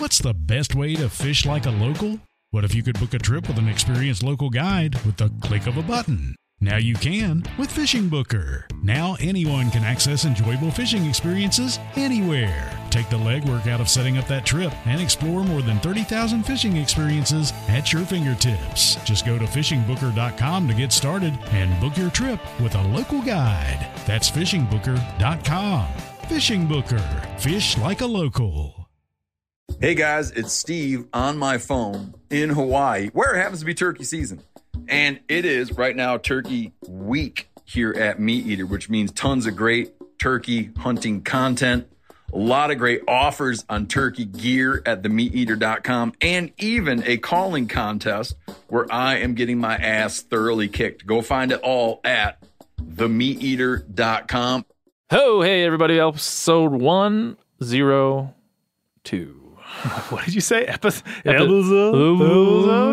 What's the best way to fish like a local? What if you could book a trip with an experienced local guide with the click of a button? Now you can with Fishing Booker. Now anyone can access enjoyable fishing experiences anywhere. Take the legwork out of setting up that trip and explore more than 30,000 fishing experiences at your fingertips. Just go to fishingbooker.com to get started and book your trip with a local guide. That's fishingbooker.com. Fishing Booker. Fish like a local. Hey guys, it's Steve on my phone in Hawaii, where it happens to be turkey season. And it is right now turkey week here at MeatEater, which means tons of great turkey hunting content, a lot of great offers on turkey gear at themeateater.com, and even a calling contest where I am getting my ass thoroughly kicked. Go find it all at themeateater.com. Ho, hey everybody, episode 102. What did you say? Epi- Epi- episode,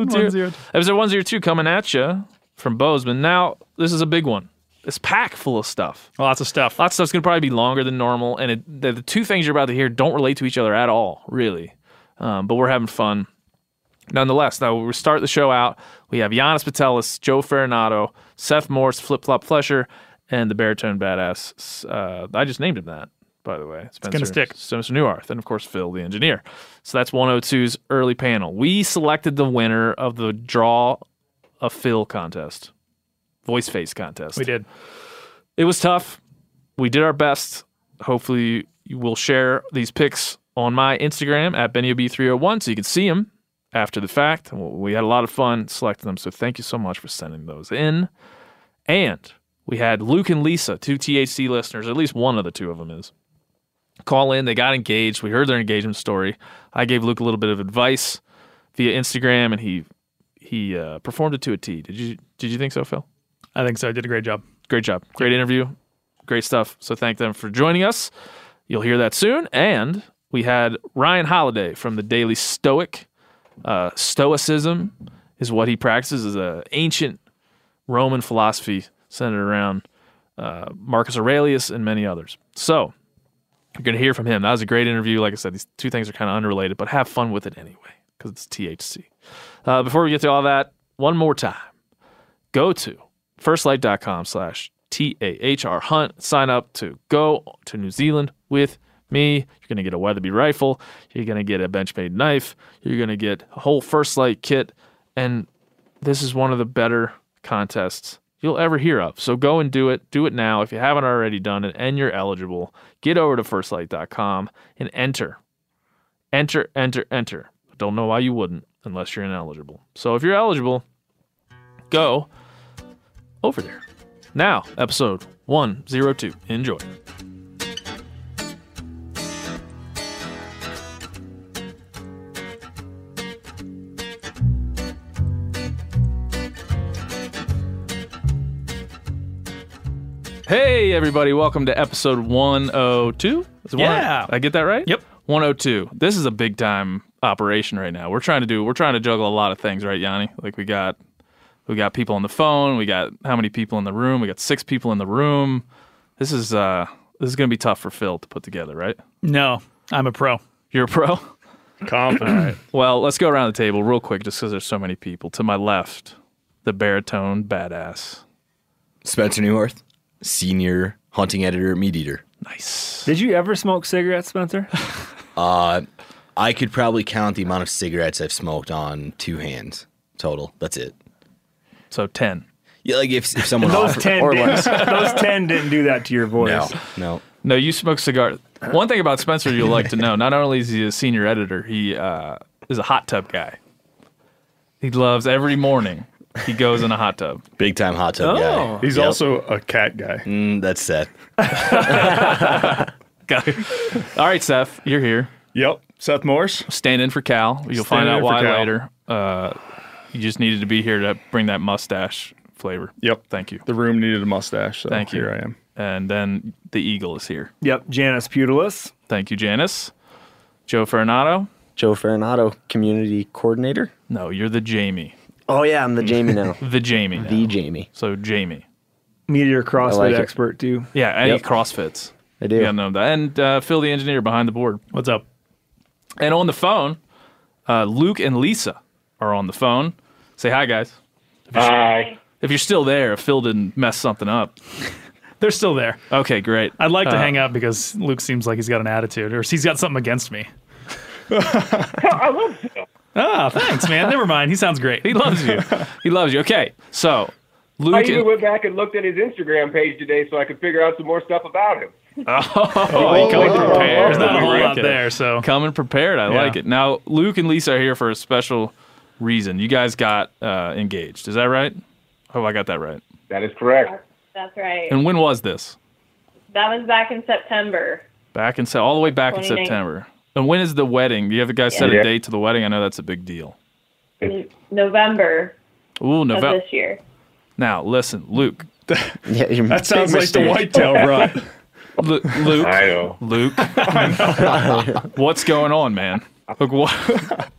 Episode one zero- Episode 102 coming at you from Bozeman. Now, this is a big one. It's packed full of stuff. Lots of stuff. Lots of stuff's going to probably be longer than normal. And it, the, the two things you're about to hear don't relate to each other at all, really. Um, but we're having fun. Nonetheless, now we start the show out. We have Janis Putelis, Joe Ferronato, Seth Morris, Flip Flop Flesher, and the baritone badass. Uh, I just named him that, by the way. Spencer, gonna stick. Spencer Neuharth, and of course Phil, the engineer. So that's 102's early panel. We selected the winner of the Draw a Phil contest, voice face contest. We did. It was tough. We did our best. Hopefully, you will share these picks on my Instagram at BennyOB301 so you can see them after the fact. We had a lot of fun selecting them. So thank you so much for sending those in. And we had Luke and Lisa, two THC listeners, at least one of the two of them is. Call in. They got engaged. We heard their engagement story. I gave Luke a little bit of advice via Instagram, and he he uh, performed it to a T. Did you did you think so, Phil? I think so. I did a great job. great job. Great interview. Great stuff. So thank them for joining us. You'll hear that soon. And we had Ryan Holiday from the Daily Stoic. Uh, Stoicism is what he practices, is a ancient Roman philosophy centered around uh, Marcus Aurelius and many others. So you're going to hear from him. That was a great interview. Like I said, these two things are kind of unrelated, but have fun with it anyway because it's THC. Uh, before we get to all that, one more time go to firstlite.com slash T-A-H-R hunt. Sign up to go to New Zealand with me. You're going to get a Weatherby rifle. You're going to get a Benchmade knife. You're going to get a whole First Lite kit. And this is one of the better contests you'll ever hear of. So go and do it. Do it now if you haven't already done it and you're eligible. Get over to firstlite.com and enter. Enter, enter, enter. Don't know why you wouldn't unless you're ineligible. So if you're eligible, go over there. Now, episode 102. Enjoy. Hey, everybody, welcome to episode 102. Is it one- Yeah. I get that right? Yep. 102. This is a big time operation right now. We're trying to do we're trying to juggle a lot of things, right, Yanni? Like we got we got people on the phone, we got how many people in the room? We got 6 people in the room. This is uh this is going to be tough for Phil to put together, right? No, I'm a pro. You're a pro? Confident. Well, let's go around the table real quick just cuz there's so many people. To my left, the baritone badass. Spencer Neuharth, senior hunting editor at MeatEater. Nice. Did you ever smoke cigarettes, Spencer? Uh, I could probably count the amount of cigarettes I've smoked on two hands total. That's it. So 10. Yeah, like if, if someone Those offered, ten, or didn't, less. those ten didn't do that to your voice. No, no. No, you smoke cigar. One thing about Spencer you'll like to know: not only is he a senior editor, he uh, is a hot tub guy. He loves every morning. He goes in a hot tub. Big time hot tub Oh. guy. He's Yep. also a cat guy. Mm, that's Seth. Got it. All right, Seth, you're here. Yep. Seth Morris. Stand in for Cal. You'll find Stand in out for why Cal. later. Uh, you just needed to be here to bring that mustache flavor. Yep. Thank you. The room needed a mustache. So Thank you. Here I am. And then the eagle is here. Yep, Janis Putelis. Thank you, Janis. Joe Ferronato. Joe Ferronato, community coordinator. No, you're the Jamie. Oh yeah, I'm the Jamie now. The Jamie. now. the Jamie. So Jamie. Meteor CrossFit like it. expert too. Yeah, and Yep. he CrossFits. I do. You gotta know that. And uh, Phil, the engineer behind the board. What's up? And on the phone, uh, Luke and Lisa are on the phone. Say hi, guys. Hi. If you're still there, if Phil didn't mess something up. They're still there. Okay, great. I'd like to Uh, hang out because Luke seems like he's got an attitude or he's got something against me. I love Phil. Ah, thanks, man. Never mind. He sounds great. He loves you. he loves you. Okay, so Luke. I even went back and looked at his Instagram page today so I could figure out some more stuff about him. oh, he coming prepared. There's not a whole I lot like it. there, so Coming prepared. I Yeah. like it. Now, Luke and Lisa are here for a special reason. You guys got uh, engaged. Is that right? Oh, I got that right. That is correct. That's right. And when was this? That was back in September. Back in Se- all the way back in September. And when is the wedding? Do you have the guys set a date to the wedding? I know that's a big deal. in November Ooh, of November. this year. Now, listen, Luke. Yeah, you that sounds big like the mistake. whitetail run. Lu- Luke. I know. Luke. What's going on, man? Look, what?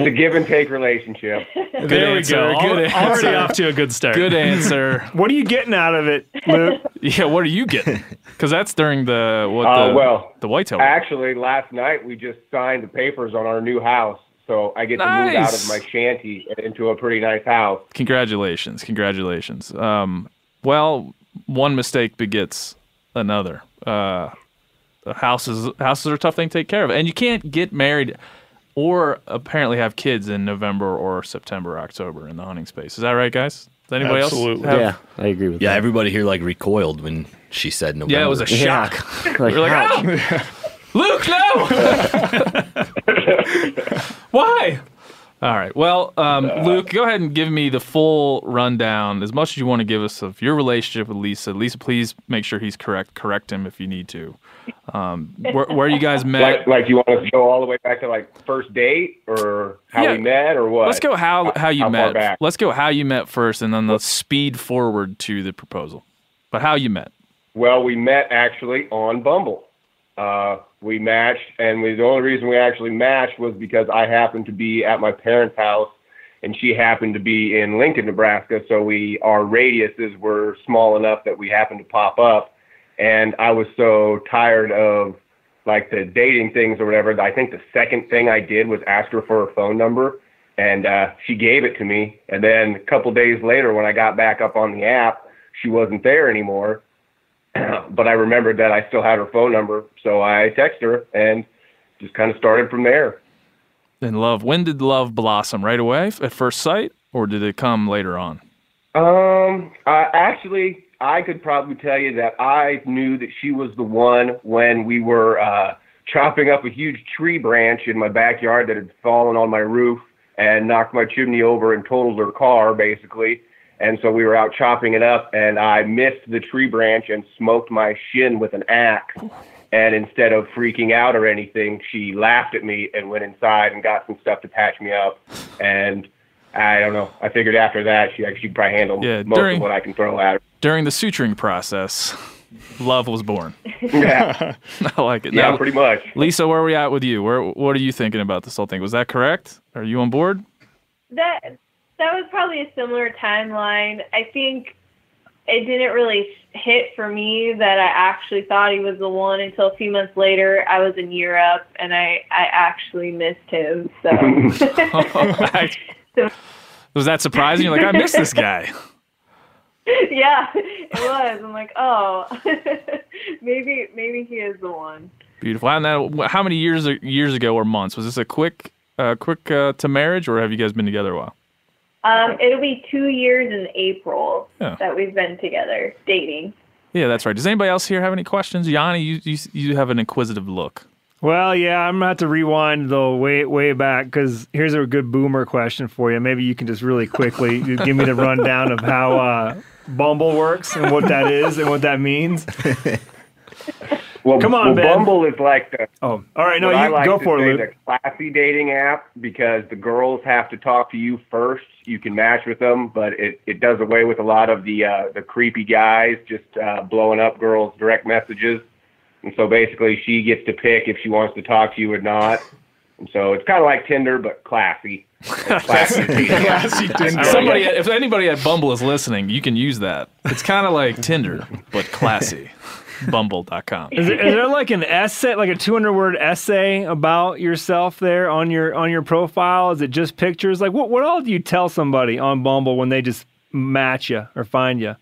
It's a give and take relationship. Good there we answer. go. Good Al- Already answer. off to a good start. Good answer. What are you getting out of it, Luke? Yeah, what are you getting? Because that's during the what Uh, the well, the whitetail. Actually, last night we just signed the papers on our new house, so I get to move out of my shanty into a pretty nice house. Congratulations, congratulations. Um, well, one mistake begets another. Uh, houses houses are a tough thing to take care of, and you can't get married or apparently have kids in November or September, or October in the hunting space. Is that right, guys? Does anybody Absolutely. else? Have, Yeah, I agree with Yeah, that. everybody here like recoiled when she said November. Yeah, it was a Yeah. shock. Like, We're like, ouch. "Ah, Luke, no! Why? All right. Well, um, Luke, go ahead and give me the full rundown, as much as you want to give us of your relationship with Lisa. Lisa, please make sure he's correct. Correct him if you need to. Um, where, where you guys met? Like, like you want us to go all the way back to like first date or how Yeah. we met or what? Let's go how how you How met. Let's go how you met first, and then let's speed forward to the proposal. But how you met? Well, we met actually on Bumble. Uh, we matched, and we, the only reason we actually matched was because I happened to be at my parents' house, and she happened to be in Lincoln, Nebraska. So we our radiuses were small enough that we happened to pop up. And I was so tired of like the dating things or whatever. I think the second thing I did was ask her for her phone number, and uh, she gave it to me. And then a couple days later, when I got back up on the app, she wasn't there anymore. but I remembered that I still had her phone number, so I texted her and just kind of started from there. And love. When did love blossom? Right away at first sight, or did it come later on? Um, uh, actually, I could probably tell you that I knew that she was the one when we were uh, chopping up a huge tree branch in my backyard that had fallen on my roof and knocked my chimney over and totaled her car, basically. And so we were out chopping it up, and I missed the tree branch and smoked my shin with an axe. And instead of freaking out or anything, she laughed at me and went inside and got some stuff to patch me up. And I don't know. I figured after that she she could probably handle Yeah, most during- of what I can throw at her. During the suturing process, love was born. Yeah, I like it. yeah, Now, pretty much. Lisa, where are we at with you? Where what are you thinking about this whole thing? Was that correct? Are you on board? That that was probably a similar timeline. I think it didn't really hit for me that I actually thought he was the one until a few months later. I was in Europe and I I actually missed him. So was that surprising? You're like, I missed this guy. yeah, it was. I'm like, oh, maybe maybe he is the one. Beautiful. And now, how many years years ago or months was this a quick uh, quick uh, to marriage, or have you guys been together a while? Um, it'll be two years in April Yeah. that we've been together dating. Yeah, that's right. Does anybody else here have any questions? Yanni, you you, you have an inquisitive look. Well, yeah, I'm gonna have to rewind though way way back because here's a good boomer question for you. Maybe you can just really quickly give me the rundown of how uh, Bumble works and what that is and what that means. Well, Come on, well, Ben. Bumble is like the Oh, all right, no, you like go for it, Luke. the classy dating app because the girls have to talk to you first. You can match with them, but it, it does away with a lot of the uh, the creepy guys just uh, blowing up girls' direct messages. And so basically, she gets to pick if she wants to talk to you or not. And so it's kind of like Tinder, but classy. classy. Classy Tinder. Somebody, if anybody at Bumble is listening, you can use that. It's kind of like Tinder, but classy. Bumble.com. Is there, is there like an essay, like a 200 word essay about yourself there on your on your profile? Is it just pictures? Like what what all do you tell somebody on Bumble when they just match you or find you?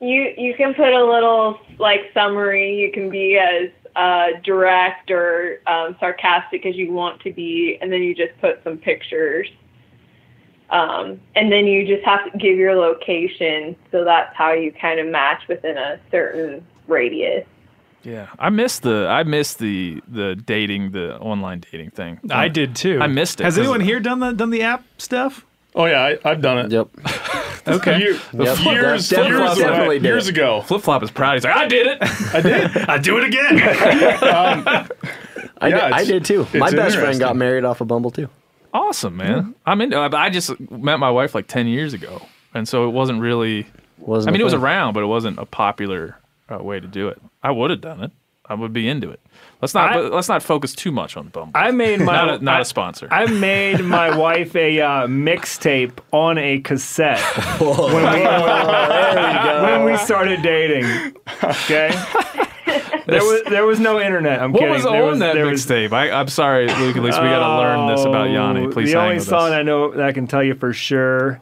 You you can put a little like summary. You can be as uh, direct or um, sarcastic as you want to be, and then you just put some pictures. Um, and then you just have to give your location, so that's how you kind of match within a certain radius. Yeah, I missed the I missed the the dating the online dating thing. I did too. I missed it. Has anyone here done the done the app stuff? Oh yeah, I, I've done it. Yep. Okay. Year- Yep. Years, Def- years, definitely away- did years ago. Flip Flop is proud. He's like, I did it. I did. I do it again. I, Yeah, did, I did too. My best friend got married off of Bumble too. awesome, man. I'm into. Uh, I just met my wife like ten years ago, and so it wasn't really. Wasn't I mean, it was around, but it wasn't a popular uh, way to do it. I would have done it. I would be into it. Let's not. I- let's not focus too much on Bumble. I made my not a, not I- a sponsor. I made my wife a uh, mixtape on a cassette when, we, when we started dating. Okay, there was there was no internet. I'm what kidding. was there on that there was- mixtape? I, I'm sorry, Luke. At least we got to learn this about Yanni. Oh, Please The hang only with song us. I know that I can tell you for sure,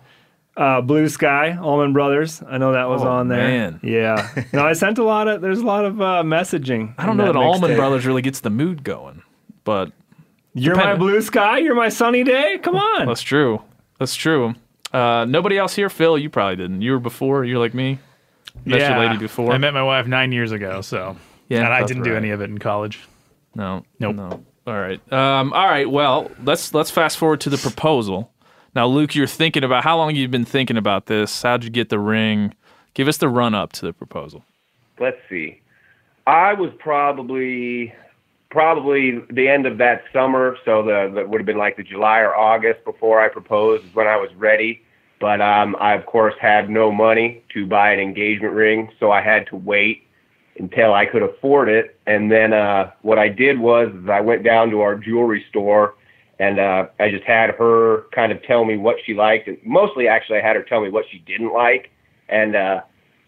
uh, "Blue Sky," Allman Brothers. I know that was Oh, on there. man. Yeah. No, I sent a lot of. There's a lot of uh, messaging. I don't know that, Allman mixtape. Brothers really gets the mood going, but You're my blue sky. You're my sunny day. Come on. that's true. That's true. Uh, nobody else here, Phil. You probably didn't. You were before. You're like me. Met your lady before. I met my wife nine years ago, so Yeah, and I didn't do any of it in college. No. Nope. No. All right. Um, all right. Well, let's let's fast forward to the proposal. Now, Luke, you're thinking about how long you've been thinking about this. How'd you get the ring? Give us the run up to the proposal. let's see. I was probably probably the end of that summer, so the that would have been like the July or August before I proposed is when I was ready. But um, I of course had no money to buy an engagement ring, so I had to wait until I could afford it. And then uh, what I did was I went down to our jewelry store and uh, I just had her kind of tell me what she liked, and mostly actually I had her tell me what she didn't like, and uh,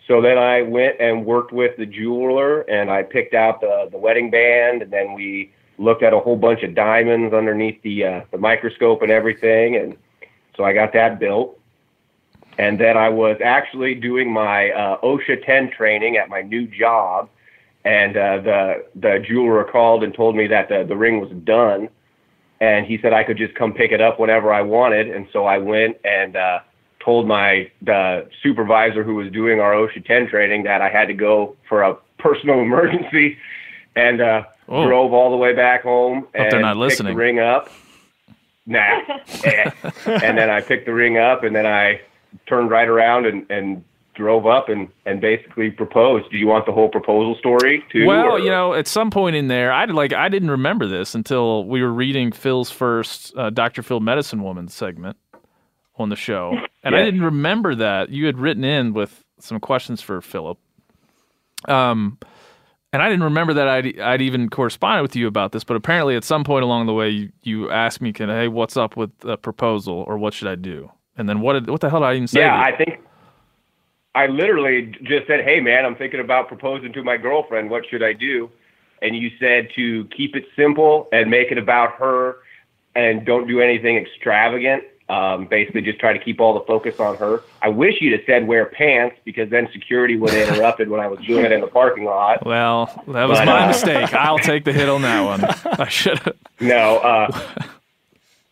so then I went and worked with the jeweler, and I picked out the the wedding band, and then we looked at a whole bunch of diamonds underneath the uh, the microscope and everything, and so I got that built. And then I was actually doing my uh, OSHA 10 training at my new job, and uh, the the jeweler called and told me that the the ring was done, and he said I could just come pick it up whenever I wanted, and so I went and uh, told my the supervisor who was doing our OSHA 10 training that I had to go for a personal emergency, and uh, Oh. drove all the way back home and they're not picked listening. the ring up. Nah, and then I picked the ring up, and then I turned right around and and drove up and and basically proposed. Do you want the whole proposal story too? Well, or- you know, at some point in there, I like I didn't remember this until we were reading Phil's first uh, Dr. Phil Medicine Woman segment on the show, and I didn't remember that you had written in with some questions for Philip. Um, and I didn't remember that I'd I'd even corresponded with you about this, but apparently at some point along the way, you, you asked me, "Can hey, what's up with a proposal, or what should I do?" And then what did what the hell did I even say? Yeah? I think I literally just said, "Hey, man, I'm thinking about proposing to my girlfriend. What should I do?" And you said to keep it simple and make it about her, and don't do anything extravagant. Um, basically, just try to keep all the focus on her. I wish you'd have said wear pants because then security would have interrupted when I was doing it in the parking lot. Well, that was But, my uh, mistake. I'll take the hit on that one. I should have. No. Uh,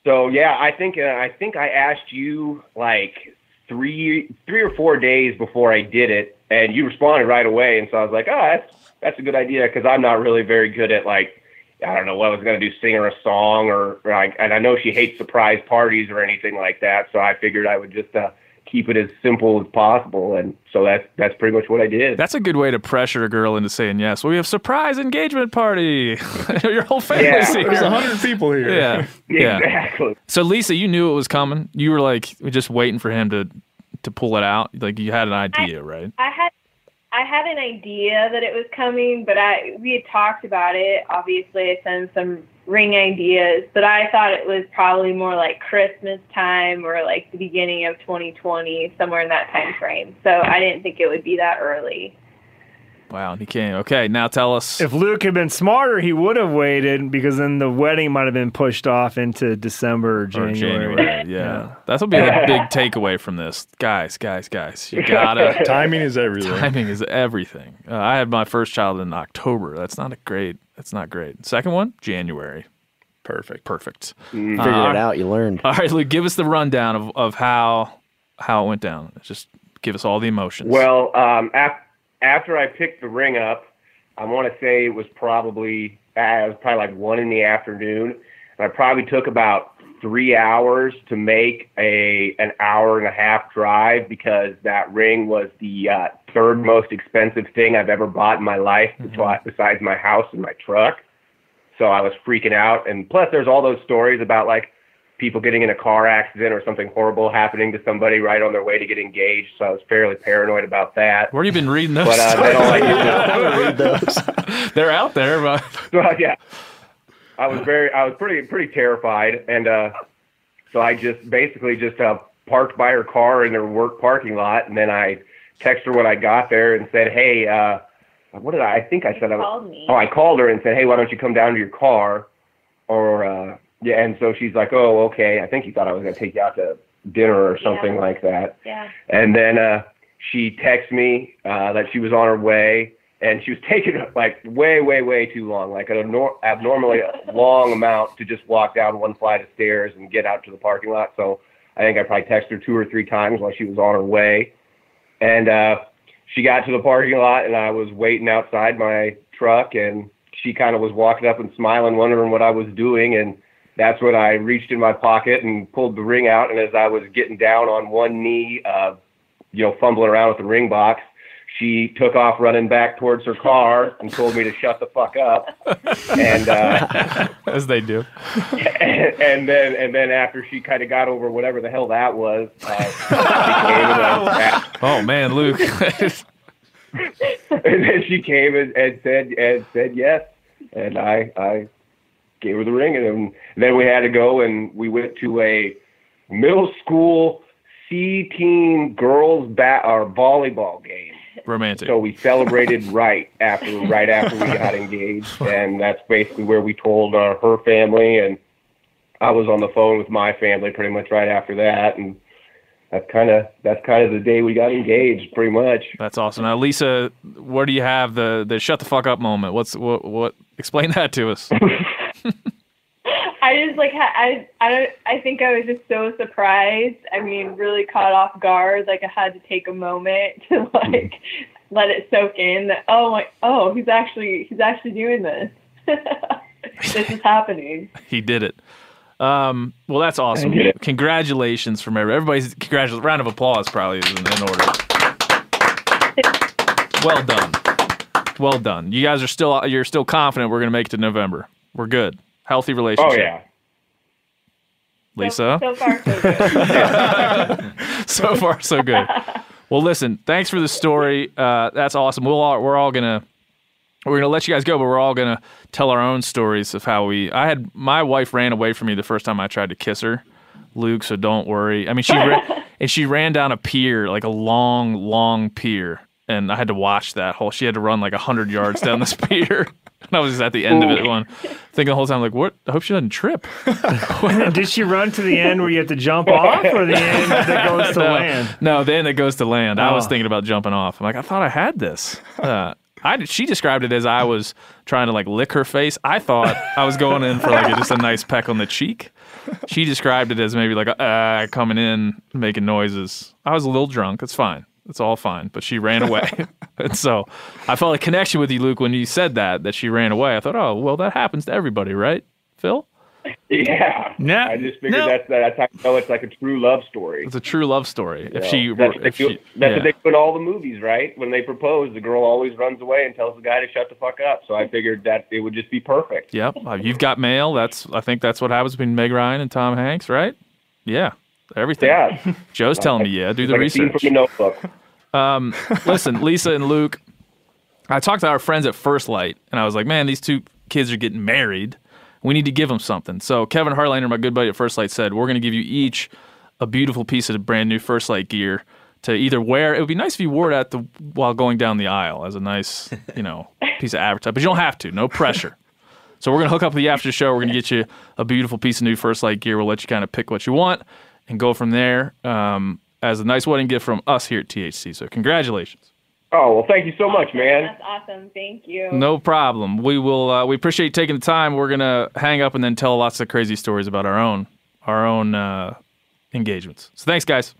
so yeah, I think uh, I think I asked you like three three or four days before I did it, and you responded right away. And so I was like, oh, that's that's a good idea because I'm not really very good at like I don't know what I was gonna do, sing her a song or like, and I know she hates surprise parties or anything like that. So I figured I would just uh, keep it as simple as possible, and so that's that's pretty much what I did. That's a good way to pressure a girl into saying yes. Well, we have surprise engagement party. Your whole family's Yeah. here. There's hundred people here. Yeah, yeah. Exactly. So Lisa, you knew it was coming. You were like just waiting for him to to pull it out. Like you had an idea, right? I had I had an idea that it was coming, but I we had talked about it. Obviously, I sent some ring ideas, but I thought it was probably more like Christmas time or like the beginning of 2020, somewhere in that time frame. So I didn't think it would be that early. Wow, and he came. Okay, now tell us. If Luke had been smarter, he would have waited because then the wedding might have been pushed off into December or or January. January. Yeah. That'll be a big takeaway from this. Guys, guys, guys. You gotta Timing is everything. timing is everything. Uh, I had my first child in October. That's not a great that's not great. Second one, January. Perfect. Perfect. Figured Uh, it out. You learned. All right, Luke, give us the rundown of, of how how it went down. Just give us all the emotions. Well, um, af- after I picked the ring up, I want to say it was probably uh, it was probably like one in the afternoon, and I probably took about three hours to make a an hour and a half drive because that ring was the uh, third most expensive thing I've ever bought in my life, besi- besides my house and my truck. So I was freaking out, and plus there's all those stories about like people getting in a car accident or something horrible happening to somebody right on their way to get engaged. So I was fairly paranoid about that. Where have you been reading those? But uh, then all I did was Read those. They're out there, but well, yeah, I was very, I was pretty, pretty terrified, and uh, so I just basically just uh, parked by her car in her work parking lot, and then I texted her when I got there and said, "Hey, uh, what did I? I think I said I was, called me. oh, I called her and said, "Hey, why don't you come down to your car?" Or uh, yeah, and so she's like, "Oh, okay." I think you thought I was gonna take you out to dinner or something Yeah. like that. Yeah. And then uh, she texted me uh, that she was on her way, and she was taking like way, way, way too long, like an abnor- abnormally long amount to just walk down one flight of stairs and get out to the parking lot. So I think I probably texted her two or three times while she was on her way. And uh, she got to the parking lot, and I was waiting outside my truck, and she kind of was walking up and smiling, wondering what I was doing, and that's when I reached in my pocket and pulled the ring out. And as I was getting down on one knee, uh, you know, fumbling around with the ring box, she took off running back towards her car and told me to shut the fuck up. And uh, as they do. and, and then and then after she kind of got over whatever the hell that was, uh, she came and, uh, Oh man, Luke. and then she came and, and said and said yes, and I I gave her the ring, and then, then we had to go and we went to a middle school C team girls bat or volleyball game. Romantic. So we celebrated right after right after we got engaged, and that's basically where we told uh, her family, and I was on the phone with my family pretty much right after that, and that's kind of that's kind of the day we got engaged, pretty much. That's awesome. Now, Lisa, where do you have the the shut the fuck up moment? What's what? What? Explain that to us. I just like I I I think I was just so surprised. I mean, really caught off guard. Like I had to take a moment to like let it soak in. That oh my oh he's actually he's actually doing this. this is happening. he did it. Um, well, that's awesome. Congratulations from everybody. Everybody's congratulations. Round of applause probably is in, in order. Well done. Well done. You guys are still you're still confident we're gonna make it to November. We're good. Healthy relationship. Oh yeah. Lisa. So, so far so good. so far so good. Well, listen, thanks for the story. Uh, that's awesome. We'll all, we're all gonna we're gonna let you guys go, but we're all gonna tell our own stories of how we. I had my wife ran away from me the first time I tried to kiss her, Luke. So don't worry. I mean, she ran, and she ran down a pier, like a long, long pier, and I had to watch that whole. She had to run like hundred yards down this pier. And I was just at the end of it, going, thinking the whole time, like, what? I hope she doesn't trip. Did she run to the end where you have to jump off, or the end that goes to no, land? No, then it goes to land. I was Oh. thinking about jumping off. I'm like, I thought I had this. Uh, I she described it as I was trying to like lick her face. I thought I was going in for like a, just a nice peck on the cheek. She described it as maybe like uh, coming in making noises. I was a little drunk. It's fine. It's all fine. But she ran away, and so I felt a connection with you, Luke, when you said that that she ran away. I thought, oh well, that happens to everybody, right, Phil? Yeah. No, I just figured no. that's that's how you know it's like a true love story. It's a true love story. If Yeah. she, that's, what they if she, that's yeah. what they do in all the movies, right? When they propose, the girl always runs away and tells the guy to shut the fuck up. So I figured that it would just be perfect. Yep. Uh, You've got mail. That's I think that's what happens between Meg Ryan and Tom Hanks, right? Yeah. Everything. Yeah. Joe's telling me, yeah. Do the like research. from the Notebook. Um, listen, Lisa and Luke, I talked to our friends at First Lite, and I was like, man, these two kids are getting married. We need to give them something. So Kevin Harlander, my good buddy at First Lite, said we're going to give you each a beautiful piece of brand new First Lite gear to either wear. It would be nice if you wore it at the while going down the aisle as a nice, you know, piece of advertising. But you don't have to. No pressure. So we're gonna hook up with the after show. We're gonna get you a beautiful piece of new First Lite gear. We'll let you kind of pick what you want and go from there um, as a nice wedding gift from us here at THC. So congratulations. Oh well, thank you so much, man. That's awesome. Thank you. No problem. We will. Uh, we appreciate you taking the time. We're gonna hang up and then tell lots of crazy stories about our own our own uh, engagements. So thanks, guys.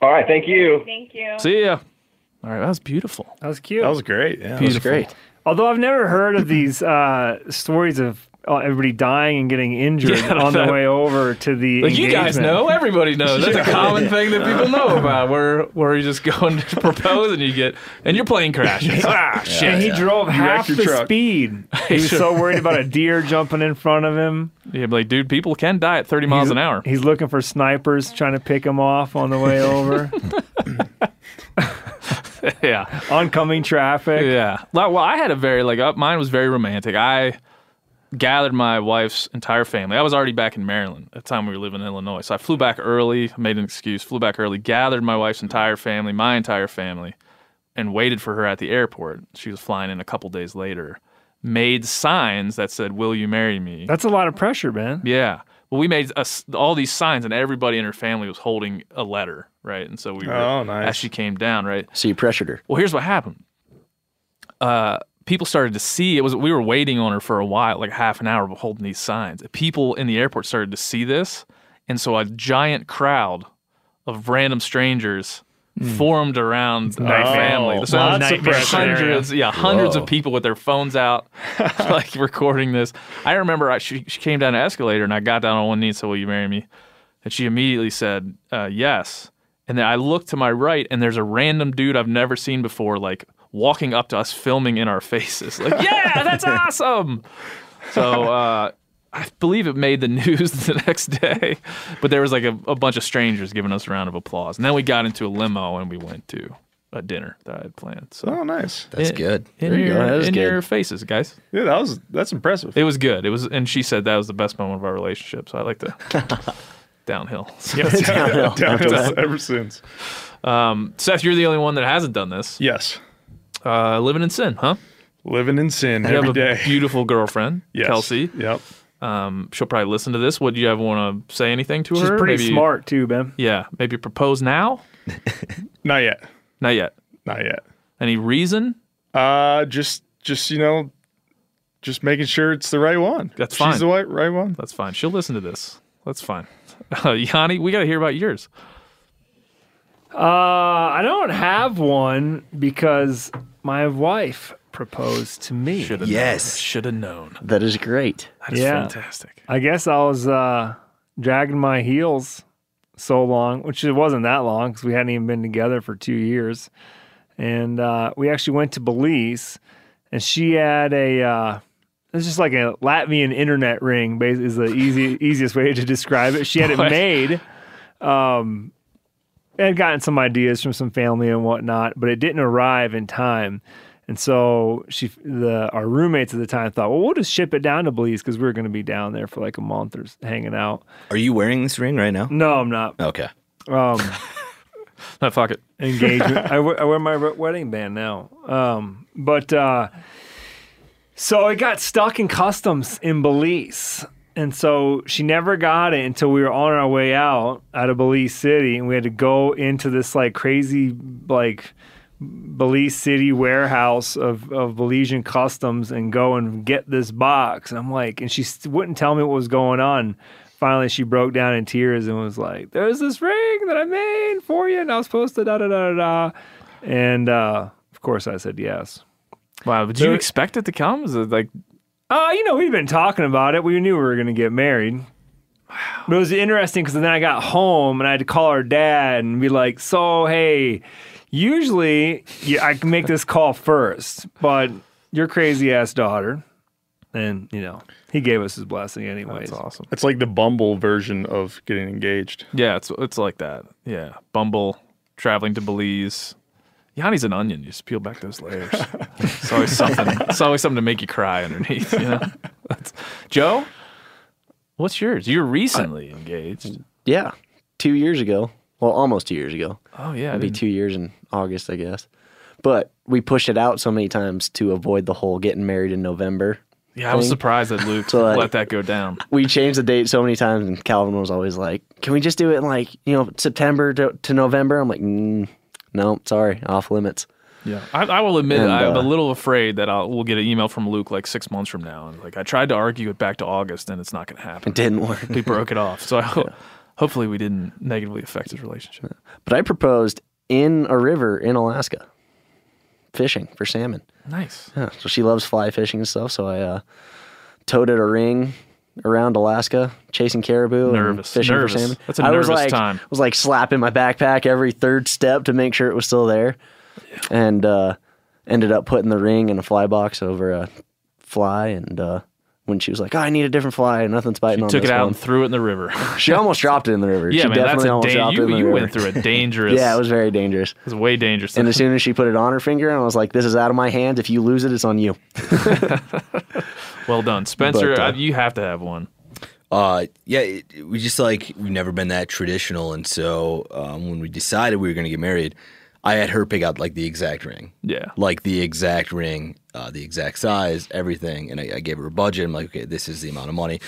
All right, thank you. Thank you. See ya. All right, that was beautiful. That was cute. That was great. Yeah. Beautiful. That was great. Although I've never heard of these uh, stories of uh, everybody dying and getting injured Yeah, on the way over to the. Like you guys engagement. know, everybody knows. That's a common thing that people know about. Where where you just go and propose and you get and your plane crashes. ah, shit. And he drove half your the truck. speed. He was so worried about a deer jumping in front of him. Yeah, but like, dude, people can die at 30 miles he's, an hour. He's looking for snipers trying to pick him off on the way over. yeah. Oncoming traffic. Yeah. Well, I had a very like uh, mine was very romantic. I gathered my wife's entire family. I was already back in Maryland at the time we were living in Illinois. So I flew back early, made an excuse, flew back early, gathered my wife's entire family, my entire family, and waited for her at the airport. She was flying in a couple days later. Made signs that said, "Will you marry me?" That's a lot of pressure, man. Yeah. Well, we made us all these signs, and everybody in her family was holding a letter, right? And so we were, Oh, nice. as she came down, right? So you pressured her. Well, here's what happened. Uh, people started to see it was we were waiting on her for a while, like half an hour, holding these signs. People in the airport started to see this, and so a giant crowd of random strangers formed around the Oh, family. So lots of pressure. hundreds, yeah, hundreds Whoa. of people with their phones out, like recording this. I remember I, she she came down an escalator, and I got down on one knee and said, "Will you marry me?" And she immediately said, uh, "Yes." And then I look to my right, and there's a random dude I've never seen before, like walking up to us, filming in our faces. Like, yeah, that's awesome. So uh, I believe it made the news the next day, but there was like a, a bunch of strangers giving us a round of applause, and then we got into a limo and we went to a dinner that I had planned. So Oh, nice. That's in- good. in There you your go. That is in good. your faces, guys. Yeah, that was that's impressive. It was good. It was, and she said that was the best moment of our relationship. So I like to downhill. Downhill after Downhill ever since. Um, Seth, you're the only one that hasn't done this. Yes. Uh, living in sin, huh? Living in sin You have every a beautiful girlfriend, Yes. Kelsey. Yep. Um, she'll probably listen to this. Would you ever want to say anything to She's her? She's pretty Maybe- smart too, Ben. Yeah, maybe propose now. Not yet. Not yet. Not yet. Any reason? Uh just just you know, just making sure it's the right one. That's fine. She's the right right one. That's fine. She'll listen to this. That's fine. Uh, Yanni, we got to hear about yours. Uh, I don't have one because my wife proposed to me. Should have Yes. Should have known. That is great. That is Yeah. fantastic. I guess I was uh, dragging my heels so long, which it wasn't that long because we hadn't even been together for two years. And uh, we actually went to Belize, and she had a. Uh, it's just like a Latvian internet ring. Is the easy easiest way to describe it. She had it made. Um, and had gotten some ideas from some family and whatnot, but it didn't arrive in time. And so she, the our roommates at the time thought, well, we'll just ship it down to Belize because we are going to be down there for like a month or s- hanging out. Are you wearing this ring right now? No, I'm not. Okay. Um, No, fuck it. engagement. I, wear, I wear my re- wedding band now. Um, but uh, so it got stuck in customs in Belize. And so she never got it until we were on our way out out of Belize City, and we had to go into this like crazy like Belize City warehouse of of Belizean customs and go and get this box. And I'm like, and she wouldn't tell me what was going on. Finally, she broke down in tears and was like, "There's this ring that I made for you, and I was supposed to da da da da da." And uh, of course, I said yes. Wow. Did you expect it to come? Is it like Uh, you know, we've been talking about it. We knew we were going to get married. But it was interesting because then I got home and I had to call her dad and be like, so, hey, usually yeah, I can make this call first, but your crazy ass daughter. And, you know, he gave us his blessing anyways. that's awesome? It's like the Bumble version of getting engaged. Yeah, it's it's like that. Yeah, Bumble traveling to Belize. Yanni's an onion. You just peel back those layers. it's always something. It's always something to make you cry underneath. You know. That's, Joe, what's yours? You're recently engaged. Yeah. Two years ago. Well, almost two years ago. Oh yeah, I It'll be two years in August, I guess. But we pushed it out so many times to avoid the whole getting married in November. yeah. I was thing. surprised that Luke So, like- let that go down. We changed the date so many times, and Calvin was always like, "Can we just do it in like you know September to, to November?" I'm like, mm, "No, sorry, off limits." Yeah, I, I will admit And, I'm a uh, little afraid that I'll, we'll get an email from Luke like six months from now, and like I tried to argue it back to August, and it's not going to happen. It didn't work. We broke it off, so I ho- hopefully we didn't negatively affect his relationship. But I proposed in a river in Alaska, fishing for salmon. Nice. Yeah, so she loves fly fishing and stuff. So I uh, toted a ring around Alaska, chasing caribou and fishing Nervous. for salmon. That's a I was nervous like, time. was like slapping my backpack every third step to make sure it was still there, and uh, ended up putting the ring in a fly box over a fly. And uh, when she was like, "Oh, I need a different fly," nothing's biting on Took it out one. and threw it in the river. She almost dropped it in the river. yeah, she man, that's definitely a almost dan- dropped you, it in the you went through a dangerous. Yeah, it was very dangerous. it was way dangerous. And as soon as she put it on her finger, I was like, "This is out of my hands. If you lose it, it's on you." Well done, Spencer. But, uh, you have to have one. Uh, yeah, it, we just like we've never been that traditional, and so um, when we decided we were going to get married, I had her pick out like the exact ring, Yeah. like the exact ring, uh, the exact size, everything, and I, I gave her a budget. I'm like, okay, this is the amount of money,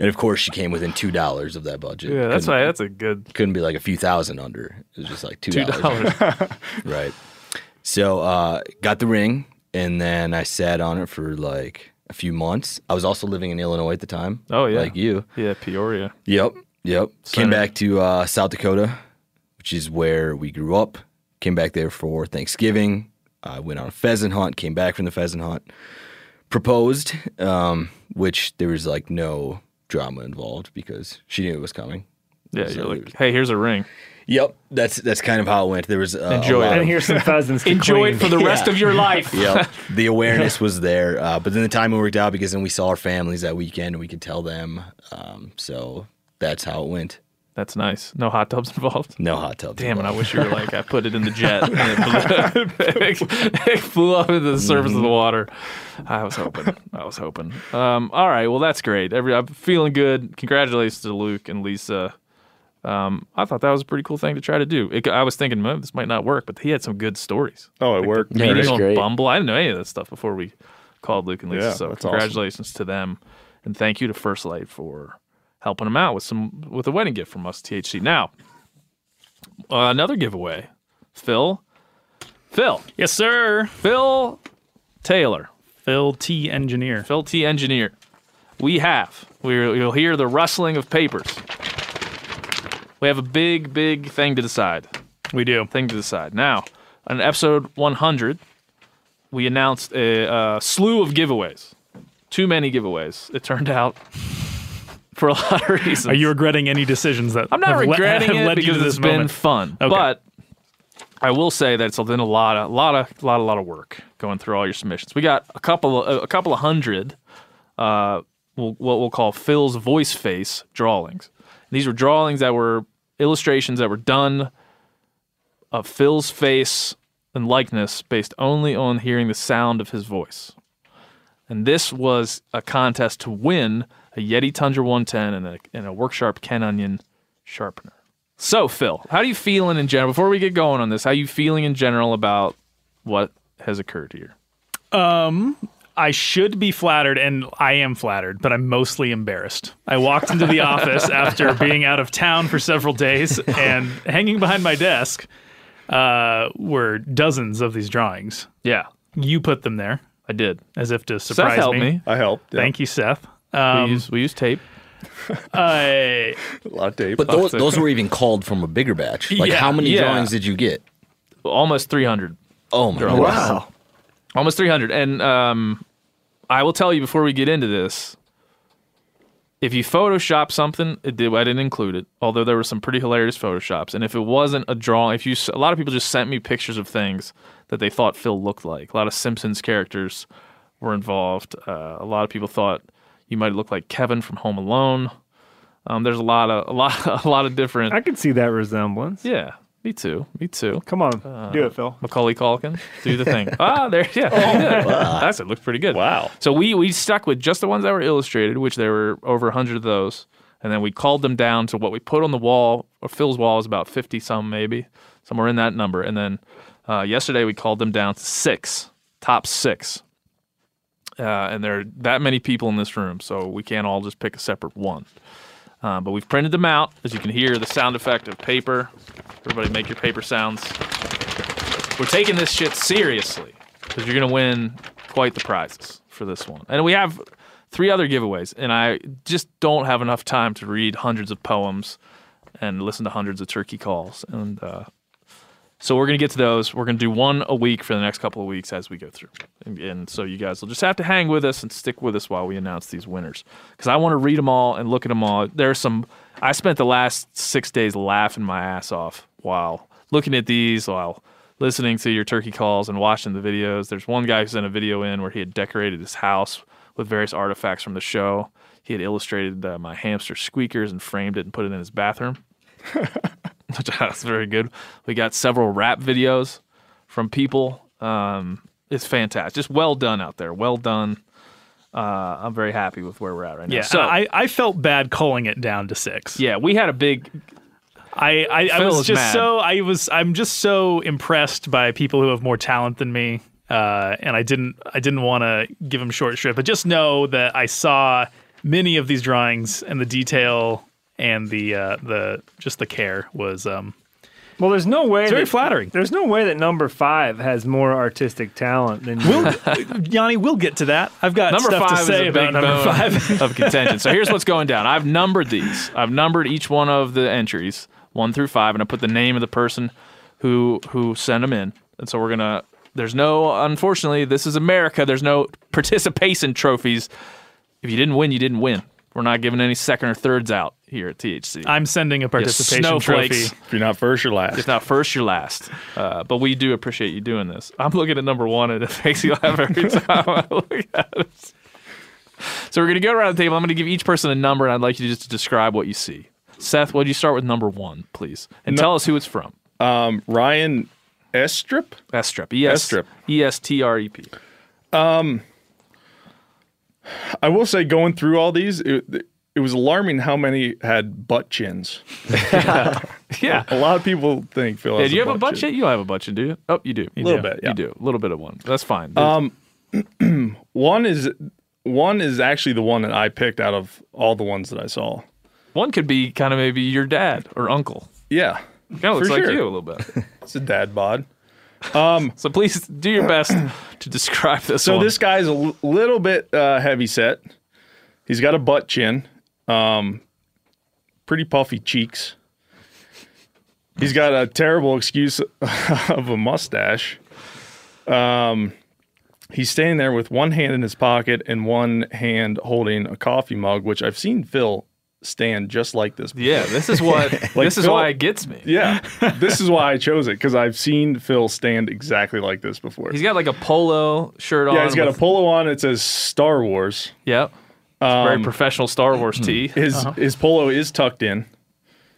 and of course she came within two dollars of that budget. Yeah, that's Couldn't- why that's a good couldn't be like a few thousand under. It was just like two dollars. right. So uh, got the ring, and then I sat on it for like a few months. I was also living in Illinois at the time. Oh yeah, like you. Yeah, Peoria. Yep, yep. Center. Came back to uh, South Dakota, which is where we grew up. Came back there for Thanksgiving. I went on a pheasant hunt. Came back from the pheasant hunt. Proposed, um, which there was like no drama involved because she knew it was coming. Yeah, So you're like, hey, here's a ring. Yep, that's that's kind of how it went. There was uh, Enjoy a lot it. of- And here's some pheasants. Enjoy it for the rest Yeah. of your life. yep. The awareness was there, uh, but then the timing worked out because then we saw our families that weekend and we could tell them. Um, so that's how it went. That's nice. No hot tubs involved. No hot tub. Damn it! I wish you were like I put it in the jet and it blew, it flew up into the surface of the water. I was hoping. I was hoping. Um, all right. Well, that's great. Every I'm feeling good. Congratulations to Luke and Lisa. Um, I thought that was a pretty cool thing to try to do. It, I was thinking, "Man, this might not work, but he had some good stories. Oh, it worked. Yeah, Meeting was on great. Bumble. I didn't know any of that stuff before we called Luke and Lisa. Yeah, so that's awesome. congratulations to them, and thank you to First Lite for helping them out with some with a wedding gift from us, THC. Now, uh, another giveaway, Phil. Phil. Yes, sir. Phil Taylor. Phil T. Engineer. Phil T. Engineer. We have. We're, you'll hear the rustling of papers. We have a big, big thing to decide. We do. Thing to decide. Now, on episode 100, we announced a, uh slew of giveaways. Too many giveaways, it turned out, for a lot of reasons. Are you regretting any decisions that I'm not have le- regretting have it because to it's this been fun. Okay. But I will say that it's been a lot of, lot of, lot, of, lot of work going through all your submissions. We got a couple, of, a couple of hundred, uh, what we'll call Phil's voice face drawings. These were drawings that were illustrations that were done of Phil's face and likeness based only on hearing the sound of his voice. And this was a contest to win a Yeti Tundra 110 and a, and a Work Sharp Ken Onion sharpener. So, Phil, how are you feeling in general? Before we get going on this, how are you feeling in general about what has occurred here? Um, I should be flattered, and I am flattered, but I'm mostly embarrassed. I walked into the office after being out of town for several days, and hanging behind my desk uh, were dozens of these drawings. Yeah, You put them there I did. as if to surprise Seth helped me. I helped. Yeah. Thank you, Seth. We, Um, use, we use tape. I- A lot of tape. But those, those were even called from a bigger batch. Like, Yeah, how many yeah. drawings did you get? Almost 300. Oh my Drawings. god! Wow. Almost 300. And um, I will tell you before we get into this if you Photoshop something, it did, I didn't include it, although there were some pretty hilarious Photoshops. And if it wasn't a drawing, if you, a lot of people just sent me pictures of things that they thought Phil looked like. A lot of Simpsons characters were involved. Uh, a lot of people thought you might look like Kevin from Home Alone. Um, there's a lot of a lot a lot of different. I could see that resemblance. yeah, me too. Me too. Come on, do it, Phil. Macaulay Culkin, do the thing. ah, there, yeah, yeah. that's it. Looks pretty good. Wow. So we we stuck with just the ones that were illustrated, which there were over hundred of those, and then we called them down to what we put on the wall. Or Phil's wall is about fifty some, maybe somewhere in that number. And then uh, yesterday we called them down to six, top six. Uh, and there are that many people in this room, so we can't all just pick a separate one. Uh, but we've printed them out, as you can hear the sound effect of paper. Everybody, make your paper sounds. We're taking this shit seriously because you're going to win quite the prizes for this one. And we have three other giveaways, and I just don't have enough time to read hundreds of poems and listen to hundreds of turkey calls. And uh, so we're going to get to those. We're going to do one a week for the next couple of weeks as we go through. And, and so you guys will just have to hang with us and stick with us while we announce these winners. Because I want to read them all and look at them all. There's some, I spent the last six days laughing my ass off while looking at these, while listening to your turkey calls and watching the videos. There's one guy who sent a video in where he had decorated his house with various artifacts from the show. He had illustrated uh, my hamster squeakers and framed it and put it in his bathroom. That's very good. We got several rap videos from people. Um, it's fantastic. Just well done out there. Well done. Uh, I'm very happy with where we're at right now. Yeah, So I, I felt bad calling it down to six. yeah, we had a big. I, I, I was just mad. so I was I'm just so impressed by people who have more talent than me, uh, and I didn't I didn't want to give them short shrift, but just know that I saw many of these drawings and the detail and the uh, the just the care was um, Well, there's no way. it's very that- flattering. There's no way that number five has more artistic talent than. We'll, Yanni, we'll get to that. I've got Number stuff five to say is a big about number bone five. of contention. So here's what's going down. I've numbered these. I've numbered each one of the entries, one through five, and I put the name of the person who who sent them in. And so we're gonna. There's no. Unfortunately, this is America. There's no participation trophies. If you didn't win, you didn't win. We're not giving any second or thirds out here at THC. I'm sending a participation snowflakes. trophy. If you're not first, you're last. If not first, you're last. Uh, but we do appreciate you doing this. I'm looking at number one, and it makes me laugh every time I look at it. So we're going to go around the table. I'm going to give each person a number, and I'd like you to just to describe what you see. Seth, would you start with number one, please, and No- tell us who it's from? Um, Ryan Estrip. Estrip. Estrep. E S Estrep. E S T R E P. I will say, going through all these, it, it was alarming how many had butt chins. Yeah. A lot of people think Phil. Yeah, do you have a butt chin. chin? You don't have a butt chin, do you? Oh, you do. A little You bit, yeah. You do. A little bit of one. That's fine. Um, One is one is actually the one that I picked out of all the ones that I saw. one could be kind of maybe your dad or uncle. Yeah, Kind of looks For like sure. you a little bit. it's a dad bod. So please do your best to describe this So one. this guy's a l- little bit uh, heavy set. He's got a butt chin, um, pretty puffy cheeks. He's got a terrible excuse of a mustache. Um, he's standing there with one hand in his pocket and one hand holding a coffee mug, which I've seen Phil stand just like this. Before. Yeah, this is what this is Phil- why it gets me. Yeah, this is why I chose it because I've seen Phil stand exactly like this before. He's got like a polo shirt on. yeah, he's got with- a polo on. It says Star Wars. Yep. It's very professional Star Wars tee. His his polo is tucked in.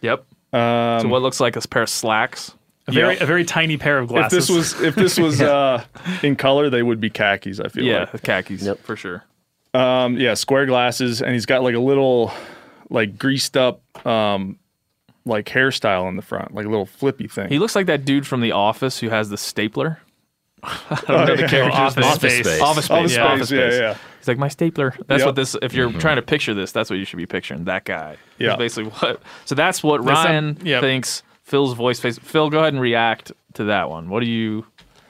Yep. Um, So what looks like a pair of slacks. A very Yeah. a very tiny pair of if glasses. this was if this was uh, in color, they would be khakis. I feel Yeah, like. khakis Yep. for sure. Um, yeah, square glasses, and he's got like a little, like greased up, um, like hairstyle in the front, like a little flippy thing. He looks like that dude from The Office who has the stapler. I don't Oh, know the character's Office name. Space. Space. Office Space. Office yeah, Space, Office yeah, Space. yeah. He's like my stapler. That's Yep. what this. If you're mm-hmm. trying to picture this, that's what you should be picturing. That guy. Yeah. That's basically what. So that's what That's some- Ryan yep. thinks. Phil's voice face. Phil, go ahead and react to that one. What do you?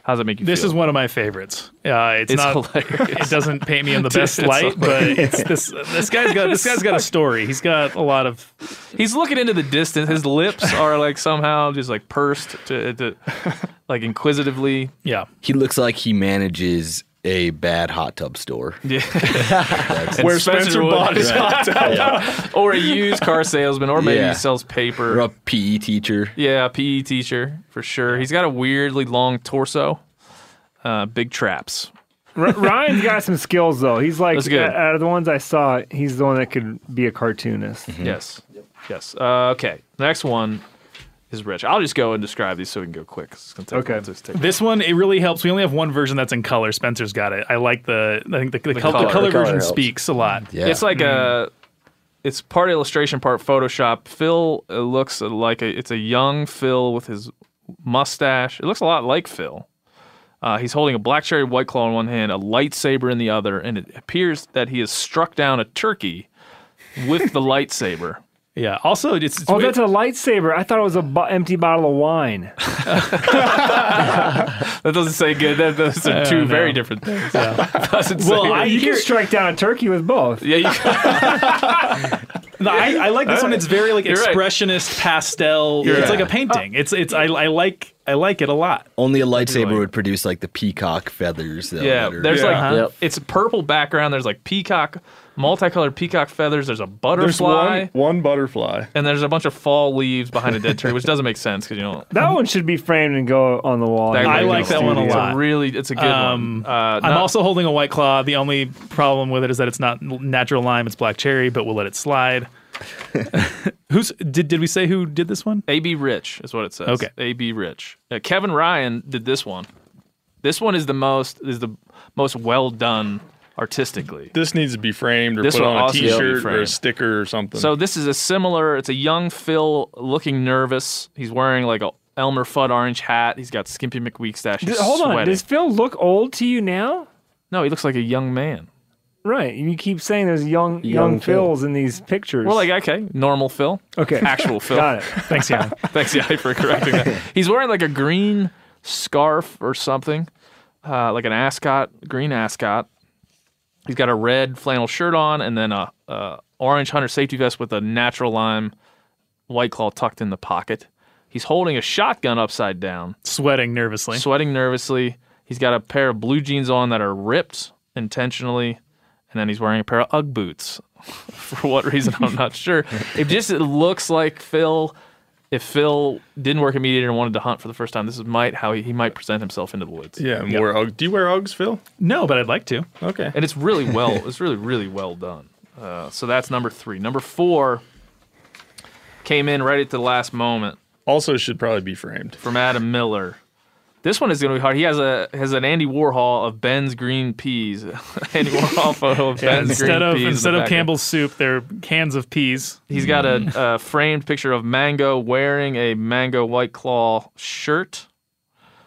How does it make you feel? This feel? is one of my favorites. Uh, it's, It's not. hilarious. It doesn't paint me in the best it's light, but it's this. This guy's got. This guy's got a story. He's got a lot of. He's looking into the distance. His lips are like somehow just like pursed to, to like inquisitively. Yeah. He looks like he manages a bad hot tub store. Yeah. Where Spencer would- bought his hot tub. or a used car salesman, or maybe Yeah. he sells Or paper. a PE teacher. Yeah, PE teacher for sure. He's got a weirdly long torso. Uh, big traps. R- Ryan's got some skills though. He's like That's good. out of the ones I saw, he's the one that could be a cartoonist. Yes. Yes. Uh, okay. Next one is Rich. I'll just go and describe these so we can go quick. It's gonna take, Okay. just take- This one it really helps. We only have one version that's in color. Spencer's got it. I like the. I think the, the, col- color. the color The color version helps. speaks a lot. Yeah. It's like a. it's part illustration, part Photoshop. Phil looks like a, it's a young Phil with his mustache. It looks a lot like Phil. Uh, he's holding a black cherry white claw in one hand, a lightsaber in the other, and it appears that he has struck down a turkey with the lightsaber. Yeah. Also, it's, it's Oh, weird- that's a lightsaber. I thought it was a bo- empty bottle of wine. That doesn't say good. That, those are two no. very different things. doesn't Well, I you hear- can strike down a turkey with both. yeah, you, No, I, I like this one. It's very like You're right. expressionist pastel. You're it's like a painting. It's it's I, I like I like it a lot. Only a lightsaber like- would produce like the peacock feathers. Though, yeah. that are- There's like Yep. it's a purple background. There's like peacock, multicolored peacock feathers. There's a butterfly. There's butterfly. one one butterfly. and there's a bunch of fall leaves behind a dead tree, which doesn't make sense because you know That one should be framed and go on the wall. that I like that one a studio. It's lot. a really, it's a good Um, one. Uh, I'm not- also holding a white claw. The only problem with it is that it's not natural lime; it's black cherry. But we'll let it slide. Who's did did we say who did this one? AB Rich is what it says. Okay. AB Rich. Uh, Kevin Ryan did this one. This one is the most is the most well done artistically. This needs to be framed or This put on a also needs to be T-shirt or a sticker or something. So this is a similar. It's a young Phil looking nervous. He's wearing like a Elmer Fudd orange hat. He's got Skimpy McWeak stash. He's Th- Hold on. sweating. Does Phil look old to you now? No, he looks like a young man. Right. You keep saying there's young young, Young Phil. Phils in these pictures. We're like, okay, normal Phil. okay. Actual Phil. Got it. Thanks, Young. Thanks, Yai, for correcting that. He's wearing like a green scarf or something, uh, like an ascot, green ascot. He's got a red flannel shirt on and then a, a orange hunter safety vest with a natural lime white claw tucked in the pocket. He's holding a shotgun upside down, Sweating nervously. sweating nervously. He's got a pair of blue jeans on that are ripped intentionally, and then he's wearing a pair of UGG boots. For what reason, I'm not sure. It just it looks like Phil. If Phil didn't work at MeatEater and wanted to hunt for the first time, this is might how he, he might present himself into the woods. yeah, and wear Ugg. Do you wear Uggs, Phil? No, but I'd like to. Okay. And it's really well. It's really really well done. Uh, so that's number three. Number four came in right at the last moment. Also, should probably be framed. from Adam Miller. This one is going to be hard. He has a has an Andy Warhol of Ben's green peas. Andy Warhol photo of Ben's instead green of peas. in the instead of. Campbell's soup, they're cans of peas. He's got a, a framed picture of Mango wearing a Mango White Claw shirt.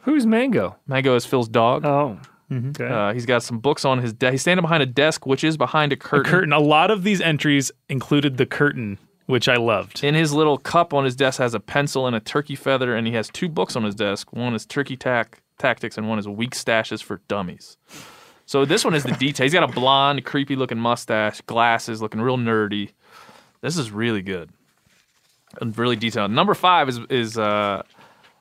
Who's Mango? Mango is Phil's dog. Oh. Okay. Uh, he's got some books on his desk. He's standing behind a desk, which is behind a A curtain. curtain. A lot of these entries included the curtain, which I loved. In his little cup on his desk has a pencil and a turkey feather, and he has two books on his desk. One is Turkey Tac Tactics, and one is Weak Stashes for Dummies. So this one is the detail. He's got a blonde, creepy looking mustache, glasses, looking real nerdy. This is really good and really detailed. Number five is is uh,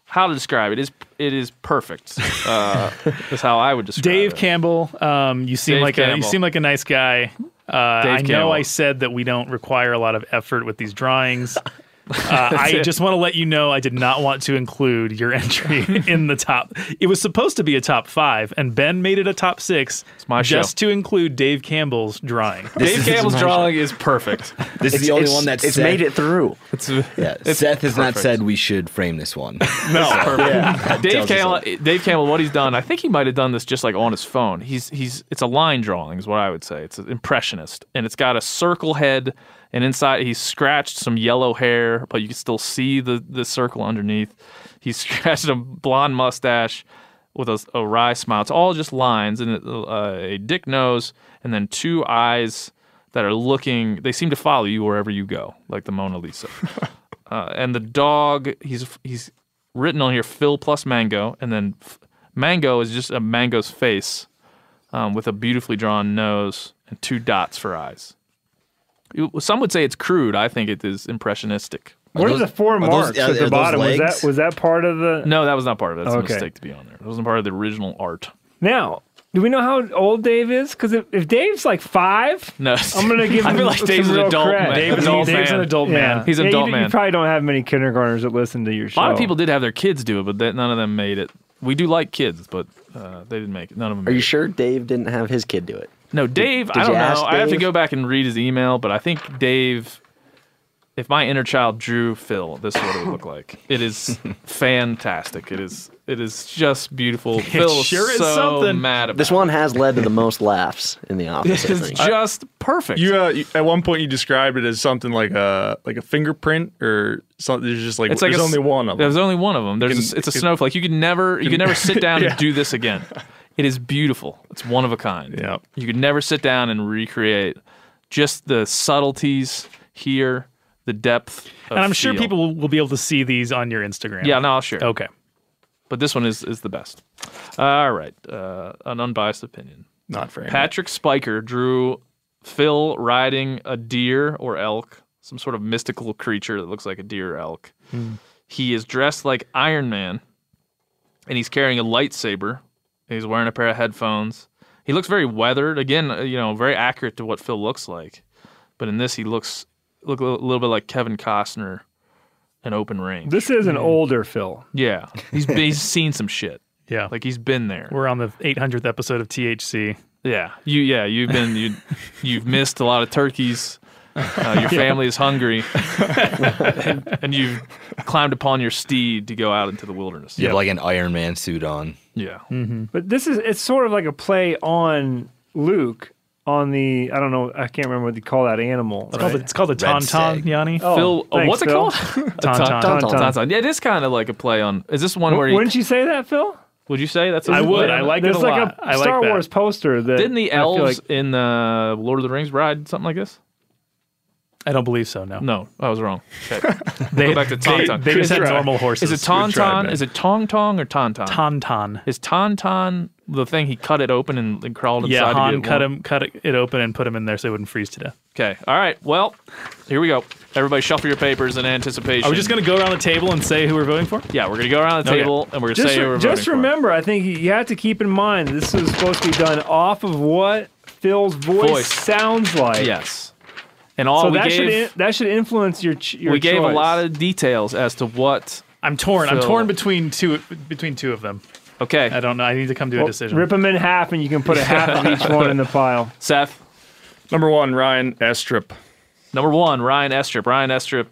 how to describe it. Is it is perfect. Uh, is how I would describe Dave it. Campbell, um, you seem Dave like a you seem like a nice guy. Uh, I know Campbell. I said that we don't require a lot of effort with these drawings. Uh, I just want to let you know I did not want to include your entry in the top. It was supposed to be a top five, and Ben made it a top six It's my show. just to include Dave Campbell's drawing. Dave Campbell's drawing is perfect. This is the only one that's it's made it through. It's, Yeah, it's Seth has not said we should frame this one. No, That Dave Campbell. Dave Campbell. What he's done, I think he might have done this just like on his phone. He's he's it's a line drawing, is what I would say. It's an impressionist, and it's got a circle head, and inside he scratched some yellow hair, but you can still see the the circle underneath. He scratched a blonde mustache with a, a wry smile. It's all just lines and uh, a dick nose, and then two eyes that are looking. They seem to follow you wherever you go, like the Mona Lisa. uh, and the dog he's he's written on here Phil plus Mango, and then f- Mango is just a mango's face um, with a beautifully drawn nose and two dots for eyes. You- Some would say it's crude. I think it is impressionistic. what are the four are marks are- at are the those bottom? Was that was that part of the No, that was not part of it. That's Okay. a mistake to be on there. It wasn't part of the original art. Now, do we know how old Dave is? Because if, if Dave's like five, No, I'm gonna give him. I feel like some Dave's an adult cred. man. Dave's, adult Dave's man. an adult Yeah. man. He's an Yeah, adult you, man. You probably don't have many kindergartners that listen to your show. A lot of people did have their kids do it, but that, none of them made it. We do like kids, but uh, they didn't make it. None of them. Are made you it. sure Dave didn't have his kid do it? No, Dave. did I don't know. ask I have to go back and read his email, but I think Dave. if my inner child drew Phil, this is what it would look like. It is fantastic. It is it is just beautiful. Phil sure is so something. mad about This one has led to the most laughs in the office. It's think. just perfect. You, uh, you at one point you described it as something like a like a fingerprint or something. There's just like It's like there's a, only one of them. There's only one of them. There's a, it's a can- snowflake. You could never you could never sit down Yeah. and do this again. It is beautiful. It's one of a kind. Yeah. You could never sit down and recreate just the subtleties here, the depth. Of and I'm sure feel. people will, be able to see these on your Instagram. Yeah, no, I'll share. Okay. But this one is is the best. All right, uh, an unbiased opinion. Not very. Patrick Spiker drew Phil riding a deer or elk, some sort of mystical creature that looks like a deer or elk. He is dressed like Iron Man, and he's carrying a lightsaber. He's wearing a pair of headphones. He looks very weathered. Again, uh, you know, very accurate to what Phil looks like. But in this, he looks look a little, little bit like Kevin Costner in Open Range. This is an older Phil. Yeah, he's he's seen some shit. Yeah. Like he's been there. We're on the 800th episode of THC. Yeah, you. Yeah, you've been you. You've missed a lot of turkeys. Uh, your family is hungry, and, and you've climbed upon your steed to go out into the wilderness. You have like an Iron Man suit on. Yeah, mm-hmm. But this is it's sort of like a play on Luke on the I don't know I can't remember what they call that animal. It's called, right? the, it's called the Tauntaun. Yanni. Oh, Phil. oh, thanks, what's it Phil. called? Tauntaun. Tauntaun. Tauntaun. Tauntaun. Yeah, it is kind of like a play on. Is this one where he? Wouldn't you say that, Phil? Would you say that's? I a would. I like it? it a like lot. a I like Star that. Wars poster that Didn't the elves like- in the Lord of the Rings ride something like this? I don't believe so. No. No, I was wrong. Okay. They, Go back to they, Tauntaun. they just had Good try. normal horses. Is it Good try, Tauntaun? Is it Tong Tong or Tauntaun? Tauntaun. Is Tauntaun the thing he cut it open and, and crawled inside? Yeah, to Han get cut warm? him, cut it, it open, and put him in there so he wouldn't freeze to death. Okay. All right. Well, here we go. Everybody, shuffle your papers in anticipation. Are we just gonna go around the table and say who we're voting for? Yeah, we're gonna go around the Okay. table and we're gonna just, say re- who we're voting. just voting remember, I think you have to keep in mind this is supposed to be done off of what Phil's voice, Voice. sounds like. Yes. And all So we that should in, that should influence your ch- your we gave a lot of details as to what. I'm torn. I'm torn between two between two of them. Okay, I don't know. I need to come to a decision. Rip them in half, and you can put a half of each one in the pile. Seth. Number one, Ryan Estrip. Number one, Ryan Estrip. Ryan Estrip.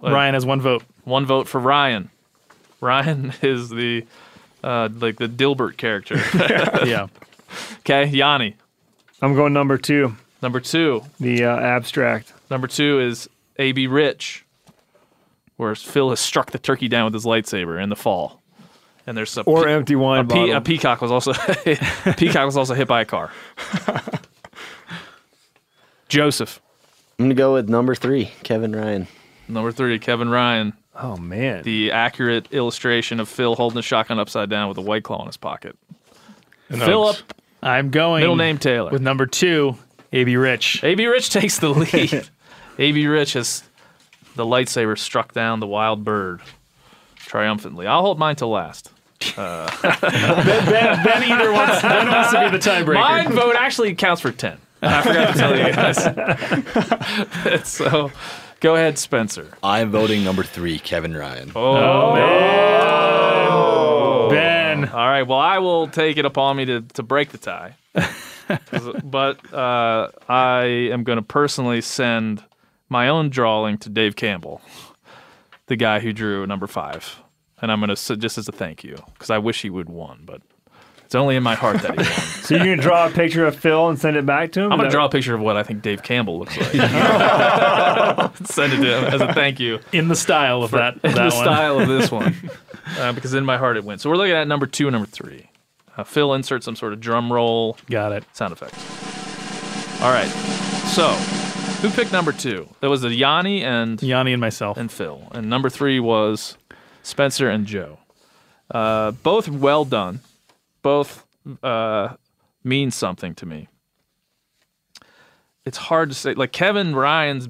Ryan has one vote. One vote for Ryan. Ryan is the uh, like the Dilbert character. yeah. okay, Yanni. I'm going number two, Number two. the uh, abstract. Number two is A.B. Rich, where Phil has struck the turkey down with his lightsaber in the fall. And there's a Or pe- empty wine a, pe- bottle. a peacock was also a peacock was also hit by a car. Joseph, I'm gonna go with number three, Kevin Ryan. number three, Kevin Ryan, oh man, the accurate illustration of Phil holding a shotgun upside down with a white claw in his pocket. Philip, I'm going middle name Taylor. with number two, AB Rich. A.B. Rich takes the lead. A.B. Rich has the lightsaber struck down the wild bird triumphantly. I'll hold mine till last. Uh, ben, ben either wants, ben wants to be the tiebreaker. My vote actually counts for 10. I forgot to tell you guys. so go ahead, Spencer. I'm voting number three, Kevin Ryan. Oh, oh. oh, Ben. All right. Well, I will take it upon me to, to break the tie. 'Cause- but uh, I am going to personally send my own drawing to Dave Campbell, the guy who drew number five. And I'm going to, just as a thank you, because I wish he would won, but it's only in my heart that he won. so you're gonna draw a picture of Phil and send it back to him? I'm going to draw a picture of what I think Dave Campbell looks like. Send it to him as a thank you. In the style of that, in that the one. style of this one, uh, because in my heart it wins. So we're looking at number two and number three. Uh, Phil insert some sort of drum roll Got it. sound effect. All right. So who picked number two? That was the Yanni and Yanni and myself. and Phil, and number three was Spencer and Joe. Uh, both well done. Both uh, mean something to me. It's hard to say. Like Kevin Ryan's,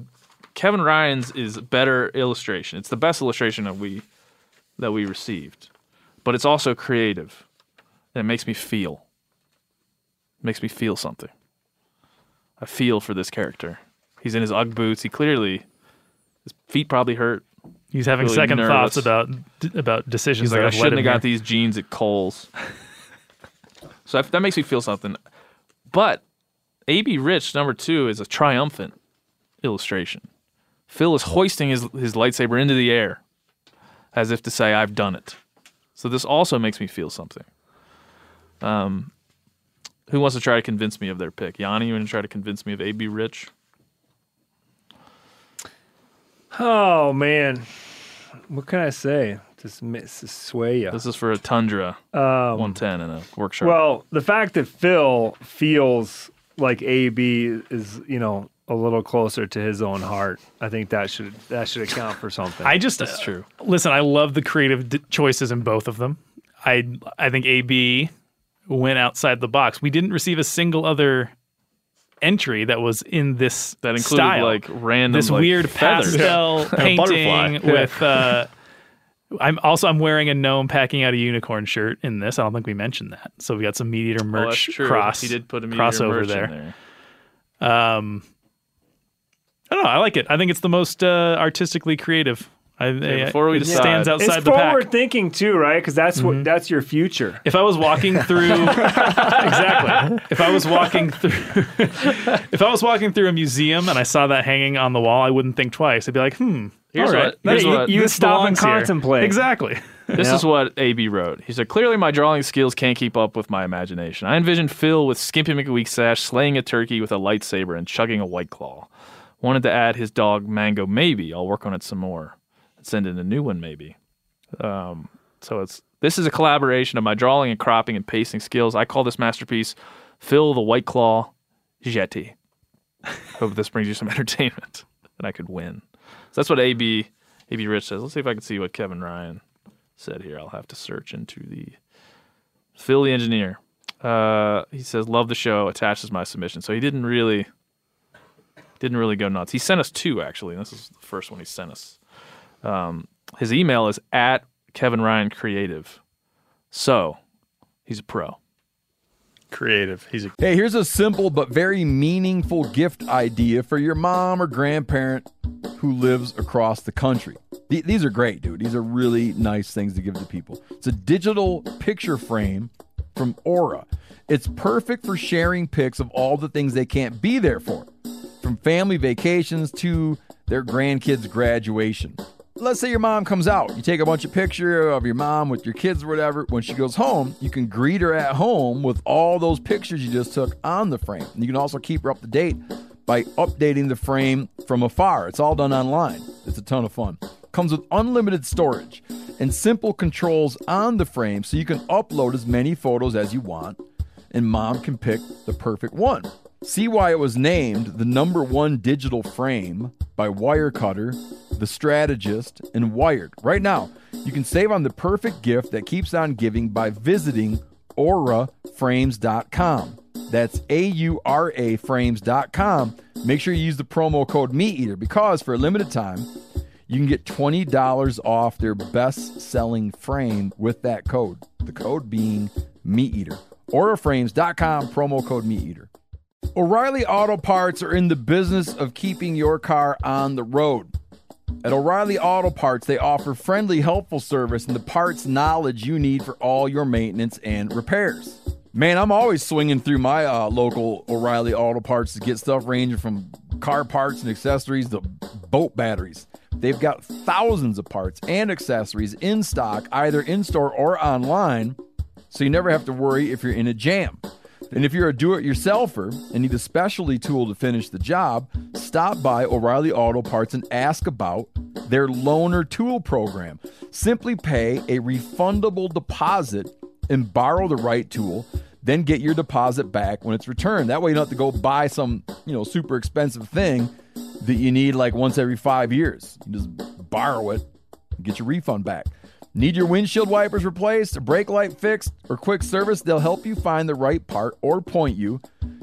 Kevin Ryan's is better illustration. It's the best illustration that we that we received, but it's also creative. And it makes me feel. makes me feel something. I feel for this character. He's in his UGG boots. He clearly his feet probably hurt. He's having really second thoughts about about decisions. He's like, I shouldn't have got here." these jeans at Kohl's. so that, that makes me feel something. But AB Rich number two is a triumphant illustration. Phil is hoisting his his lightsaber into the air, as if to say, "I've done it." So this also makes me feel something. Um, who wants to try to convince me of their pick? Yanni, you want to try to convince me of AB Rich? Oh man, what can I say? Just miss sway you. This is for a Tundra Um, 110 and a Work Sharp. Well, the fact that Phil feels like AB is, you know, a little closer to his own heart, I think that should that should account for something. I just That's true. listen. I love the creative d- choices in both of them. I I think AB went outside the box. We didn't receive a single other entry that was in this that included style. like random this like, weird feathers. pastel butterfly. painting with. Uh, I'm also I'm wearing a gnome packing out a unicorn shirt in this. I don't think we mentioned that. So we got some MeatEater Oh, merch true. cross. He did put a crossover merch there. there. Um, I don't know. I like it. I think it's the most uh, artistically creative. I, I- before we it decide- stands outside it's the pack. forward thinking too, right? Because that's what that's your future. If I was walking through exactly, if I was walking through, if I was walking through a museum and I saw that hanging on the wall, I wouldn't think twice. I'd be like, hmm. Here's all right, what- here's that- what- You this stop and belongs here. contemplate. Exactly. This Yeah. is what AB wrote. He said, Clearly, my drawing skills can't keep up with my imagination. I envisioned Phil with Skimpy McWeak sash slaying a turkey with a lightsaber and chugging a white claw. Wanted to add his dog Mango, maybe. I'll work on it some more. Send in a new one, maybe. Um, so it's this is a collaboration of my drawing and cropping and pasting skills. I call this masterpiece Phil the White Claw Jetty. Hope this brings you some entertainment and I could win. So that's what AB AB Rich says. Let's see if I can see what Kevin Ryan said here. I'll have to search into the Phil the engineer. Uh, he says, "Love the show." Attaches my submission. So he didn't really didn't really go nuts. He sent us two actually. This is the first one he sent us. Um, his email is at Kevin Ryan Creative. So he's a pro. Creative. He's a Hey, here's a simple but very meaningful gift idea for your mom or grandparent who lives across the country. Th- These are great, dude. These are really nice things to give to people. It's a digital picture frame from Aura. It's perfect for sharing pics of all the things they can't be there for, from family vacations to their grandkids' graduation. Let's say your mom comes out. You take a bunch of picture of your mom with your kids or whatever. When she goes home, you can greet her at home with all those pictures you just took on the frame. And you can also keep her up to date by updating the frame from afar. It's all done online. It's a ton of fun. Comes with unlimited storage and simple controls on the frame so you can upload as many photos as you want and mom can pick the perfect one. See why it was named the number one digital frame by Wirecutter, The Strategist, and Wired. Right now, you can save on the perfect gift that keeps on giving by visiting auraframes.com. That's A U R A frames.com. Make sure you use the promo code MeatEater because for a limited time, you can get $20 off their best selling frame with that code. The code being MeatEater. Auraframes.com, promo code MeatEater. O'Reilly Auto Parts are in the business of keeping your car on the road. At O'Reilly Auto Parts, they offer friendly, helpful service and the parts knowledge you need for all your maintenance and repairs. Man, I'm always swinging through my uh, local O'Reilly Auto Parts to get stuff ranging from car parts and accessories to boat batteries. They've got thousands of parts and accessories in stock, either in store or online, so you never have to worry if you're in a jam. And if you're a do it yourselfer and need a specialty tool to finish the job, stop by O'Reilly Auto Parts and ask about their loaner tool program. Simply pay a refundable deposit and borrow the right tool, then get your deposit back when it's returned. That way you don't have to go buy some, you know, super expensive thing that you need like once every 5 years. You just borrow it, get your refund back. Need your windshield wipers replaced, brake light fixed, or quick service? They'll help you find the right part or point you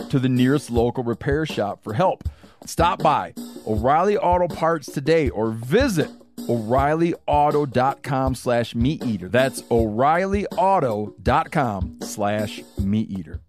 to the nearest local repair shop for help. Stop by O'Reilly Auto Parts today or visit O'ReillyAuto.com slash meat eater. That's O'ReillyAuto.com slash meat eater.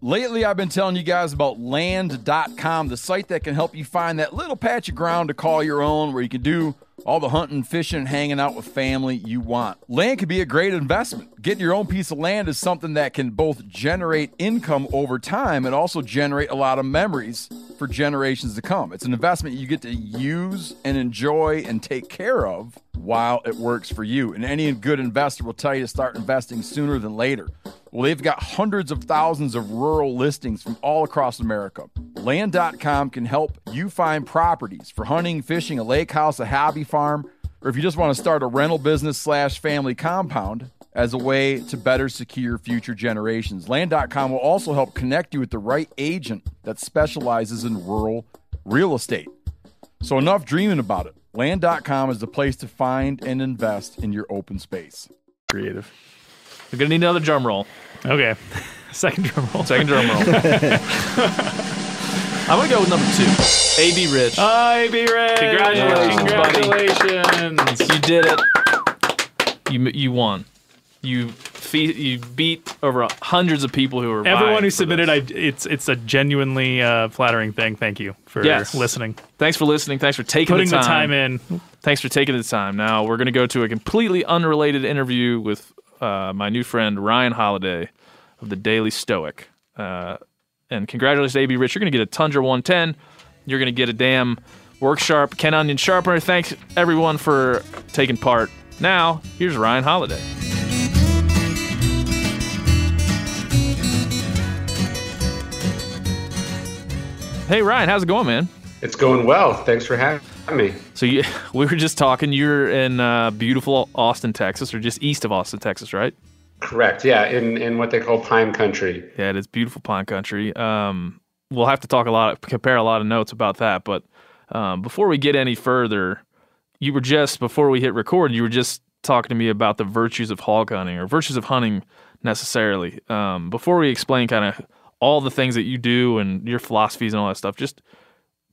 Lately, I've been telling you guys about land.com, the site that can help you find that little patch of ground to call your own where you can do all the hunting, fishing, and hanging out with family you want. Land could be a great investment. Getting your own piece of land is something that can both generate income over time and also generate a lot of memories for generations to come. It's an investment you get to use and enjoy and take care of while it works for you. And any good investor will tell you to start investing sooner than later. Well, they've got hundreds of thousands of rural listings from all across America. Land.com can help you find properties for hunting, fishing, a lake house, a hobby farm, or if you just want to start a rental business slash family compound as a way to better secure future generations. Land.com will also help connect you with the right agent that specializes in rural real estate. So enough dreaming about it. Land.com is the place to find and invest in your open space. Creative. We're gonna need another drum roll. Okay. Second drum roll. Second drum roll. I'm gonna go with number two. AB Rich. Hi, B Ray. Congratulations, buddy. Congratulations. you did it. You you won. You fe- you beat over hundreds of people who were Everyone who for submitted, this. I, it's it's a genuinely uh, flattering thing. Thank you for Yes. listening, Thanks for listening. Thanks for taking putting the the time. time in. Thanks for taking the time. Now we're going to go to a completely unrelated interview with uh, my new friend Ryan Holiday of the Daily Stoic. Uh, and congratulations, AB Rich. You're going to get a Tundra 110. You're going to get a damn Work Sharp Ken Onion sharpener. Thanks everyone for taking part. Now here's Ryan Holiday. Hey Ryan, how's it going, man? It's going well. Thanks for having me. So you, we were just talking. You're in uh, beautiful Austin, Texas, or just east of Austin, Texas, right? Correct. Yeah, in in what they call Pine Country. Yeah, it is beautiful pine country. Um, we'll have to talk a lot, compare a lot of notes about that. But um, before we get any further, you were just before we hit record, you were just talking to me about the virtues of hog hunting or virtues of hunting necessarily. Um, before we explain kind of all the things that you do and your philosophies and all that stuff, just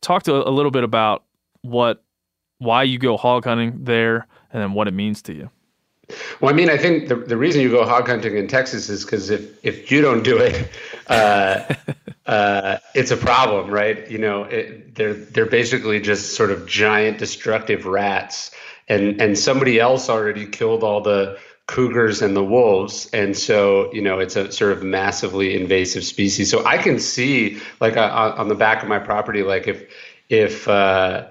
talk to a little bit about what, why you go hog hunting there, and then what it means to you. Well, I mean, I think the, the reason you go hog hunting in Texas is because if, if you don't do it, uh, uh, it's a problem, right? You know, it, they're they're basically just sort of giant destructive rats, and and somebody else already killed all the cougars and the wolves, and so you know it's a sort of massively invasive species. So I can see, like uh, on the back of my property, like if if uh,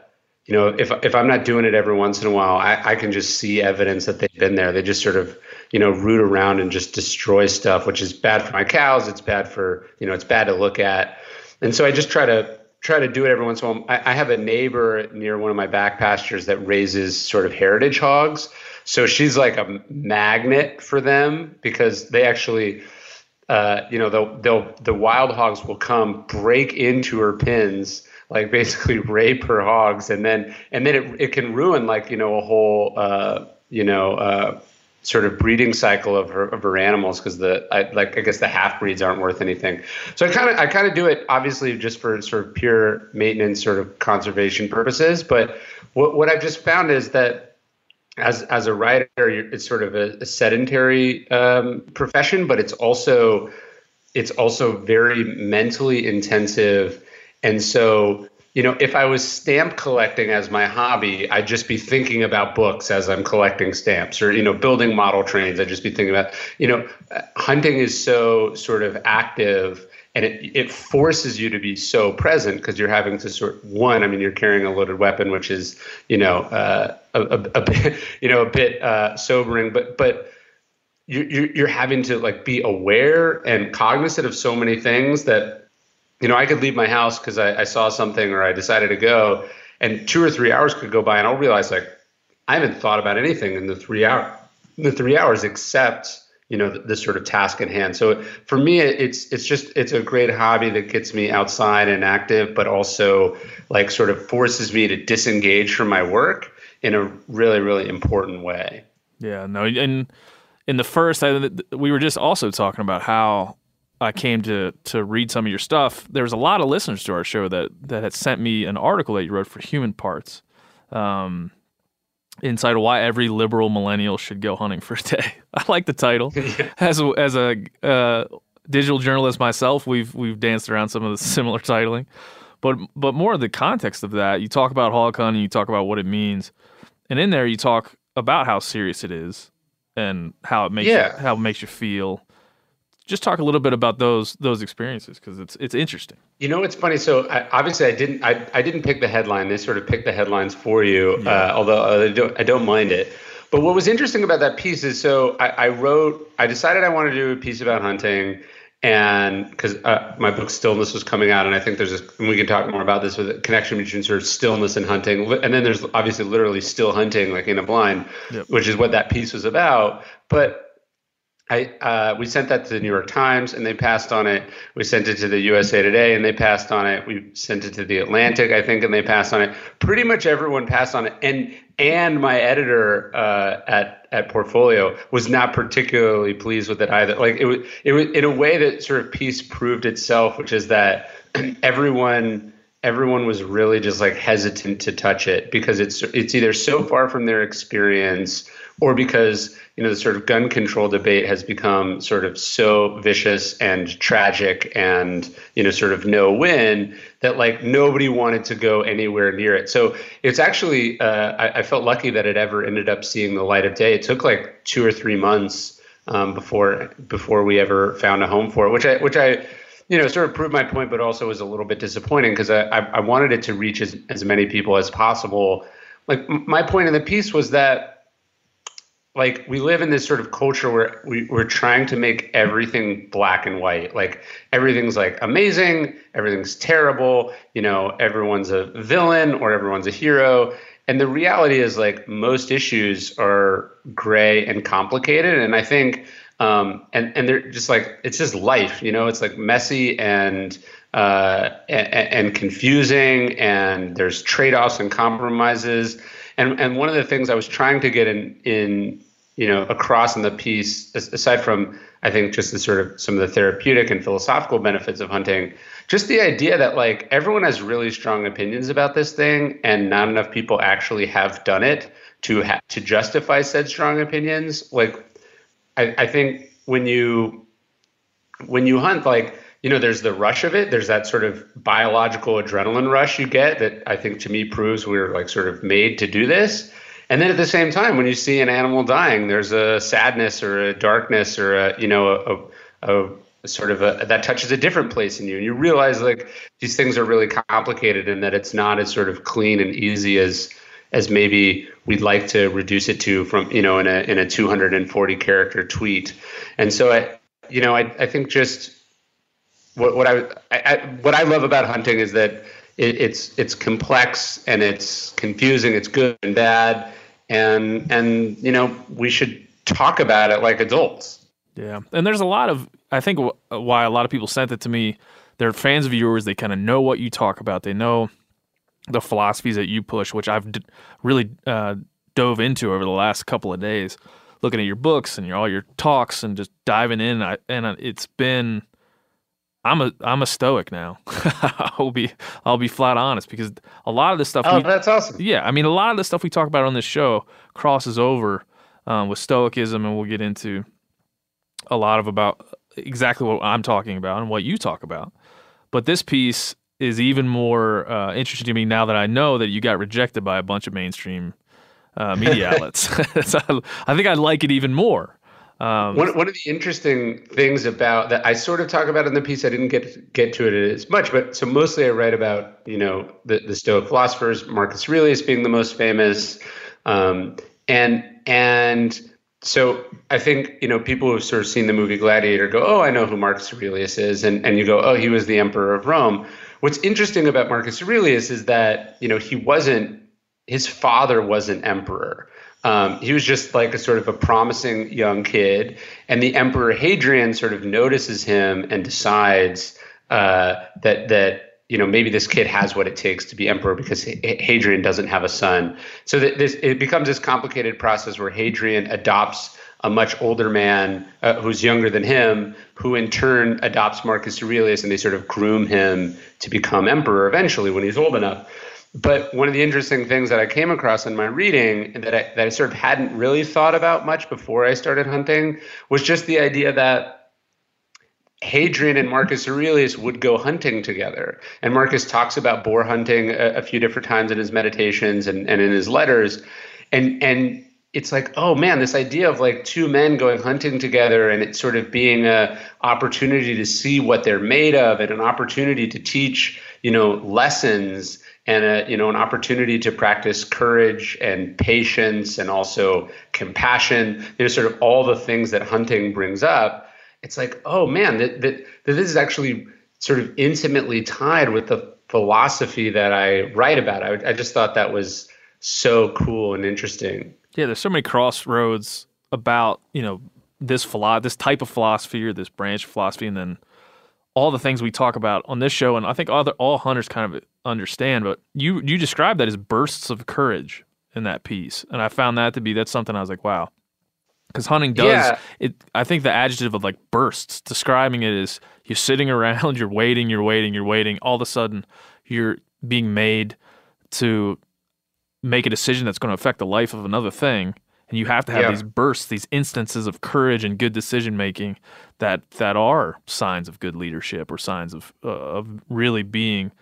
you know, if if I'm not doing it every once in a while, I, I can just see evidence that they've been there. They just sort of, you know, root around and just destroy stuff, which is bad for my cows. It's bad for, you know, it's bad to look at. And so I just try to try to do it every once in a while. I, I have a neighbor near one of my back pastures that raises sort of heritage hogs. So she's like a magnet for them because they actually uh, you know, they'll they'll the wild hogs will come break into her pins, like basically rape her hogs, and then and then it it can ruin like you know a whole uh, you know uh, sort of breeding cycle of her of her animals because the I, like I guess the half breeds aren't worth anything. So I kind of I kind of do it obviously just for sort of pure maintenance, sort of conservation purposes. But what what I've just found is that as as a writer, it's sort of a, a sedentary um, profession, but it's also it's also very mentally intensive. And so, you know, if I was stamp collecting as my hobby, I'd just be thinking about books as I'm collecting stamps, or you know, building model trains. I'd just be thinking about, you know, uh, hunting is so sort of active and it, it forces you to be so present because you're having to sort one i mean you're carrying a loaded weapon which is you know uh, a, a, a bit you know a bit uh, sobering but but you, you you're having to like be aware and cognizant of so many things that you know i could leave my house because I, I saw something or i decided to go and two or three hours could go by and i'll realize like i haven't thought about anything in the three hour the three hours except you know the, sort of task at hand. So for me it's it's just it's a great hobby that gets me outside and active but also like sort of forces me to disengage from my work in a really really important way. Yeah no and in the first I, we were just also talking about how I came to to read some of your stuff there was a lot of listeners to our show that that had sent me an article that you wrote for human parts um inside of why every liberal millennial should go hunting for a day. I like the title as a, as a uh, digital journalist myself, we've we've danced around some of the similar titling, but but more of the context of that. You talk about hog hunting, you talk about what it means, and in there you talk about how serious it is and how it makes Yeah. you, how it makes you feel. Just talk a little bit about those those experiences because it's it's interesting. You know, it's funny. So I, obviously, I didn't. I, I didn't pick the headline. They sort of picked the headlines for you. Uh, although uh, I don't. I don't mind it. But what was interesting about that piece is, so I, I wrote. I decided I wanted to do a piece about hunting, and because uh, my book Stillness was coming out, and I think there's a. And we can talk more about this with a connection between sort of stillness and hunting, and then there's obviously literally still hunting, like in a blind, Yep. which is what that piece was about. But I uh, we sent that to the New York Times and they passed on it. We sent it to the USA Today and they passed on it. We sent it to the Atlantic, I think, and they passed on it. Pretty much everyone passed on it. And and my editor uh, at at Portfolio was not particularly pleased with it either. Like it was it was in a way that sort of piece proved itself, which is that everyone everyone was really just like hesitant to touch it because it's it's either so far from their experience or because you know the sort of gun control debate has become sort of so vicious and tragic and you know sort of no win that like nobody wanted to go anywhere near it so it's actually uh, I, I felt lucky that it ever ended up seeing the light of day it took like two or three months um, before before we ever found a home for it which i which i you know, sort of proved my point, but also was a little bit disappointing because I, I, I wanted it to reach as, as many people as possible. Like my point in the piece was that, like, we live in this sort of culture where we, we're trying to make everything black and white. Like everything's like amazing, everything's terrible. You know, everyone's a villain or everyone's a hero. And the reality is, like, most issues are gray and complicated. And I think um, and and they're just like it's just life, you know. It's like messy and uh, and, and confusing, and there's trade-offs and compromises. And and one of the things I was trying to get in in you know across in the piece, aside from I think just the sort of some of the therapeutic and philosophical benefits of hunting, just the idea that like everyone has really strong opinions about this thing, and not enough people actually have done it to ha- to justify said strong opinions. Like I, I think when you when you hunt, like you know, there's the rush of it. There's that sort of biological adrenaline rush you get that I think to me proves we're like sort of made to do this. And then at the same time, when you see an animal dying, there's a sadness or a darkness or a you know a, a, a sort of a that touches a different place in you, and you realize like these things are really complicated and that it's not as sort of clean and easy as as maybe we'd like to reduce it to from you know in a in a 240 character tweet. And so i you know i, I think just what, what I, I, what i love about hunting is that it, it's it's complex and it's confusing it's good and bad and and you know we should talk about it like adults Yeah, and there's a lot of I think wh- why a lot of people sent it to me. They're fans of yours. They kind of know what you talk about. They know the philosophies that you push, which I've d- really uh, dove into over the last couple of days, looking at your books and your all your talks and just diving in. I, and uh, it's been I'm a I'm a stoic now. I'll be I'll be flat honest because a lot of the stuff. oh we, that's awesome yeah, I mean, a lot of the stuff we talk about on this show crosses over um, with Stoicism, and we'll get into a lot of about exactly what I'm talking about and what you talk about. But this piece is even more uh, interesting to me now that I know that you got rejected by a bunch of mainstream uh, media outlets. so I think I like it even more. Um, One, one of the interesting things about that I sort of talk about in the piece, I didn't get get to it as much, but so mostly I write about you know the, the Stoic philosophers, Marcus Aurelius being the most famous, um, and and so I think you know people who've sort of seen the movie Gladiator go, oh, I know who Marcus Aurelius is, and and you go, oh, he was the emperor of Rome. What's interesting about Marcus Aurelius is that you know he wasn't his father wasn't emperor. Um, he was just like a sort of a promising young kid, and the emperor Hadrian sort of notices him and decides uh, that that you know maybe this kid has what it takes to be emperor because Hadrian doesn't have a son. So that this it becomes this complicated process where Hadrian adopts a much older man uh, who's younger than him, who in turn adopts Marcus Aurelius, and they sort of groom him to become emperor eventually when he's old enough. But one of the interesting things that I came across in my reading that I, that I sort of hadn't really thought about much before I started hunting was just the idea that Hadrian and Marcus Aurelius would go hunting together. And Marcus talks about boar hunting a, a few different times in his meditations and, and in his letters. And and it's like, oh man, this idea of like two men going hunting together and it sort of being a opportunity to see what they're made of and an opportunity to teach, you know, lessons and a you know an opportunity to practice courage and patience and also compassion you know sort of all the things that hunting brings up it's like, oh man, that, that, that this is actually sort of intimately tied with the philosophy that I write about. I, I just thought that was so cool and interesting. Yeah, there's so many crossroads about you know this philo- this type of philosophy or this branch of philosophy, and then all the things we talk about on this show, and I think other all hunters kind of understand. But you you describe that as bursts of courage in that piece, and I found that to be that's something I was like, wow, because hunting does yeah. it i think the adjective of like bursts describing it is you're sitting around you're waiting you're waiting you're waiting all of a sudden you're being made to make a decision that's going to affect the life of another thing and you have to have yeah. these bursts these instances of courage and good decision making that that are signs of good leadership or signs of uh, of really being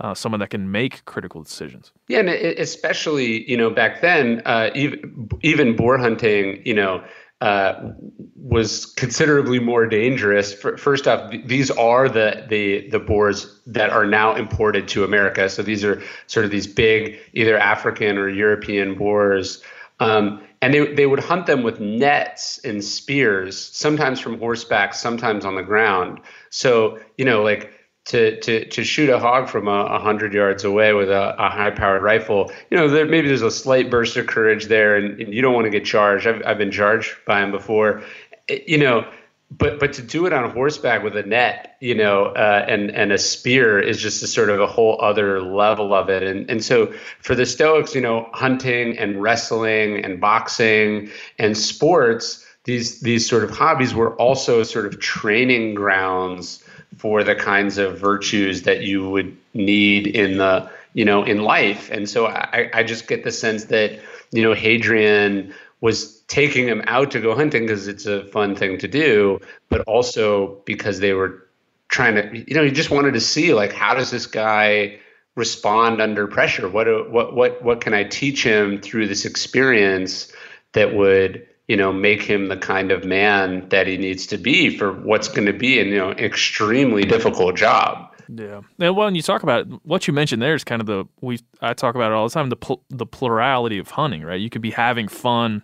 uh, someone that can make critical decisions. Yeah, and especially you know back then, uh, even even boar hunting, you know. Uh, was considerably more dangerous. First off, these are the, the the boars that are now imported to America. So these are sort of these big, either African or European boars, um, and they they would hunt them with nets and spears, sometimes from horseback, sometimes on the ground. So you know, like to to to shoot a hog from a, a hundred yards away with a, a high powered rifle, you know, there, maybe there's a slight burst of courage there, and, and you don't want to get charged. I've I've been charged by him before, you know. But but to do it on horseback with a net, you know, uh, and and a spear is just a sort of a whole other level of it. And and so for the Stoics, you know, hunting and wrestling and boxing and sports, these these sort of hobbies were also sort of training grounds for the kinds of virtues that you would need in the you know in life. And so i, I just get the sense that you know hadrian was taking him out to go hunting because it's a fun thing to do but also because they were trying to you know he just wanted to see like how does this guy respond under pressure? What what what what can i teach him through this experience that would you know, make him the kind of man that he needs to be for what's going to be an you know extremely difficult job. Yeah. And when you talk about it, what you mentioned there is kind of the we I talk about it all the time the pl- the plurality of hunting, right? You could be having fun,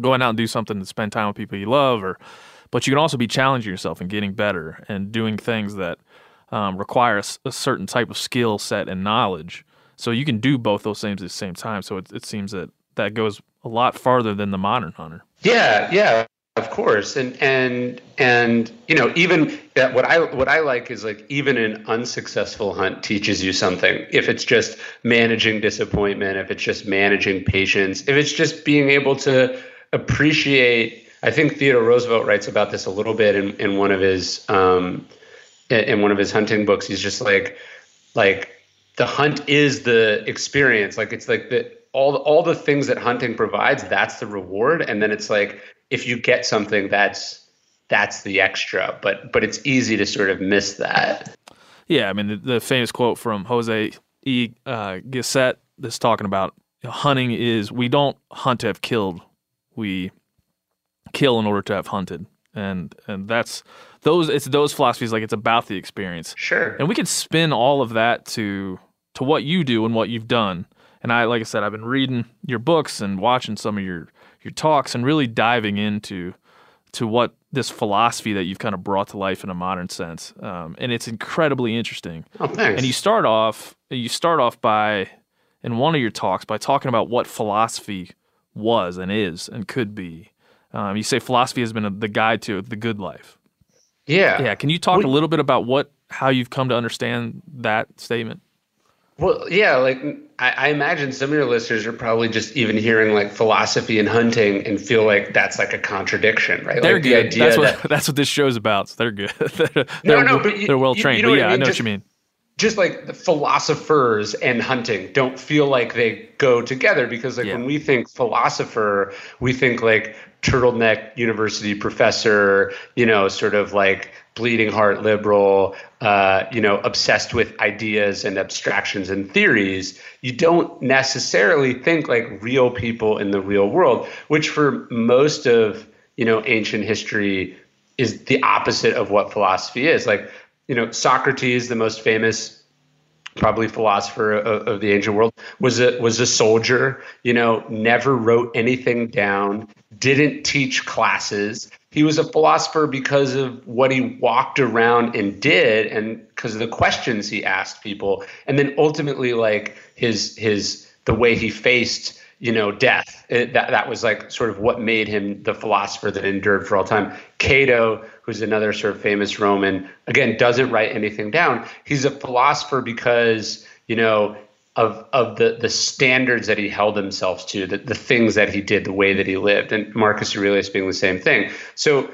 going out and do something to spend time with people you love, or but you can also be challenging yourself and getting better and doing things that um, require a, a, certain type of skill set and knowledge. So you can do both those things at the same time. So it, it seems that that goes a lot farther than the modern hunter. Yeah, yeah, of course, and and and you know even what I what I like is like even an unsuccessful hunt teaches you something. If it's just managing disappointment, if it's just managing patience, if it's just being able to appreciate. I think Theodore Roosevelt writes about this a little bit in, in one of his um, in one of his hunting books. He's just like like the hunt is the experience. Like it's like the all the, all the things that hunting provides that's the reward. And then it's like if you get something that's that's the extra but but it's easy to sort of miss that. Yeah i mean the, the famous quote from jose e uh, Gasset that's talking about hunting is we don't hunt to have killed. We kill in order to have hunted. And and that's those it's those philosophies like it's about the experience. Sure. And we could spin all of that to to what you do and what you've done and I, like I said, I've been reading your books and watching some of your your talks and really diving into to what this philosophy that you've kind of brought to life in a modern sense. Um, and it's incredibly interesting. Oh, thanks. And you start off you start off by in one of your talks by talking about what philosophy was and is and could be. Um, you say philosophy has been a, the guide to the good life. Yeah. Yeah. Can you talk a little bit about what how you've come to understand that statement? Well, yeah, like I, I, imagine some of your listeners are probably just even hearing like philosophy and hunting and feel like that's like a contradiction, right? They're like good. The that's what that, that's what this show's about. So they're good. they're, no, no, but you, they're well trained. You know yeah, I, mean? I know just, what you mean. Just like the philosophers and hunting don't feel like they go together because like yeah. when we think philosopher, we think like turtleneck university professor, you know, sort of like bleeding heart liberal, uh, you know, obsessed with ideas and abstractions and theories, you don't necessarily think like real people in the real world, which for most of, you know, ancient history is the opposite of what philosophy is. Like, you know, Socrates, the most famous probably philosopher of, of, the ancient world was a was a soldier you know never wrote anything down didn't teach classes he was a philosopher because of what he walked around and did and because of the questions he asked people. And then ultimately like his his the way he faced you know death it, that that was like sort of what made him the philosopher that endured for all time. Cato who's another sort of famous roman again doesn't write anything down. He's a philosopher because you know of of the the standards that he held himself to, the, the things that he did, the way that he lived, and Marcus Aurelius being the same thing. So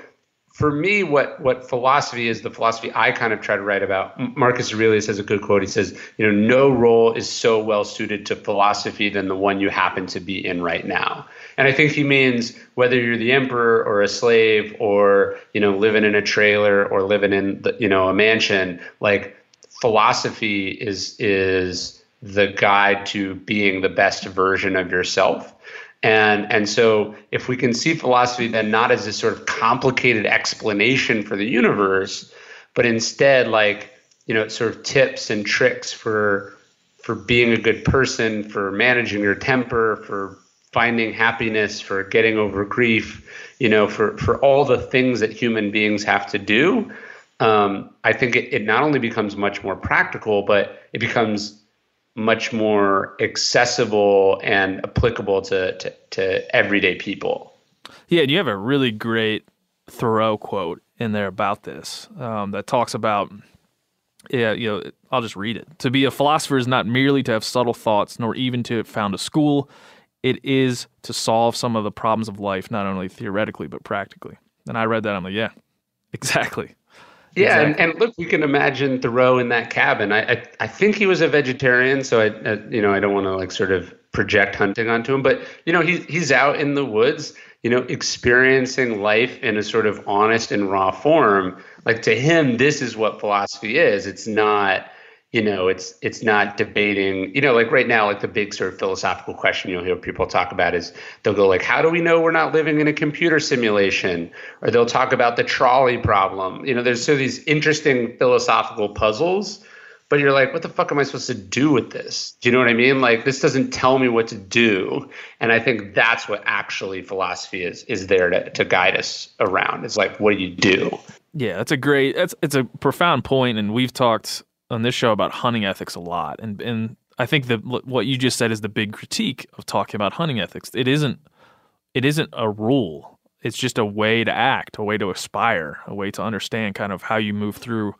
for me, what what philosophy is, the philosophy I kind of try to write about. Marcus Aurelius has a good quote. He says, "You know, no role is so well suited to philosophy than the one you happen to be in right now." And I think he means whether you're the emperor or a slave, or you know, living in a trailer or living in the, you know a mansion, like philosophy is is the guide to being the best version of yourself. And, and so, if we can see philosophy then not as this sort of complicated explanation for the universe, but instead like, you know, sort of tips and tricks for, for being a good person, for managing your temper, for finding happiness, for getting over grief, you know, for, for all the things that human beings have to do, um, I think it, it not only becomes much more practical, but it becomes much more accessible and applicable to, to, to everyday people. Yeah, and you have a really great Thoreau quote in there about this um, that talks about, yeah, you know, I'll just read it. To be a philosopher is not merely to have subtle thoughts, nor even to have found a school. It is to solve some of the problems of life, not only theoretically but practically. And I read that, I'm like, yeah, exactly. Yeah, exactly. and, and, look, we can imagine Thoreau in that cabin. I, I, I think he was a vegetarian, so I, I you know I don't want to like sort of project hunting onto him, but you know he's he's out in the woods, you know, experiencing life in a sort of honest and raw form. Like to him, this is what philosophy is. It's not you know it's it's not debating you know like right now like the big sort of philosophical question you'll hear people talk about is they'll go like how do we know we're not living in a computer simulation? Or they'll talk about the trolley problem. You know there's so these interesting philosophical puzzles but you're like what the fuck am i supposed to do with this? Do you know what i mean? Like this doesn't tell me what to do. And i think that's what actually philosophy is is there to, to guide us around it's like what do you do? Yeah that's a great that's it's a profound point and we've talked on this show about hunting ethics a lot, and and I think that what you just said is the big critique of talking about hunting ethics. It isn't it isn't a rule. It's just a way to act, a way to aspire, a way to understand kind of how you move through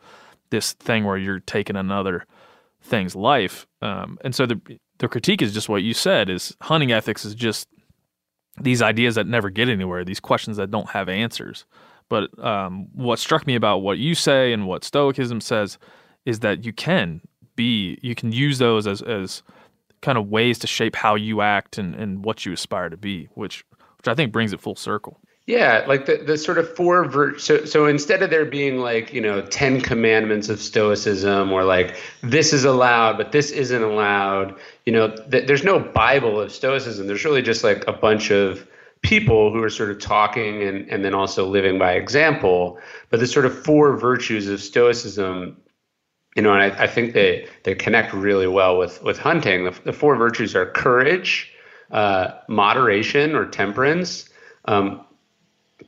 this thing where you're taking another thing's life. Um, and so the the critique is just what you said: is hunting ethics is just these ideas that never get anywhere, these questions that don't have answers. But um, what struck me about what you say and what Stoicism says is that you can be you can use those as as kind of ways to shape how you act and, and what you aspire to be, which which I think brings it full circle. Yeah, like the, the sort of four vir- so so instead of there being like, you know, 10 commandments of stoicism or like this is allowed but this isn't allowed, you know, th- there's no bible of stoicism. There's really just like a bunch of people who are sort of talking and and then also living by example, but the sort of four virtues of stoicism you know, and I, I, think they they connect really well with with hunting. The, the four virtues are courage, uh, moderation or temperance, um,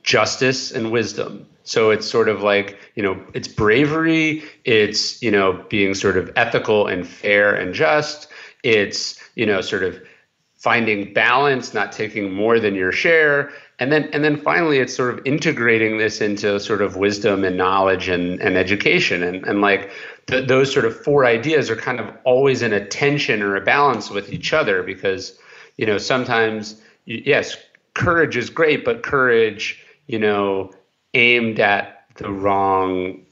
justice, and wisdom. So it's sort of like you know, it's bravery. It's you know, being sort of ethical and fair and just. It's you know, sort of finding balance, not taking more than your share, and then and then finally it's sort of integrating this into sort of wisdom and knowledge and, and education and, and like th- those sort of four ideas are kind of always in a tension or a balance with each other because you know sometimes yes courage is great but courage you know aimed at the wrong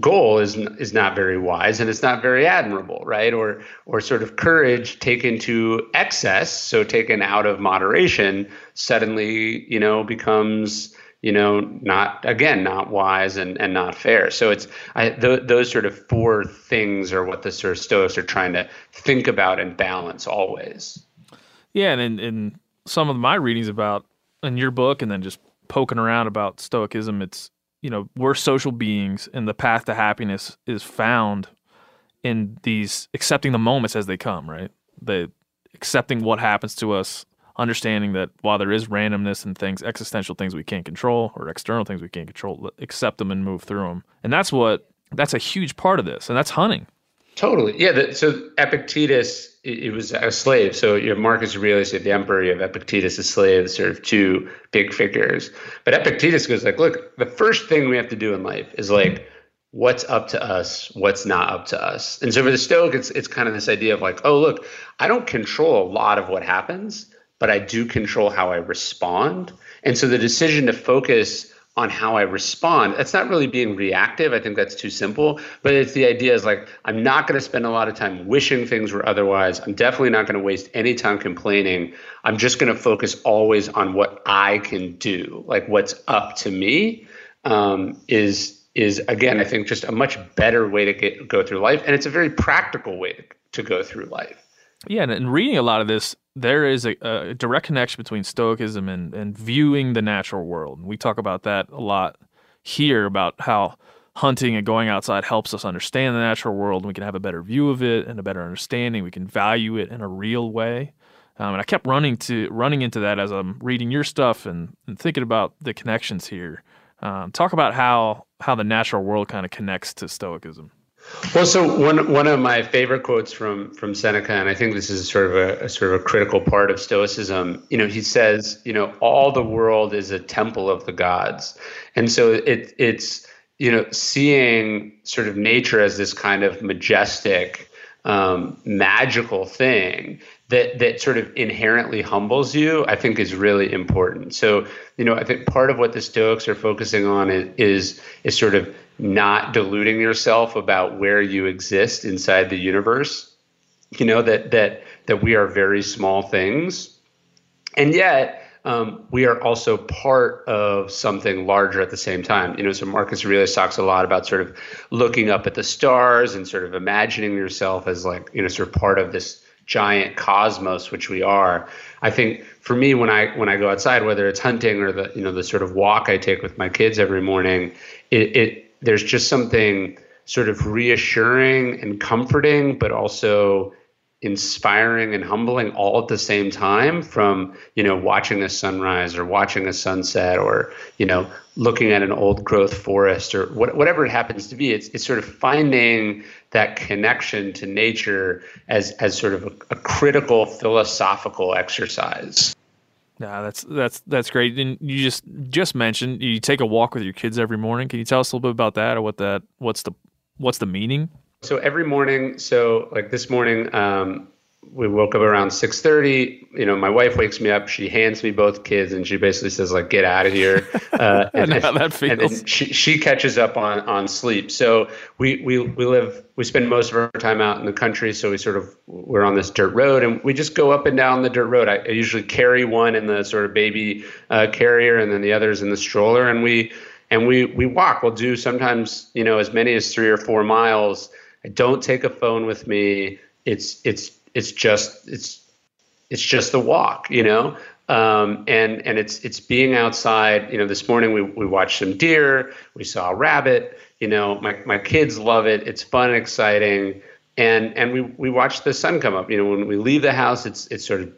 goal is is not very wise and it's not very admirable right? Or or sort of courage taken to excess so taken out of moderation suddenly you know becomes you know, not again, not wise and, and not fair. So it's I, th- those sort of four things are what the sort of Stoics are trying to think about and balance always. Yeah, and in, in some of my readings about in your book, and then just poking around about Stoicism, it's you know we're social beings, and the path to happiness is found in these accepting the moments as they come. Right, the accepting what happens to us understanding that while there is randomness and things, existential things we can't control or external things we can't control, accept them and move through them. And that's what that's a huge part of this, and that's hunting. Totally, yeah. The, so Epictetus, it, it, was a slave. So you have Marcus Aurelius, the emperor, you have Epictetus, a slave, sort of two big figures. But Epictetus goes like, look, the first thing we have to do in life is like what's up to us, what's not up to us. And so for the Stoic, it's it's kind of this idea of like, oh, look, I don't control a lot of what happens but I do control how I respond. And so the decision to focus on how I respond, that's not really being reactive. I think that's too simple. But it's the idea is like, I'm not going to spend a lot of time wishing things were otherwise. I'm definitely not going to waste any time complaining. I'm just going to focus always on what I can do, like what's up to me. Um, is is again, I think, just a much better way to get go through life, and it's a very practical way to, to go through life. Yeah, and, and reading a lot of this, there is a, a, direct connection between Stoicism and, and viewing the natural world. We talk about that a lot here about how hunting and going outside helps us understand the natural world. And we can have a better view of it and a better understanding. We can value it in a real way. Um, and I kept running to running into that as I'm reading your stuff and, and thinking about the connections here. Um, talk about how how the natural world kind of connects to Stoicism. Well, so one one of my favorite quotes from from Seneca, and I think this is sort of a, a, sort of a critical part of Stoicism. You know, he says, you know, all the world is a temple of the gods, and so it it's you know seeing sort of nature as this kind of majestic, um, magical thing that that sort of inherently humbles you. I think is really important. So you know, I think part of what the Stoics are focusing on is is, is sort of not deluding yourself about where you exist inside the universe. You know that that that we are very small things, and yet um, we are also part of something larger at the same time. You know, so Marcus Aurelius talks a lot about sort of looking up at the stars and sort of imagining yourself as like you know sort of part of this giant cosmos which we are i think for me when i when i go outside whether it's hunting or the you know the sort of walk i take with my kids every morning it, it there's just something sort of reassuring and comforting, but also inspiring and humbling all at the same time from you know watching a sunrise or watching a sunset or you know looking at an old growth forest or what, whatever it happens to be. It's, it's sort of finding that connection to nature as as sort of a, a critical philosophical exercise yeah, that's that's that's great. And you just just mentioned you take a walk with your kids every morning. Can you tell us a little bit about that, or what that what's the what's the meaning? So every morning, so like this morning, um, we woke up around 6.30 you know my wife wakes me up she hands me both kids and she basically says like get out of here. Uh, and, how that feels. and then she, she catches up on on sleep. So we we we live we spend most of our time out in the country so we sort of we're on this dirt road and we just go up and down the dirt road. I, I usually carry one in the sort of baby uh, carrier and then the others in the stroller and we and we we walk. We'll do sometimes you know as many as three or four miles. I don't take a phone with me. It's it's it's just it's it's just the walk, you know. Um, and and it's it's being outside. You know, this morning we we watched some deer, we saw a rabbit. You know, my my kids love it. It's fun and exciting. And and we we watch the sun come up. You know, when we leave the house, it's it's sort of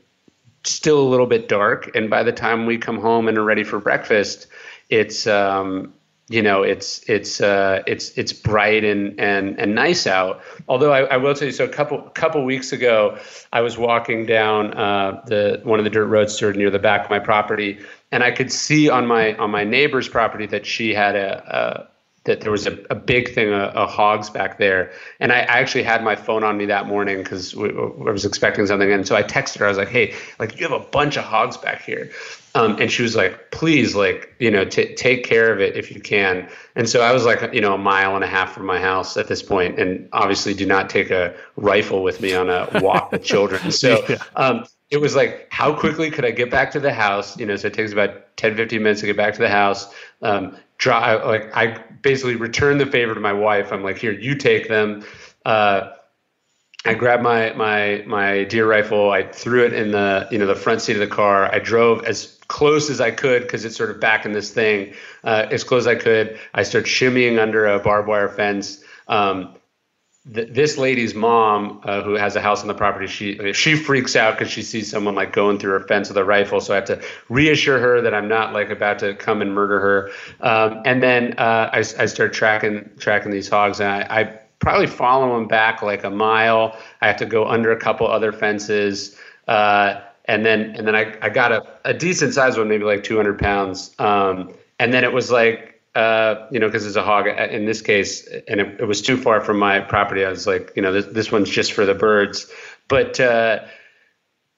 still a little bit dark, and by the time we come home and are ready for breakfast, it's um, you know it's it's uh, it's it's bright and and and nice out. Although I, I will tell you, so a couple couple weeks ago, I was walking down uh, the one of the dirt roads near the back of my property, and I could see on my on my neighbor's property that she had a, a that there was a, a big thing of, of hogs back there. And I, I, actually had my phone on me that morning because I was expecting something. And so I texted her. I was like, hey, like you have a bunch of hogs back here. Um, and she was like, please, like, you know, t- take care of it if you can. And so I was like, you know, a mile and a half from my house at this point, and obviously do not take a rifle with me on a walk with children. So, um, it was like how quickly could I get back to the house? You know, so it takes about 10, 15 minutes to get back to the house. Um, drive like I basically return the favor to my wife. I'm like, here, you take them. Uh, I grabbed my my my deer rifle. I threw it in the you know the front seat of the car. I drove as close as I could because it's sort of back in this thing, uh, as close as I could. I start shimmying under a barbed wire fence. Um, th- this lady's mom, uh, who has a house on the property, she she freaks out because she sees someone like going through her fence with a rifle. So I have to reassure her that I'm not like about to come and murder her. Um, and then uh, I, I start tracking tracking these hogs, and I, I probably follow them back like a mile. I have to go under a couple other fences. Uh, and then and then I, I got a, a decent sized one, maybe like 200 pounds. Um, and then it was like, uh, you know, because it's a hog uh, in this case, and it, it, was too far from my property. I was like, you know, this, this one's just for the birds. But, uh,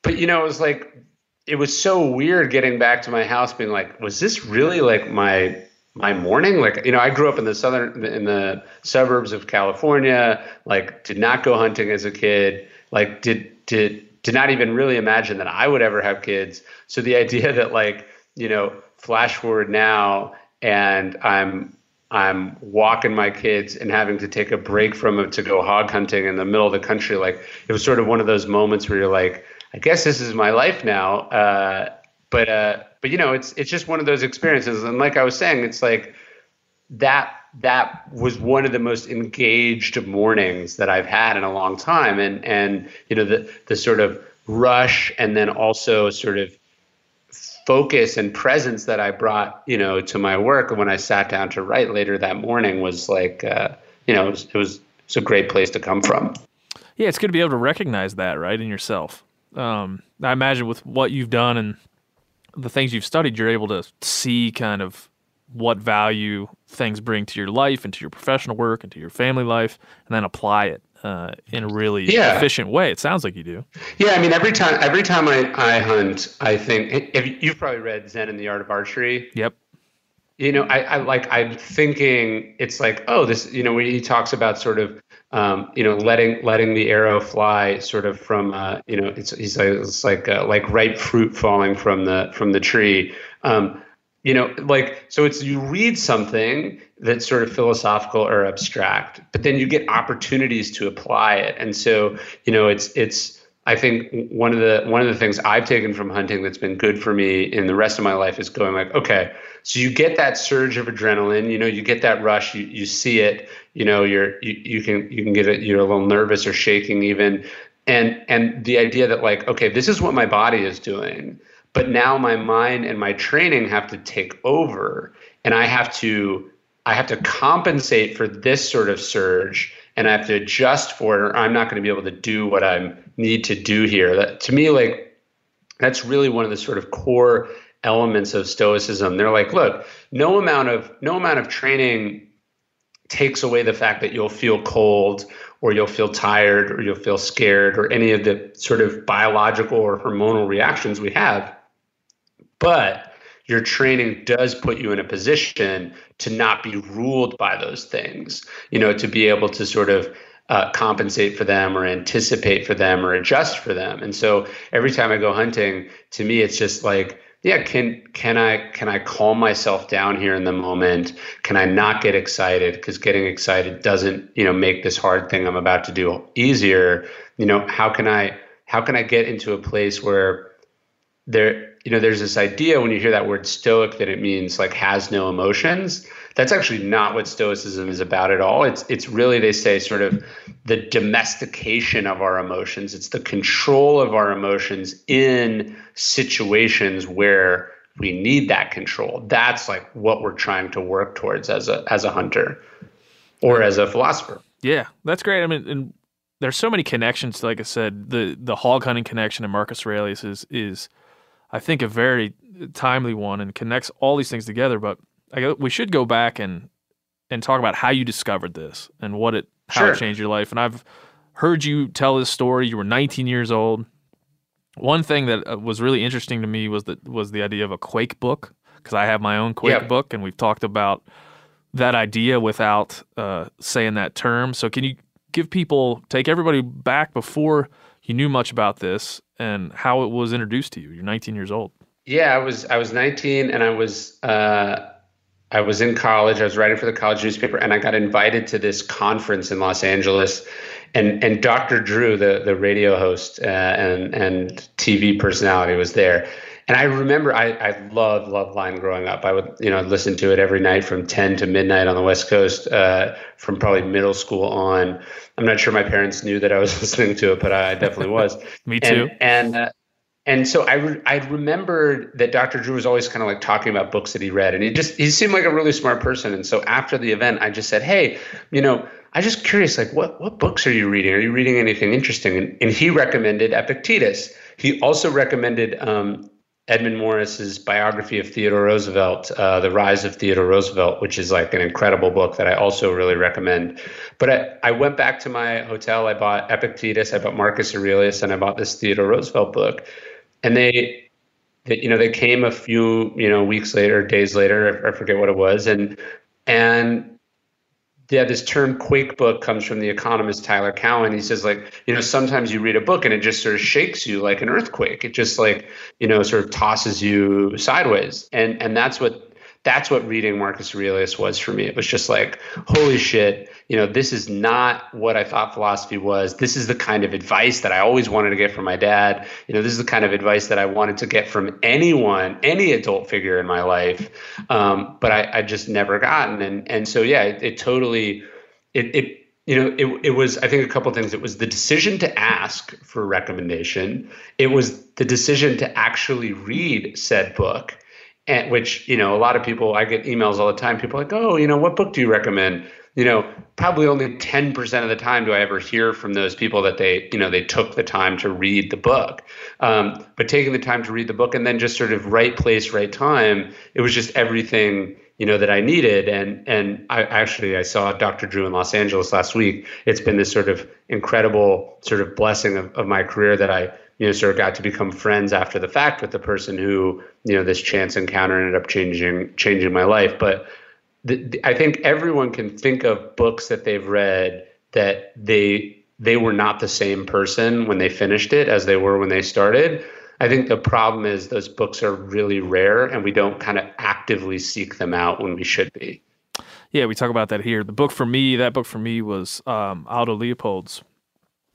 but, you know, it was like, it was so weird getting back to my house being like, was this really like my, my morning? Like, you know, I grew up in the southern, in the suburbs of California, like did not go hunting as a kid, like did, did, did not even really imagine that I would ever have kids. So the idea that like, you know, flash forward now and I'm I'm walking my kids and having to take a break from it to go hog hunting in the middle of the country. Like it was sort of one of those moments where you're like, I guess this is my life now. Uh, but uh, but you know, it's it's just one of those experiences. And like I was saying, it's like that that was one of the most engaged mornings that I've had in a long time. And and you know the the sort of rush and then also sort of focus and presence that I brought, you know, to my work when I sat down to write later that morning was like, uh, you know, it was, it was it's a great place to come from. Yeah, it's good to be able to recognize that, right, in yourself. Um, I imagine with what you've done and the things you've studied, you're able to see kind of what value things bring to your life and to your professional work and to your family life, and then apply it uh, in a really yeah. efficient way. It sounds like you do. Yeah, I mean, every time every time I, I hunt, I think if you've probably read Zen and the Art of Archery. Yep. You know, I, I like I'm thinking it's like oh this you know when he talks about sort of um, you know letting letting the arrow fly sort of from uh, you know it's he's like it's like uh, like ripe fruit falling from the from the tree. Um, you know like so it's you read something that's sort of philosophical or abstract but then you get opportunities to apply it. And so you know it's it's i think one of the one of the things i've taken from hunting that's been good for me in the rest of my life is going like okay so you get that surge of adrenaline you know you get that rush you, you see it you know you're you, you can you can get it you're a little nervous or shaking even. And and the idea that like okay this is what my body is doing but now my mind and my training have to take over and i have to i have to compensate for this sort of surge and i have to adjust for it or i'm not going to be able to do what i need to do here. That to me like that's really one of the sort of core elements of stoicism. They're like look no amount of no amount of training takes away the fact that you'll feel cold or you'll feel tired or you'll feel scared or any of the sort of biological or hormonal reactions we have but your training does put you in a position to not be ruled by those things, you know, to be able to sort of uh, compensate for them or anticipate for them or adjust for them. And so every time I go hunting, to me, it's just like, yeah, can can I can I calm myself down here in the moment? Can I not get excited? Because getting excited doesn't, you know, make this hard thing I'm about to do easier. You know, how can I how can I get into a place where there you know there's this idea when you hear that word stoic that it means like has no emotions. That's actually not what stoicism is about at all. It's it's really they say sort of the domestication of our emotions. It's the control of our emotions in situations where we need that control. That's like what we're trying to work towards as a as a hunter or as a philosopher. Yeah that's great. I mean and there's so many connections like i said the the hog hunting connection and marcus aurelius is is I think, a very timely one and connects all these things together. But I, we should go back and and talk about how you discovered this and what it how sure. it changed your life. And I've heard you tell this story. You were 19 years old. One thing that uh, was really interesting to me was that was the idea of a Quake book because I have my own Quake yep. book, and we've talked about that idea without uh, saying that term. So can you give people take everybody back before he knew much about this and how it was introduced to you. You're 19 years old. Yeah, I was I was 19 and I was uh, I was in college. I was writing for the college newspaper, and I got invited to this conference in Los Angeles. And and Dr. Drew, the the radio host uh, and and TV personality, was there. And I remember I I loved Loveline growing up. I would you know listen to it every night from 10 to midnight on the West Coast, uh, from probably middle school on. I'm not sure my parents knew that I was listening to it, but I definitely was. Me too. And, and uh, and so I, re- I remembered that Dr. Drew was always kind of like talking about books that he read, and he just he seemed like a really smart person. And so after the event, I just said, "Hey, you know, I'm just curious, like what what books are you reading? Are you reading anything interesting?" And, and he recommended Epictetus. He also recommended um, Edmund Morris's biography of Theodore Roosevelt, uh, The Rise of Theodore Roosevelt, which is like an incredible book that I also really recommend. But I, I went back to my hotel. I bought Epictetus, I bought Marcus Aurelius, and I bought this Theodore Roosevelt book and they, they, you know they came a few you know weeks later days later i forget what it was and and yeah, this term quake book comes from the economist Tyler Cowen. He says, like, you know, sometimes you read a book and it just sort of shakes you like an earthquake. It just like, you know, sort of tosses you sideways. And and that's what that's what reading Marcus Aurelius was for me. It was just like, holy shit, you know, this is not what I thought philosophy was. This is the kind of advice that I always wanted to get from my dad. You know, this is the kind of advice that I wanted to get from anyone, any adult figure in my life. Um, but I, I just never gotten. And and so yeah, it, it totally it it you know it, it was i think a couple things it was the decision to ask for recommendation it was the decision to actually read said book and which you know a lot of people i get emails all the time people like oh you know what book do you recommend you know probably only 10% of the time do i ever hear from those people that they you know they took the time to read the book. Um, but taking the time to read the book and then just sort of right place right time it was just everything you know that i needed. And and i actually i saw dr drew in los angeles last week. It's been this sort of incredible sort of blessing of, of my career that i you know, sort of got to become friends after the fact with the person who, you know, this chance encounter ended up changing changing my life. But the, I think everyone can think of books that they've read that they they were not the same person when they finished it as they were when they started. I think the problem is those books are really rare and we don't kind of actively seek them out when we should be. Yeah, we talk about that here. The book for me, that book for me was um, Aldo Leopold's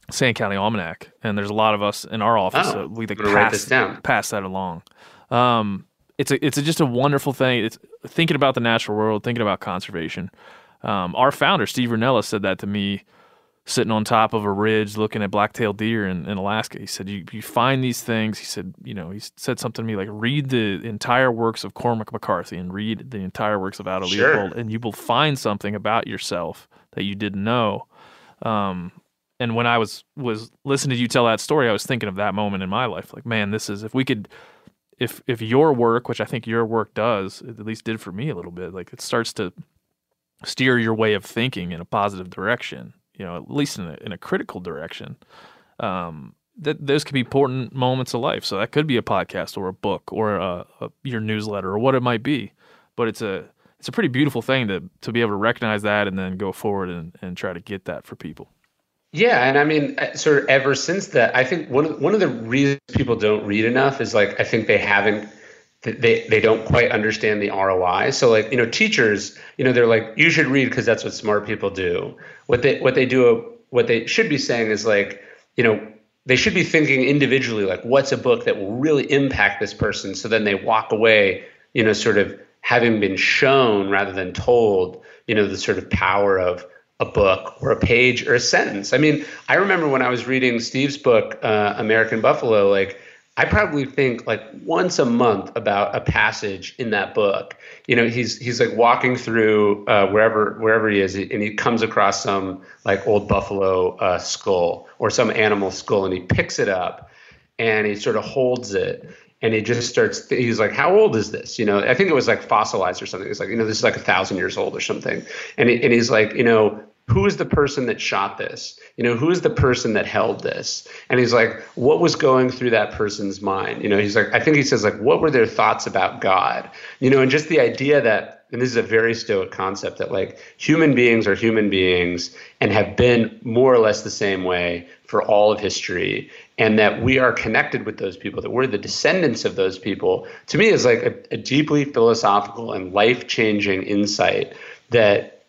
Sand County Almanac, and there's a lot of us in our office. Oh, uh, we like pass, pass that along. Um, it's a, it's a, just a wonderful thing. It's thinking about the natural world, thinking about conservation. Um, our founder Steve Rinella said that to me, sitting on top of a ridge looking at black-tailed deer in, in Alaska. He said, you, "You find these things." He said, "You know," he said something to me like, "Read the entire works of Cormac McCarthy and read the entire works of Aldo Sure. Leopold, and you will find something about yourself that you didn't know." Um, and when I was was listening to you tell that story, I was thinking of that moment in my life. Like, man, this is if we could, if if your work, which I think your work does, at least did for me a little bit, like it starts to steer your way of thinking in a positive direction. You know, at least in a, in a critical direction. Um, that those could be important moments of life. So that could be a podcast or a book or a, a, your newsletter or what it might be. But it's a it's a pretty beautiful thing to to be able to recognize that and then go forward and, and try to get that for people. Yeah, and I mean, uh, sort of ever since that, I think one of one of the reasons people don't read enough is like I think they haven't they they don't quite understand the ROI. So like you know, teachers, you know, they're like you should read because that's what smart people do. What they what they do what they should be saying is like you know they should be thinking individually like what's a book that will really impact this person. So then they walk away, you know, sort of having been shown rather than told, you know, the sort of power of a book or a page or a sentence. I mean, I remember when I was reading Steve's book, uh, American Buffalo, like I probably think like once a month about a passage in that book. You know, he's he's like walking through uh, wherever wherever he is, and he comes across some like old buffalo uh, skull or some animal skull, and he picks it up, and he sort of holds it, and he just starts. He's like, "How old is this?" You know, I think it was like fossilized or something. It's like, you know, this is like a thousand years old or something, and he, and he's like, you know, who is the person that shot this? You know, who is the person that held this? And he's like, what was going through that person's mind? You know, he's like, I think he says, like, what were their thoughts about God? You know, and just the idea that, and this is a very stoic concept that like human beings are human beings and have been more or less the same way for all of history. And that we are connected with those people, that we're the descendants of those people, to me is like a, a deeply philosophical and life changing insight that,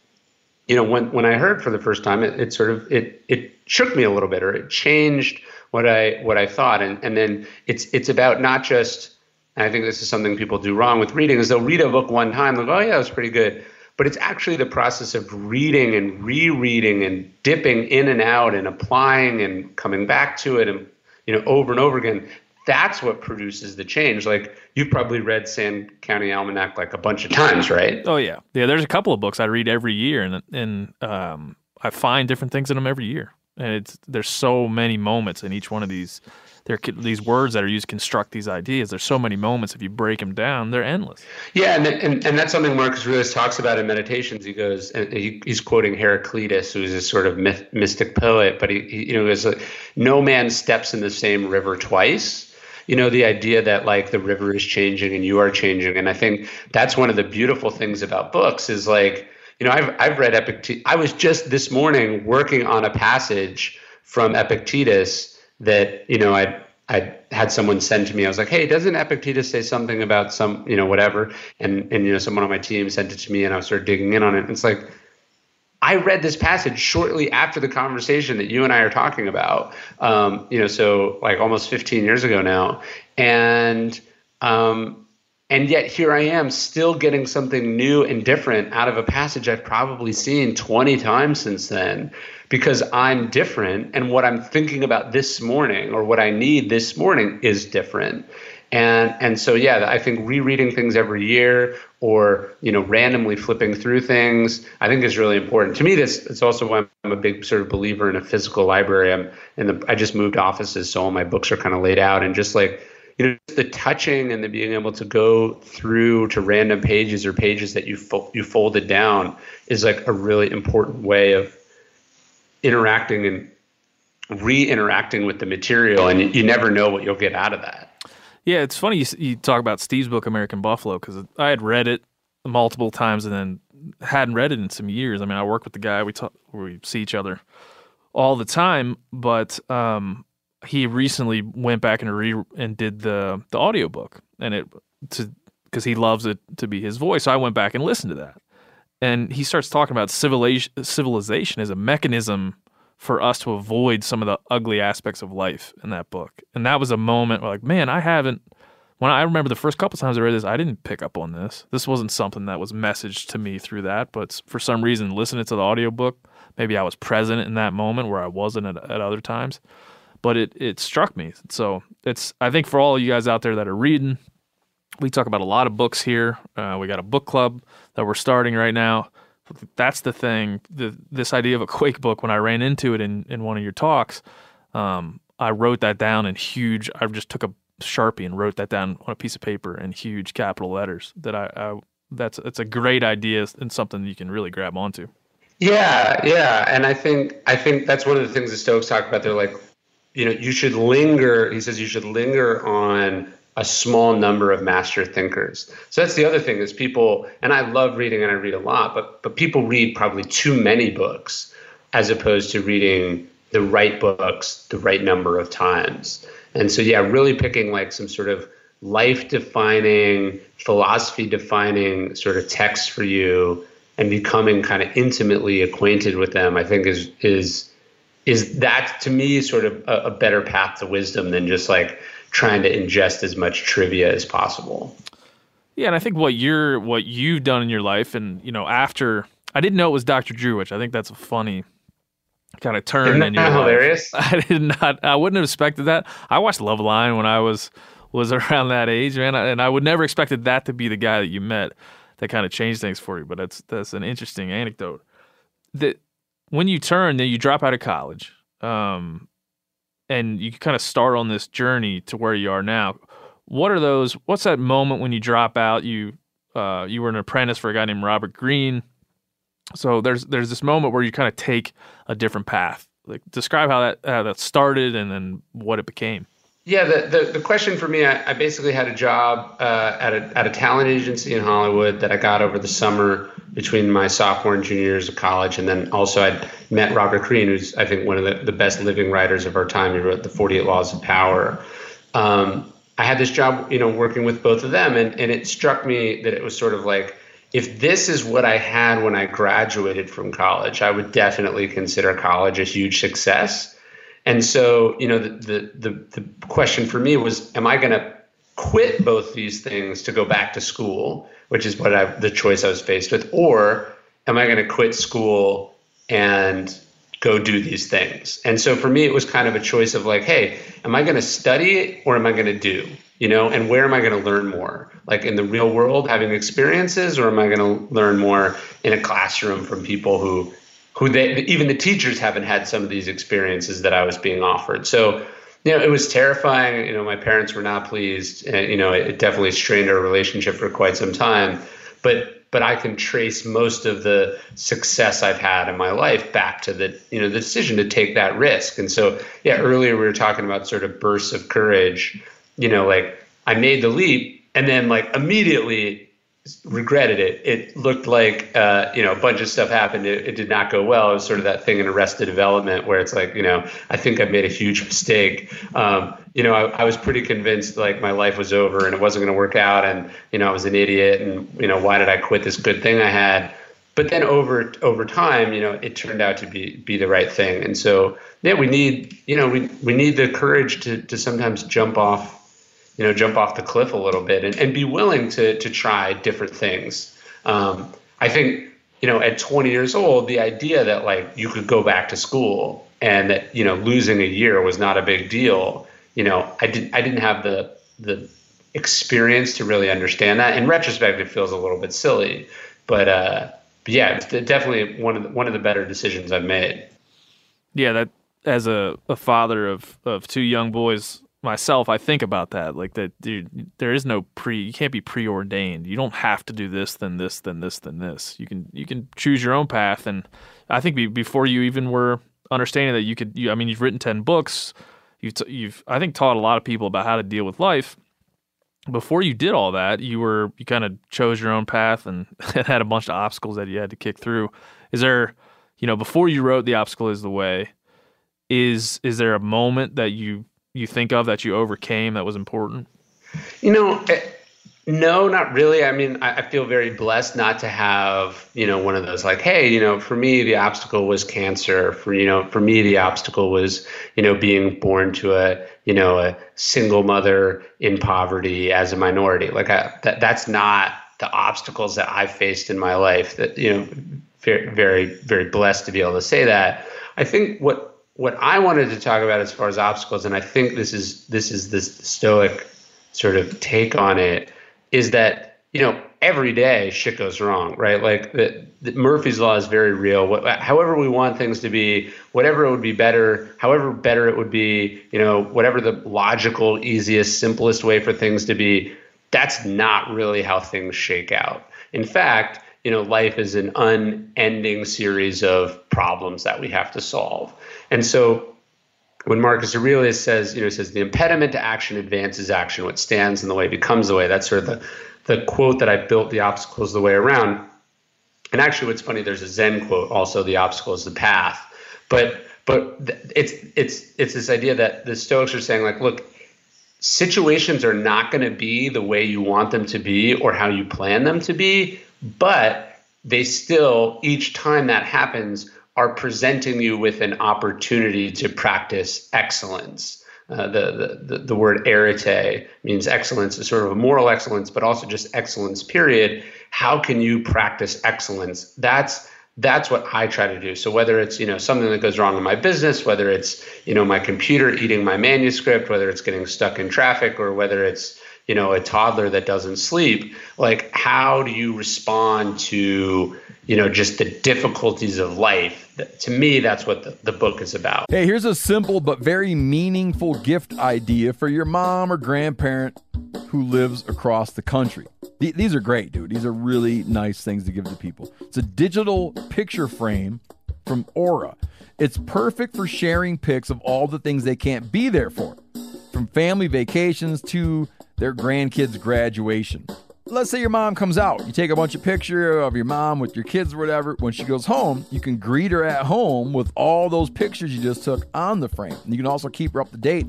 you know, when, when I heard for the first time, it, it sort of, it, it shook me a little bit or it changed what I, what I thought. And, and then it's, it's about not just, and I think this is something people do wrong with reading is they'll read a book one time, they'll go, oh yeah, it was pretty good but it's actually the process of reading and rereading and dipping in and out and applying and coming back to it and you know, over and over again. That's what produces the change. Like you've probably read Sand County Almanac like a bunch of times, right? Oh yeah, yeah. There's a couple of books I read every year, and and um, I find different things in them every year. And it's there's so many moments in each one of these. There these words that are used construct these ideas. There's so many moments. If you break them down, they're endless. Yeah, and and, and that's something Marcus Aurelius talks about in Meditations. He goes, and he, he's quoting Heraclitus, who's a sort of myth, mystic poet, but he, he you know, is like, no man steps in the same river twice you know the idea that like the river is changing and you are changing and i think that's one of the beautiful things about books is like you know i've, I've read epictetus i was just this morning working on a passage from epictetus that you know i I had someone send to me. I was like, "Hey, doesn't Epictetus say something about some, you know, whatever?" And and you know, someone on my team sent it to me, and I started digging in on it. And it's like, I read this passage shortly after the conversation that you and I are talking about. Um, you know, so like almost 15 years ago now, and um, and yet here I am still getting something new and different out of a passage I've probably seen 20 times since then because I'm different and what I'm thinking about this morning or what I need this morning is different. And and so yeah, I think rereading things every year or you know randomly flipping through things, I think is really important. To me, this it's also why I'm a big sort of believer in a physical library. I'm in the I just moved offices, so all my books are kind of laid out and just like you know the touching and the being able to go through to random pages or pages that you fo- you folded down is like a really important way of interacting and re-interacting with the material and you, never know what you'll get out of that. Yeah it's funny you, you talk about steve's book american buffalo because i had read it multiple times and then hadn't read it in some years. I mean i work with the guy we talk we see each other all the time but um, he recently went back and re and did the the audiobook and it to because he loves it to be his voice. So i went back and listened to that and he starts talking about civilization as a mechanism for us to avoid some of the ugly aspects of life in that book and that was a moment where like man i haven't when i remember the first couple times i read this i didn't pick up on this this wasn't something that was messaged to me through that but for some reason listening to the audiobook maybe i was present in that moment where i wasn't at, at other times but it it struck me. So it's I think for all you guys out there that are reading, we talk about a lot of books here. Uh, we got a book club that we're starting right now. That's the thing. The, this idea of a Quake book, when I ran into it in, in one of your talks, um, I wrote that down in huge. I just took a sharpie and wrote that down on a piece of paper in huge capital letters. That I, I that's it's a great idea and something you can really grab onto. Yeah, yeah, and I think I think that's one of the things the Stoics talk about. They're like, you know, you should linger. He says you should linger on a small number of master thinkers. So that's the other thing is people, and I love reading and I read a lot, but but people read probably too many books as opposed to reading the right books the right number of times. And so yeah, really picking like some sort of life defining, philosophy defining sort of text for you and becoming kind of intimately acquainted with them, I think is is is that to me sort of a, a better path to wisdom than just like trying to ingest as much trivia as possible. Yeah, and I think what you're what you've done in your life, and you know, after I didn't know it was Dr. Drew, which I think that's a funny kind of turn Isn't your hilarious? life. I did not. I wouldn't have expected that. I watched Loveline when I was was around that age, man, and I would never expected that to be the guy that you met that kind of changed things for you. But that's that's an interesting anecdote. That when you turn, then you drop out of college, um, and you kind of start on this journey to where you are now. What are those? What's that moment when you drop out? You uh, you were an apprentice for a guy named Robert Greene. So there's there's this moment where you kind of take a different path. Like describe how that how that started and then what it became. Yeah, the, the, the question for me, I, I basically had a job uh, at, a, at a talent agency in Hollywood that I got over the summer between my sophomore and junior years of college. And then also I'd met Robert Greene, who's I think one of the, the best living writers of our time. He wrote The 48 Laws of Power. Um, I had this job, you know, working with both of them. And, and it struck me that it was sort of like, if this is what I had when I graduated from college, I would definitely consider college a huge success and so, you know, the, the, the, the question for me was, am I going to quit both these things to go back to school, which is what I, the choice I was faced with, or am I going to quit school and go do these things? And so for me, it was kind of a choice of like, hey, am I going to study or am I going to do? You know, and where am I going to learn more? Like in the real world, having experiences, or am I going to learn more in a classroom from people who who they even the teachers haven't had some of these experiences that I was being offered. So, you know, it was terrifying. You know, my parents were not pleased, and you know, it definitely strained our relationship for quite some time. But but I can trace most of the success I've had in my life back to the you know the decision to take that risk. And so, yeah, earlier we were talking about sort of bursts of courage. You know, like I made the leap, and then like immediately regretted it. It looked like uh, you know a bunch of stuff happened. It, it, did not go well. It was sort of that thing in Arrested Development where it's like you know I think I made a huge mistake. Um, you know I, I, was pretty convinced like my life was over and it wasn't going to work out, and you know I was an idiot, and you know why did I quit this good thing I had? But then over over time, you know, it turned out to be be the right thing. And so yeah, we need you know we we need the courage to to sometimes jump off you know, jump off the cliff a little bit and, and be willing to to try different things. Um, I think, you know, at 20 years old, the idea that like you could go back to school and that, you know, losing a year was not a big deal, you know, I didn't I didn't have the the experience to really understand that. In retrospect, it feels a little bit silly, but uh, but yeah, it's definitely one of the, one of the better decisions I've made. Yeah, that as a, a father of of two young boys, myself, I think about that. Like that, dude, there is no pre. You can't be preordained. You don't have to do this, then this, then this, then this. You can you can choose your own path. And I think be, before you even were understanding that you could, you, I mean, you've written ten books. You've t- you've I think taught a lot of people about how to deal with life. Before you did all that, you were you kind of chose your own path and, and had a bunch of obstacles that you had to kick through. Is there, you know, before you wrote "The Obstacle Is the Way"? Is is there a moment that you you think of that you overcame that was important? You know, eh, no, not really. I mean, I, feel very blessed not to have, you know, one of those like, hey, you know, for me the obstacle was cancer. For you know, for me the obstacle was, you know, being born to a, you know, a single mother in poverty as a minority. Like I, that, that's not the obstacles that I faced in my life. That you know, very, very, very blessed to be able to say that. I think what what I wanted to talk about as far as obstacles, and I think this is this is this stoic sort of take on it, is that you know every day shit goes wrong, right? Like the, the Murphy's law is very real. What, however we want things to be, whatever it would be better, however better it would be, you know, whatever the logical, easiest, simplest way for things to be, that's not really how things shake out. In fact, you know, life is an unending series of problems that we have to solve. And so when Marcus Aurelius says, you know, says the impediment to action advances action, what stands in the way becomes the way. That's sort of the, the quote that I built the obstacles the way around. And actually, what's funny, there's a Zen quote also: "The obstacle is the path." But but it's it's it's this idea that the Stoics are saying, like, look, situations are not going to be the way you want them to be or how you plan them to be, but they still each time that happens are presenting you with an opportunity to practice excellence. Uh, the, the, the word arete means excellence, is sort of a moral excellence, but also just excellence, period. How can you practice excellence? That's that's what I try to do. So whether it's you know something that goes wrong in my business, whether it's you know my computer eating my manuscript, whether it's getting stuck in traffic, or whether it's you know a toddler that doesn't sleep, like how do you respond to you know, just the difficulties of life. To me, that's what the, the book is about. Hey, here's a simple but very meaningful gift idea for your mom or grandparent who lives across the country. These are great, dude. These are really nice things to give to people. It's a digital picture frame from Aura. It's perfect for sharing pics of all the things they can't be there for from family vacations to their grandkids' graduation. Let's say your mom comes out. You take a bunch of picture of your mom with your kids or whatever. When she goes home, you can greet her at home with all those pictures you just took on the frame. And you can also keep her up to date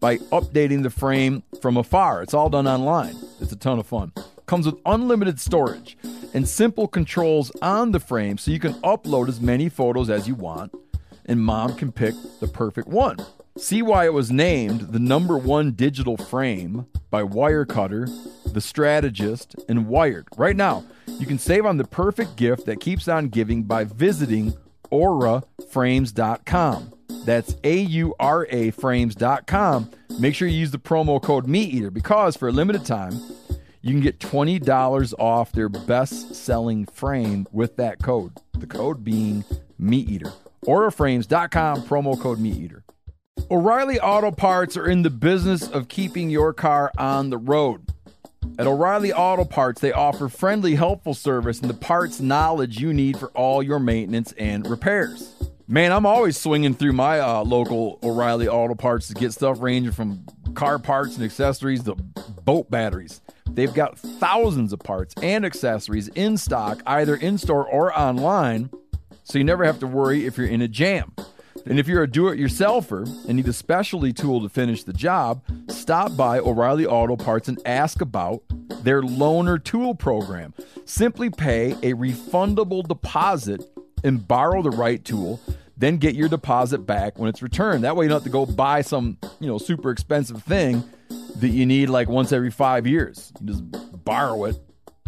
by updating the frame from afar. It's all done online. It's a ton of fun. Comes with unlimited storage and simple controls on the frame so you can upload as many photos as you want and mom can pick the perfect one. See why it was named the number one digital frame by Wirecutter, The Strategist, and Wired. Right now, you can save on the perfect gift that keeps on giving by visiting auraframes.com. That's A U R A frames.com. Make sure you use the promo code MeatEater because for a limited time, you can get $20 off their best selling frame with that code. The code being MeatEater. AuraFrames.com, promo code MeatEater. O'Reilly Auto Parts are in the business of keeping your car on the road. At O'Reilly Auto Parts, they offer friendly, helpful service and the parts knowledge you need for all your maintenance and repairs. Man, I'm always swinging through my uh, local O'Reilly Auto Parts to get stuff ranging from car parts and accessories to boat batteries. They've got thousands of parts and accessories in stock, either in store or online, so you never have to worry if you're in a jam. And if you're a do it yourselfer and need a specialty tool to finish the job, stop by O'Reilly Auto Parts and ask about their loaner tool program. Simply pay a refundable deposit and borrow the right tool, then get your deposit back when it's returned. That way you don't have to go buy some, you know, super expensive thing that you need like once every 5 years. You just borrow it,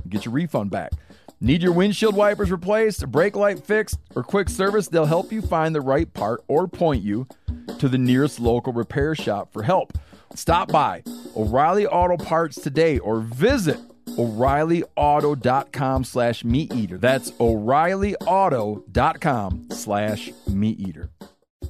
get your refund back. Need your windshield wipers replaced, a brake light fixed, or quick service? They'll help you find the right part or point you to the nearest local repair shop for help. Stop by O'Reilly Auto Parts today or visit O'ReillyAuto.com slash meat eater. That's O'ReillyAuto.com slash meat eater.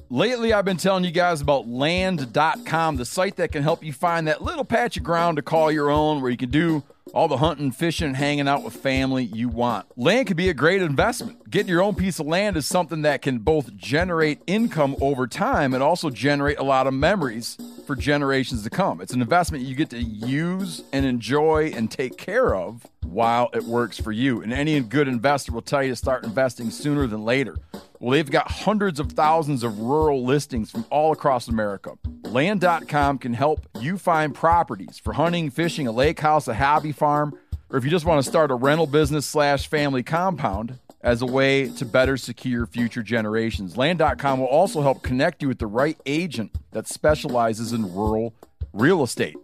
Lately, I've been telling you guys about land.com, the site that can help you find that little patch of ground to call your own where you can do all the hunting, fishing, hanging out with family you want. Land could be a great investment. Getting your own piece of land is something that can both generate income over time and also generate a lot of memories for generations to come. It's an investment you get to use and enjoy and take care of while it works for you. And any good investor will tell you to start investing sooner than later. Well, they've got hundreds of thousands of rural listings from all across America. Land.com can help you find properties for hunting, fishing, a lake house, a hobby farm, or if you just want to start a rental business slash family compound as a way to better secure future generations. Land.com will also help connect you with the right agent that specializes in rural real estate.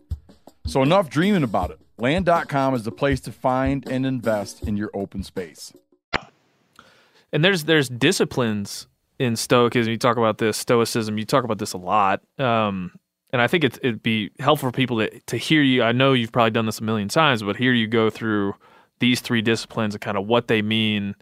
So enough dreaming about it. Land.com is the place to find and invest in your open space. And there's there's disciplines in Stoicism. You talk about this Stoicism. You talk about this a lot. Um, and I think it's, it'd be helpful for people to to hear you. I know you've probably done this a million times, but here you go through these three disciplines and kind of what they mean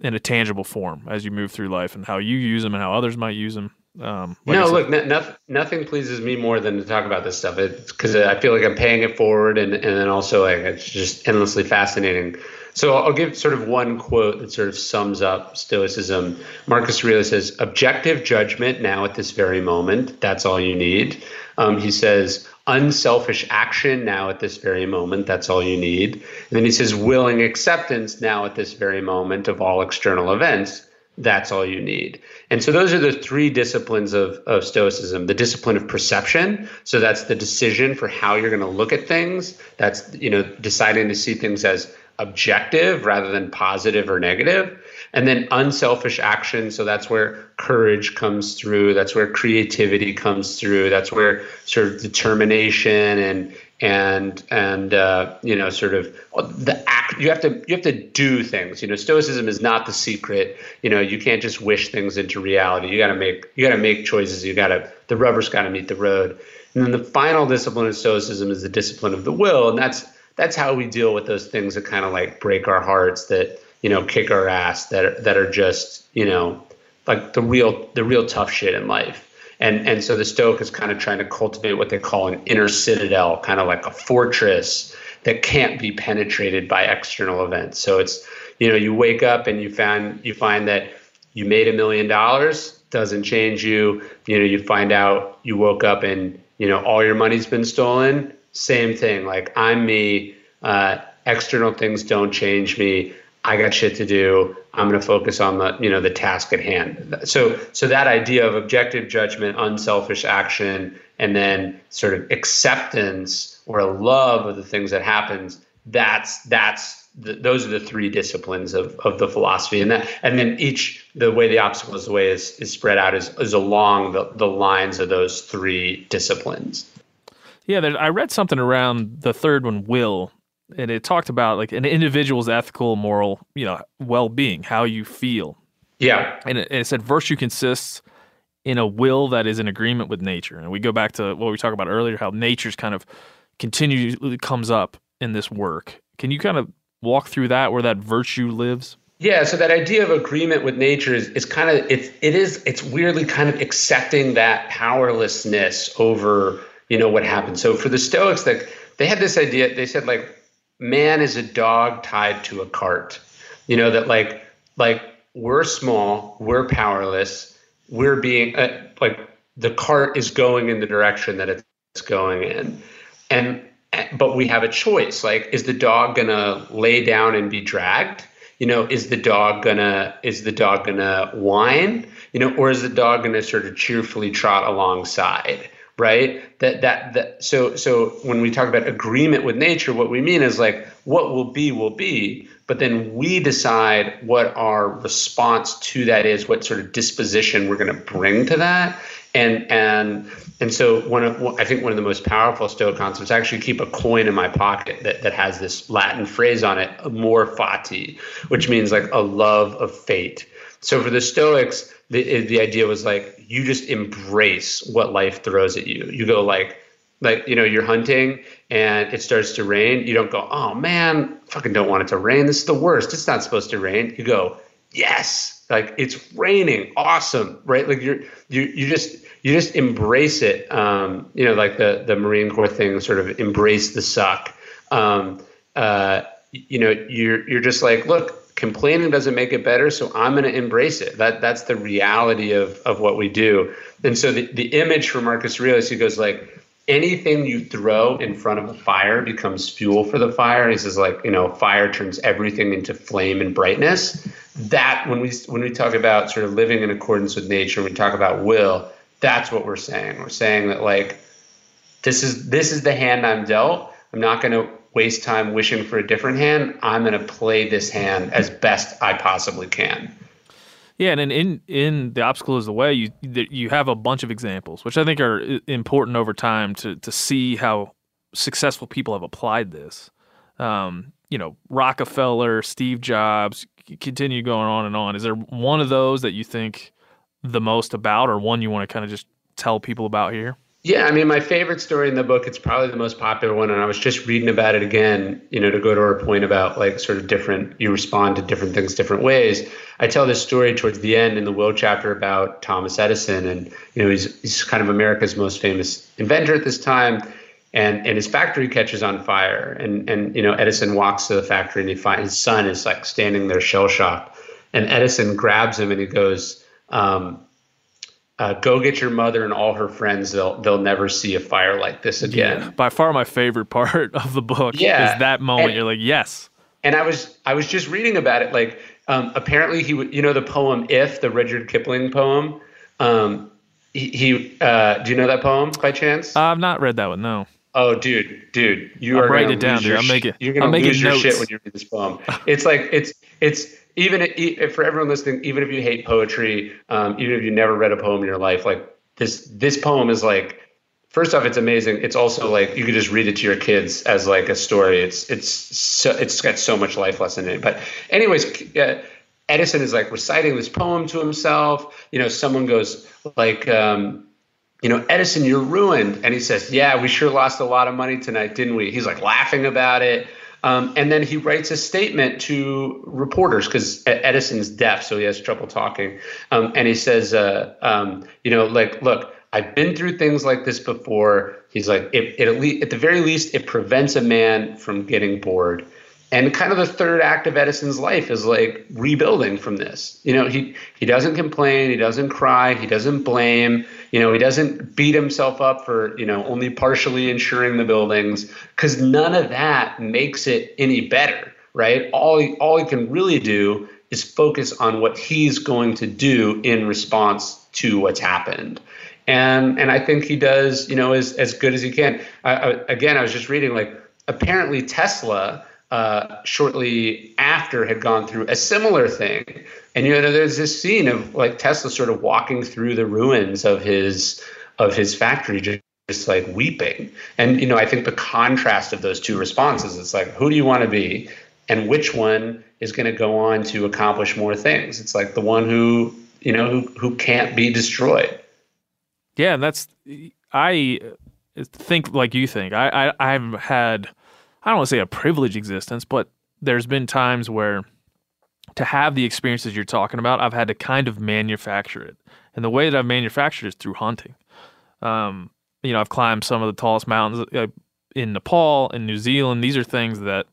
in a tangible form as you move through life and how you use them and how others might use them. Um, like no, look, no, no, nothing pleases me more than to talk about this stuff. It's because I feel like I'm paying it forward, and and then also like it's just endlessly fascinating. So I'll give sort of one quote that sort of sums up Stoicism. Marcus Aurelius says, "Objective judgment now at this very moment. That's all you need." Um, he says, "Unselfish action now at this very moment. That's all you need." And then he says, "Willing acceptance now at this very moment of all external events." That's all you need. And so those are the three disciplines of, of Stoicism. The discipline of perception. So that's the decision for how you're going to look at things. That's, you know, deciding to see things as objective rather than positive or negative. And then unselfish action. So that's where courage comes through. That's where creativity comes through. That's where sort of determination and and and uh, you know sort of the act you have to you have to do things you know stoicism is not the secret you know you can't just wish things into reality you got to make you got to make choices you got to the rubber's got to meet the road and then the final discipline of stoicism is the discipline of the will and that's that's how we deal with those things that kind of like break our hearts that you know kick our ass that are, that are just you know like the real the real tough shit in life and and so the Stoic is kind of trying to cultivate what they call an inner citadel, kind of like a fortress that can't be penetrated by external events. So it's you know you wake up and you find you find that you made a million dollars doesn't change you. You know you find out you woke up and you know, all your money's been stolen. Same thing. Like I'm me. Uh, external things don't change me. I got shit to do. I'm going to focus on the you know the task at hand. So so that idea of objective judgment, unselfish action, and then sort of acceptance or a love of the things that happens. That's that's the, those are the three disciplines of, of the philosophy, and that and then each the way the obstacle is the way is, is spread out is, is along the, the lines of those three disciplines. Yeah, there, I read something around the third one, will, and it talked about like an individual's ethical, moral, you know, well-being, how you feel. Yeah, and it, it said virtue consists in a will that is in agreement with nature. And we go back to what we talked about earlier, how nature's kind of continually comes up in this work. Can you kind of walk through that, where that virtue lives? Yeah, so that idea of agreement with nature is, is kind of it's it is it's weirdly kind of accepting that powerlessness over you know what happened. So for the Stoics, like they had this idea, they said like man is a dog tied to a cart. You know that like like we're small, we're powerless, we're being uh, like the cart is going in the direction that it's going in, and but we have a choice. Like, is the dog gonna lay down and be dragged? You know, is the dog gonna is the dog gonna whine? You know, or is the dog gonna sort of cheerfully trot alongside? Right. That that that. So so when we talk about agreement with nature, what we mean is like what will be will be, but then we decide what our response to that is, what sort of disposition we're going to bring to that, and and and so one of I think one of the most powerful Stoic concepts I actually keep a coin in my pocket that, that has this Latin phrase on it, amor fati, which means like a love of fate. So for the Stoics, the the idea was like you just embrace what life throws at you. You go like like you know you're hunting and it starts to rain. You don't go, oh man, fucking don't want it to rain. This is the worst. It's not supposed to rain. You go, yes, like it's raining, awesome, right? Like you're you you just you just embrace it. Um, you know, like the the Marine Corps thing, sort of embrace the suck. Um, uh, you know, you're you're just like, look, complaining doesn't make it better, so I'm going to embrace it. That that's the reality of of what we do. And so the the image for Marcus Aurelius, he goes like. Anything you throw in front of a fire becomes fuel for the fire. He says, like, you know, fire turns everything into flame and brightness. That when we when we talk about sort of living in accordance with nature, we talk about will, that's what we're saying. We're saying that like this is this is the hand I'm dealt. I'm not going to waste time wishing for a different hand. I'm going to play this hand as best I possibly can. Yeah, and in in the obstacle is the way you you have a bunch of examples, which I think are important over time to to see how successful people have applied this. Um, you know, Rockefeller, Steve Jobs, continue going on and on. Is there one of those that you think the most about, or one you want to kind of just tell people about here? Yeah, I mean, my favorite story in the book, it's probably the most popular one. And I was just reading about it again, you know, to go to our point about like sort of different, you respond to different things different ways. I tell this story towards the end in the Will chapter about Thomas Edison. And, you know, he's, he's kind of America's most famous inventor at this time. And, and his factory catches on fire. And, and, you know, Edison walks to the factory and he finds his son is like standing there shell shocked. And Edison grabs him and he goes, um, uh, go get your mother and all her friends. They'll they'll never see a fire like this again. Yeah, by far, my favorite part of the book yeah. is that moment. And, you're like, yes. And I was I was just reading about it. Like, um, apparently he you know the poem "If" the Rudyard Kipling poem. Um, he, he uh, do you know that poem by chance? I've not read that one. No. Oh, dude, dude, you I'm are writing it down, dude. I'm making. You're gonna I'm lose your shit when you read this poem. It's like it's it's even if, for everyone listening, even if you hate poetry, um, even if you never read a poem in your life, like this this poem is like first off, it's amazing. It's also like you could just read it to your kids as like a story. It's it's so, it's got so much life lesson in it. But anyways, uh, Edison is like reciting this poem to himself. You know, someone goes like. Um, you know, Edison, you're ruined. And he says, Yeah, we sure lost a lot of money tonight, didn't we? He's like laughing about it. Um, and then he writes a statement to reporters because Edison's deaf, so he has trouble talking. Um, and he says, uh, um, you know, like, look, I've been through things like this before. He's like, it, it at, at the very least, it prevents a man from getting bored. And kind of the third act of Edison's life is like rebuilding from this. You know, he he doesn't complain, he doesn't cry, he doesn't blame, you know, he doesn't beat himself up for, you know, only partially insuring the buildings cuz none of that makes it any better, right? All he, all he can really do is focus on what he's going to do in response to what's happened and and I think he does, you know, as as good as he can. I, I, again, I was just reading like apparently Tesla uh, shortly after had gone through a similar thing, and you know, there's this scene of like Tesla sort of walking through the ruins of his of his factory, just, just like weeping. And you know, I think the contrast of those two responses, it's like, who do you want to be, and which one is going to go on to accomplish more things? It's like the one who you know who who can't be destroyed. Yeah, and that's I think like you think. I, I I've had I don't want to say a privileged existence, but there's been times where to have the experiences you're talking about, I've had to kind of manufacture it. And the way that I've manufactured is through hunting. Um, you know, I've climbed some of the tallest mountains uh, in Nepal and New Zealand. These are things that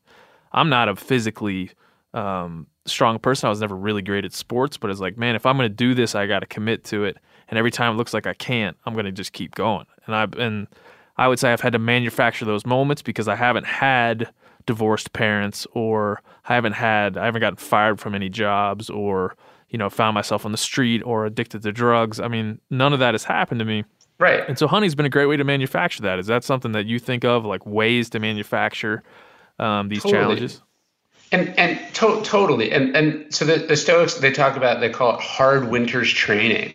I'm not a physically um, strong person. I was never really great at sports, but it's like, man, if I'm going to do this, I got to commit to it and every time it looks like I can't, I'm going to just keep going. And I've and I would say I've had to manufacture those moments because I haven't had divorced parents or I haven't had I haven't gotten fired from any jobs or you know found myself on the street or addicted to drugs. I mean, none of that has happened to me. Right. And so honey's been a great way to manufacture that. Is that something that you think of like ways to manufacture um, these totally. challenges? And and to- totally. And and so the, the Stoics they talk about they call it hard winter's training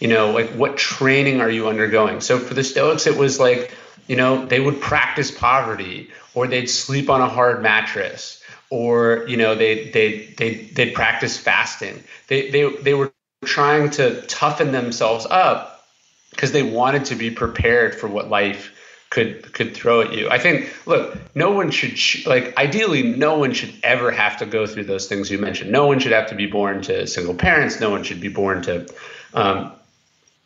you know like what training are you undergoing so for the stoics it was like you know they would practice poverty or they'd sleep on a hard mattress or you know they they they they'd practice fasting they they they were trying to toughen themselves up because they wanted to be prepared for what life could could throw at you. I think look, no one should like ideally no one should ever have to go through those things you mentioned. No one should have to be born to single parents. No one should be born to um,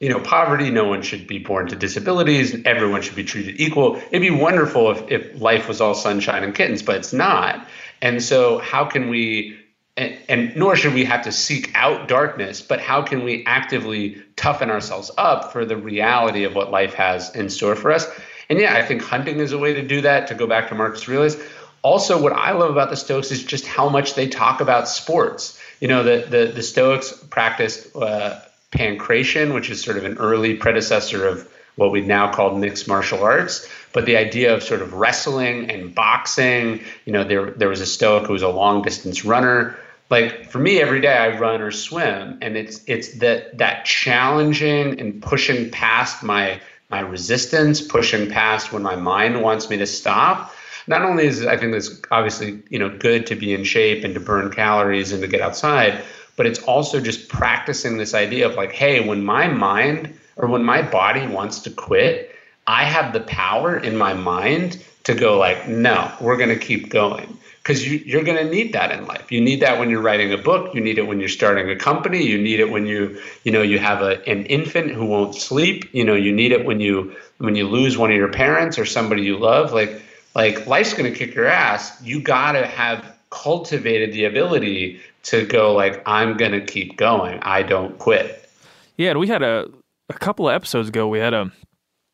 you know, poverty. No one should be born to disabilities. Everyone should be treated equal. It'd be wonderful if, if life was all sunshine and kittens, but it's not. And so, how can we, and, and nor should we have to seek out darkness, but how can we actively toughen ourselves up for the reality of what life has in store for us? And yeah, I think hunting is a way to do that, to go back to Marcus Aurelius. Also, what I love about the Stoics is just how much they talk about sports. You know, the, the, the Stoics practiced uh, pankration, which is sort of an early predecessor of what we now call mixed martial arts. But the idea of sort of wrestling and boxing, you know, there there was a Stoic who was a long distance runner. Like for me, every day I run or swim, and it's it's that that challenging and pushing past my my resistance, pushing past when my mind wants me to stop. Not only is I think it's obviously you know good to be in shape and to burn calories and to get outside, but it's also just practicing this idea of like, hey, when my mind or when my body wants to quit, I have the power in my mind to go like, no, we're going to keep going. Because you, you're going to need that in life. You need that when you're writing a book. You need it when you're starting a company. You need it when you, you know, you have a, an infant who won't sleep. You know, you need it when you when you lose one of your parents or somebody you love. Like, like life's going to kick your ass. You got to have cultivated the ability to go like I'm going to keep going. I don't quit. Yeah, we had a a couple of episodes ago we had a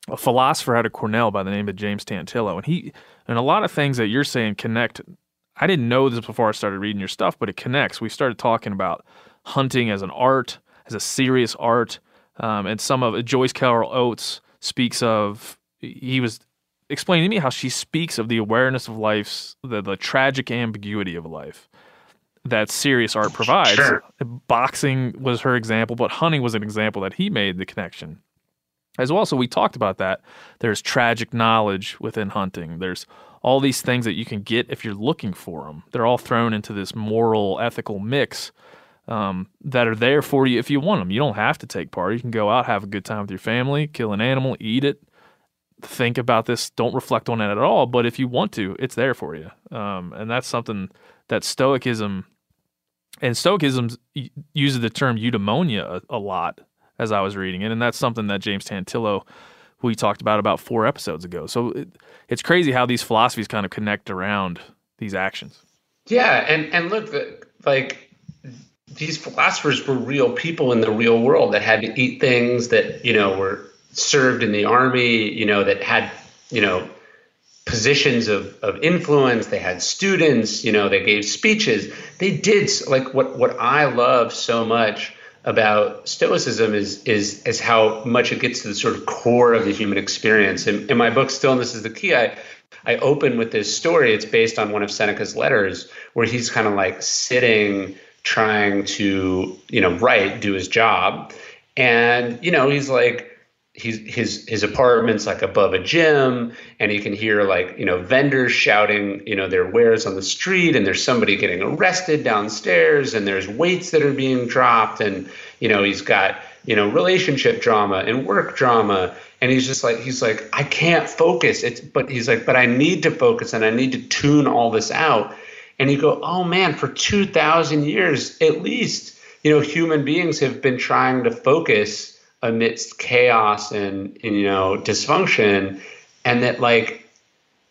a philosopher out of Cornell by the name of James Tantillo and he and a lot of things that you're saying connect. I didn't know this before I started reading your stuff, but it connects. We started talking about hunting as an art, as a serious art, um, and some of Joyce Carol Oates speaks of he was explaining to me how she speaks of the awareness of life's the, the tragic ambiguity of life that serious art provides. Sure. Boxing was her example, but hunting was an example that he made the connection. As well, so we talked about that. There's tragic knowledge within hunting. There's all these things that you can get if you're looking for them. They're all thrown into this moral, ethical mix um, that are there for you if you want them. You don't have to take part. You can go out, have a good time with your family, kill an animal, eat it, think about this. Don't reflect on it at all. But if you want to, it's there for you. Um, and that's something that Stoicism and Stoicism uses the term eudaimonia a, a, lot as I was reading it, and that's something that James Tantillo, we talked about about four episodes ago. So it, it's crazy how these philosophies kind of connect around these actions. Yeah, and and look, like these philosophers were real people in the real world that had to eat things that you know were served in the army, you know, that had you know positions of, of influence. They had students you know they gave speeches. They did like what what i love so much about stoicism is is is how much it gets to the sort of core of the human experience. In, in my book stillness is the key i i open with this story. It's based on one of seneca's letters where he's kind of like sitting trying to you know write do his job. And you know he's like he's his his apartment's like above a gym and he can hear like you know vendors shouting you know their wares on the street and there's somebody getting arrested downstairs and there's weights that are being dropped and you know he's got you know relationship drama and work drama and he's just like he's like I can't focus. It's but he's like but I need to focus and I need to tune all this out. And you go oh man for 2000 years at least you know human beings have been trying to focus amidst chaos and, and you know dysfunction and that like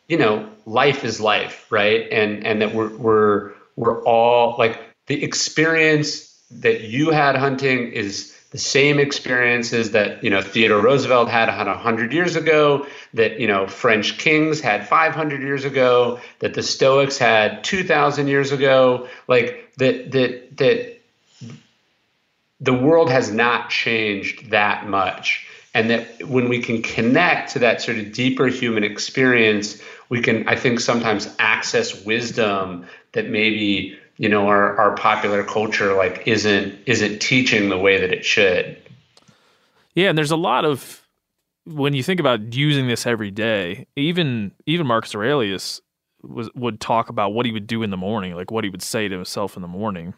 you know life is life right? And and that we're we're we're all like the experience that you had hunting is the same experiences that you know Theodore Roosevelt had had 100 years ago that you know French kings had 500 years ago that the Stoics had 2000 years ago like that that that the world has not changed that much. And that when we can connect to that sort of deeper human experience, we can, I think, sometimes access wisdom that maybe you know our, our popular culture like isn't isn't teaching the way that it should. Yeah, and there's a lot of when you think about using this every day, even even Marcus Aurelius was would talk about what he would do in the morning, like what he would say to himself in the morning.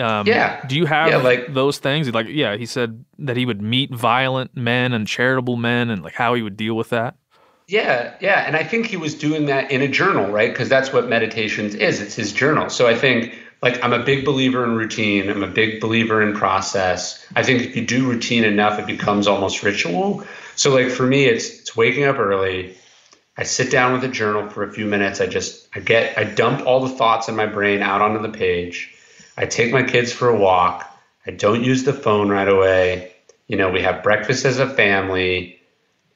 Um, yeah. Do you have yeah, like those things? Like, yeah, he said that he would meet violent men and charitable men, and like how he would deal with that. Yeah, yeah, and I think he was doing that in a journal, right? Because that's what meditations is. It's his journal. So I think, like, I'm a big believer in routine. I'm a big believer in process. I think if you do routine enough, it becomes almost ritual. So, like, for me, it's it's waking up early. I sit down with a journal for a few minutes. I just I get I dump all the thoughts in my brain out onto the page I take my kids for a walk. I don't use the phone right away. You know, we have breakfast as a family,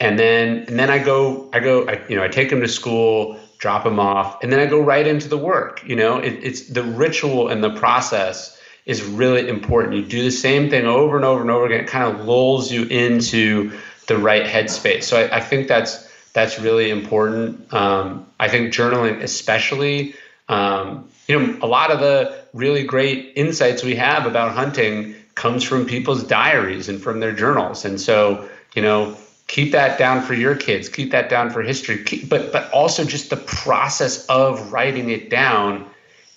and then and then I go I go I, you know I take them to school, drop them off, and then I go right into the work. You know, it, it's the ritual and the process is really important. You do the same thing over and over and over again. It kind of lulls you into the right headspace. So I, I think that's that's really important. Um, I think journaling, especially, um, you know, a lot of the really great insights we have about hunting comes from people's diaries and from their journals. And so, you know, keep that down for your kids, keep that down for history, keep, but but also just the process of writing it down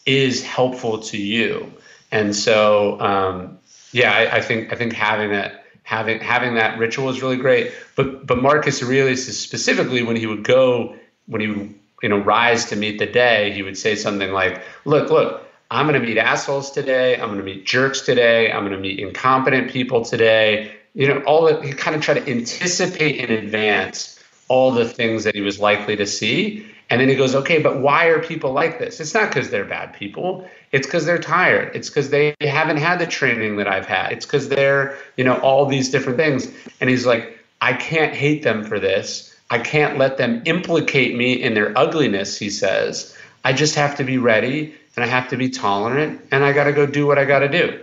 is helpful to you. And so, um, yeah, I, I think I think having that having having that ritual is really great. But but Marcus Aurelius is specifically when he would go when he would you know rise to meet the day, he would say something like, "Look, look." I'm going to meet assholes today. I'm going to meet jerks today. I'm going to meet incompetent people today. You know, all that he kind of tried to anticipate in advance all the things that he was likely to see. And then he goes, okay, but why are people like this? It's not because they're bad people. It's because they're tired. It's because they haven't had the training that I've had. It's because they're, you know, all these different things. And he's like, I can't hate them for this. I can't let them implicate me in their ugliness, he says. I just have to be ready and I have to be tolerant and I got to go do what I got to do.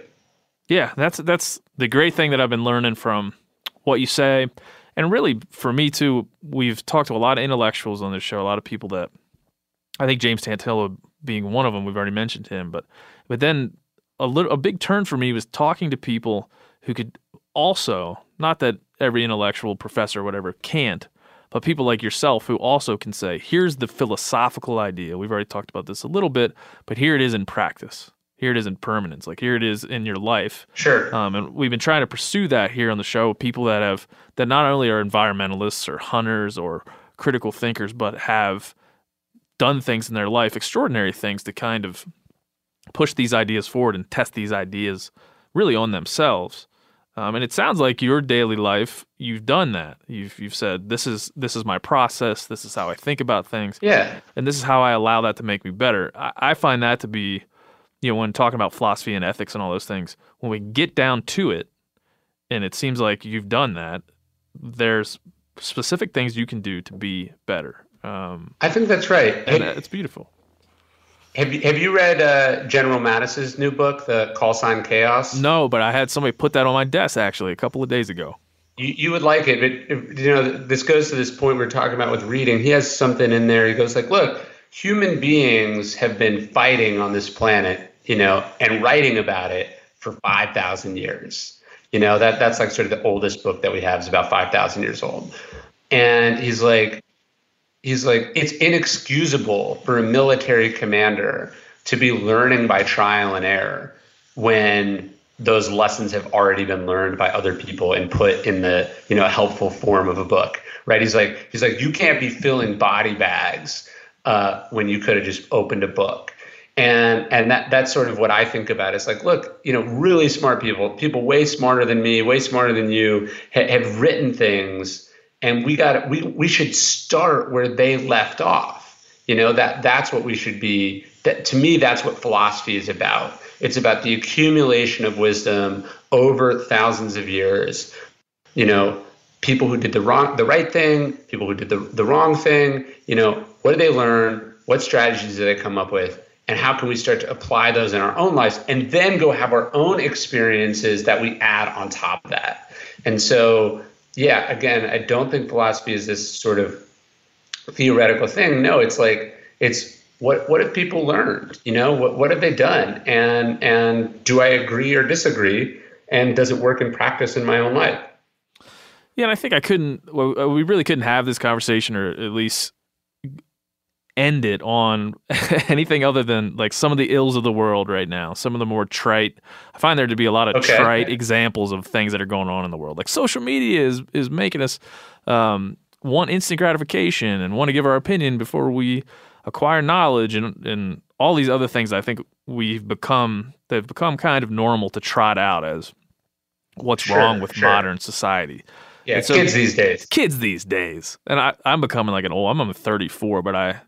Yeah, that's that's the great thing that I've been learning from what you say. And really for me too, we've talked to a lot of intellectuals on this show, a lot of people that I think James Tantillo being one of them, we've already mentioned him, but but then a little a big turn for me was talking to people who could also, not that every intellectual professor or whatever can't, but people like yourself who also can say, here's the philosophical idea. We've already talked about this a little bit, but here it is in practice. Here it is in permanence. Like here it is in your life. Sure. Um, and we've been trying to pursue that here on the show. with People that have that not only are environmentalists or hunters or critical thinkers, but have done things in their life, extraordinary things to kind of push these ideas forward and test these ideas really on themselves. Um, and it sounds like your daily life, you've done that. You've you've said this is this is my process. This is how I think about things. Yeah. And this is how I allow that to make me better. I, I find that to be, you know, when talking about philosophy and ethics and all those things, when we get down to it, and it seems like you've done that, there's specific things you can do to be better. Um, I think that's right. and Hey, it's beautiful. Have you have you read uh, General Mattis's new book, The Call Sign Chaos? No, but I had somebody put that on my desk actually a couple of days ago. You, you would like it, but if- you know this goes to this point we we're talking about with reading. He has something in there. He goes like, "Look, human beings have been fighting on this planet, you know, and writing about it for five thousand years. You know that that's like sort of the oldest book that we have is about five thousand years old." And he's like, he's like, it's inexcusable for a military commander to be learning by trial and error when those lessons have already been learned by other people and put in the you know helpful form of a book right he's like he's like you can't be filling body bags uh, when you could have just opened a book and and that that's sort of what I think about. It's like, look, you know, really smart people, people way smarter than me, way smarter than you, ha- have written things, and we got we we should start where they left off. You know that that's what we should be. That to me, that's what philosophy is about. It's about the accumulation of wisdom over thousands of years. You know, people who did the wrong, the right thing, people who did the, the wrong thing. You know, what did they learn? What strategies did they come up with? And how can we start to apply those in our own lives and then go have our own experiences that we add on top of that? And so, yeah, again, I don't think philosophy is this sort of theoretical thing. No, it's like it's what what have people learned? You know, what what have they done? And and do I agree or disagree? And does it work in practice in my own life? Yeah, and I think I couldn't. Well, uh, we really couldn't have this conversation, or at least end it on anything other than like some of the ills of the world right now. Some of the more trite. I find there to be a lot of Okay. trite examples of things that are going on in the world. Like social media is is making us um, want instant gratification and want to give our opinion before we acquire knowledge and and all these other things. I think we've become they've become kind of normal to trot out as what's Sure, wrong with sure. modern society. Yeah, so- kids these days. kids these days. And I, I'm becoming like an old. I'm, I'm 34, but I,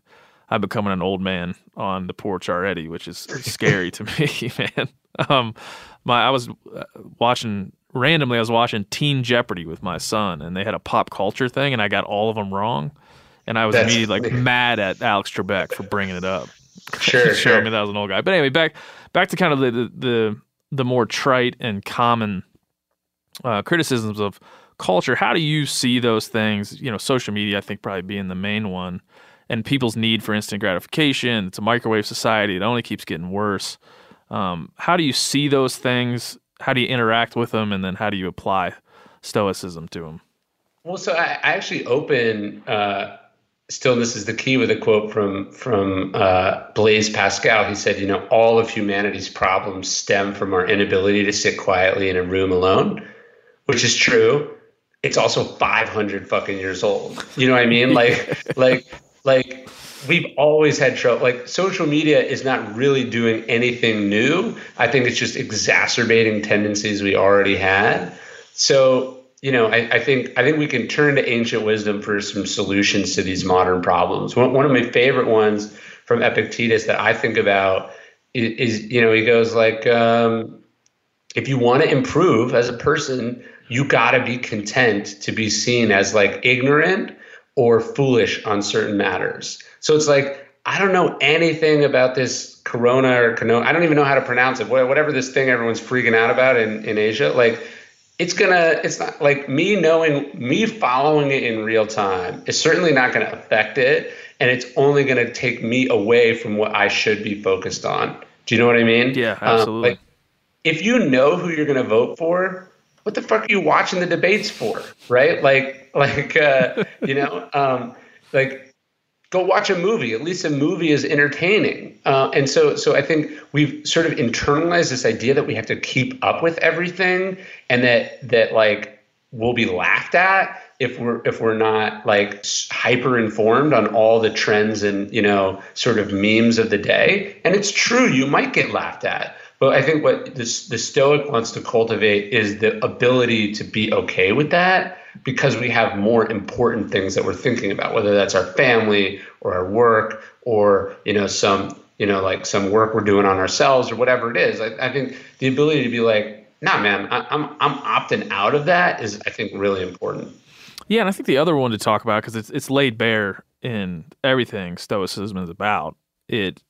I'm becoming an old man on the porch already, which is scary to me, man. Um, my I was uh, watching randomly. I was watching Teen Jeopardy with my son, and they had a pop culture thing, and I got all of them wrong, and I was That's immediately like mad at Alex Trebek for bringing it up. Sure, showing sure. me that I was an old guy. But anyway, back back to kind of the the the, the more trite and common uh, criticisms of culture. How do you see those things? You know, social media, I think, probably being the main one, and people's need for instant gratification. It's a microwave society. It only keeps getting worse. Um, how do you see those things? How do you interact with them, and then how do you apply stoicism to them? Well, so I, I actually open uh, stillness is the key with a quote from from uh, Blaise Pascal. He said, "You know, all of humanity's problems stem from our inability to sit quietly in a room alone," which is true. It's also 500 fucking years old. You know what I mean? Like, like, like we've always had trouble. Like, social media is not really doing anything new. I think it's just exacerbating tendencies we already had. So you know, I, I think I think we can turn to ancient wisdom for some solutions to these modern problems. One, one of my favorite ones from Epictetus that I think about is, is you know, he goes like, um, if you want to improve as a person, you got to be content to be seen as like ignorant or foolish on certain matters. So it's like I don't know anything about this corona or corona. I don't even know how to pronounce it. Whatever this thing everyone's freaking out about in, in Asia, like it's gonna it's not like me knowing me following it in real time is certainly not gonna affect it and it's only gonna take me away from what i should be focused on do you know what i mean Yeah, Um, absolutely. like, if you know who you're gonna vote for what the fuck are you watching the debates for right like like uh you know um like go watch a movie. At least a movie is entertaining. Uh, and so, so I think we've sort of internalized this idea that we have to keep up with everything, and that that like we'll be laughed at. if we're if we're not like hyper informed on all the trends and you know sort of memes of the day and it's true you might get laughed at but i think what this the stoic wants to cultivate is the ability to be okay with that because we have more important things that we're thinking about whether that's our family or our work or you know some you know like some work we're doing on ourselves or whatever it is i, I think the ability to be like nah man I, i'm i'm opting out of that is i think really important Yeah, and I think the other one to talk about because it's it's laid bare in everything Stoicism is about. It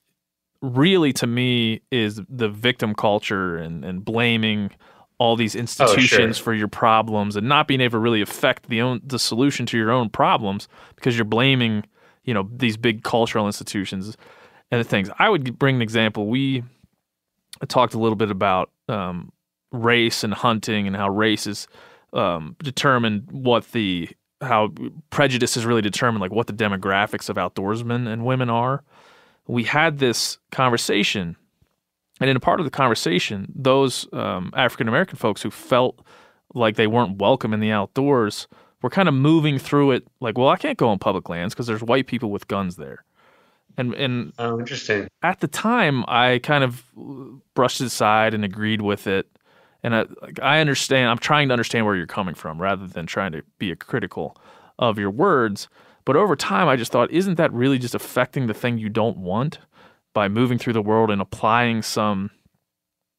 really, to me, is the victim culture and and blaming all these institutions for your problems and not being able to really affect the own the solution to your own problems because you're blaming you know these big cultural institutions and the things. I would bring an example. We talked a little bit about um, race and hunting and how race is um, determine what the how prejudice is really determined like what the demographics of outdoorsmen and women are. We had this conversation, and in a part of the conversation, those um, African American folks who felt like they weren't welcome in the outdoors were kind of moving through it like, well, I can't go on public lands because there's white people with guns there. And and oh, interesting. At the time, I kind of brushed it aside and agreed with it and I, like, I understand. I'm trying to understand where you're coming from, rather than trying to be a critical of your words. But over time, I just thought, isn't that really just affecting the thing you don't want by moving through the world and applying some,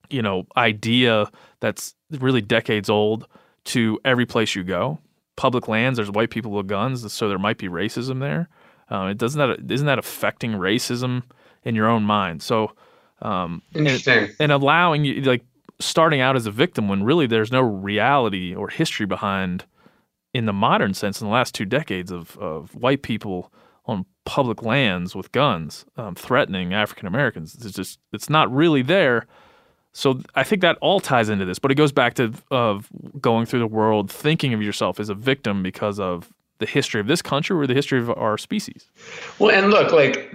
you know, idea that's really decades old to every place you go? Public lands, there's white people with guns, so there might be racism there. Uh, it doesn't that isn't that affecting racism in your own mind? So, um, Interesting. And, and allowing you like starting out as a victim when really there's no reality or history behind in the modern sense in the last two decades of, of white people on public lands with guns um, threatening African Americans. It's just it's not really there. So I think that all ties into this, but it goes back to of going through the world thinking of yourself as a victim because of the history of this country or the history of our species. Well, and look, like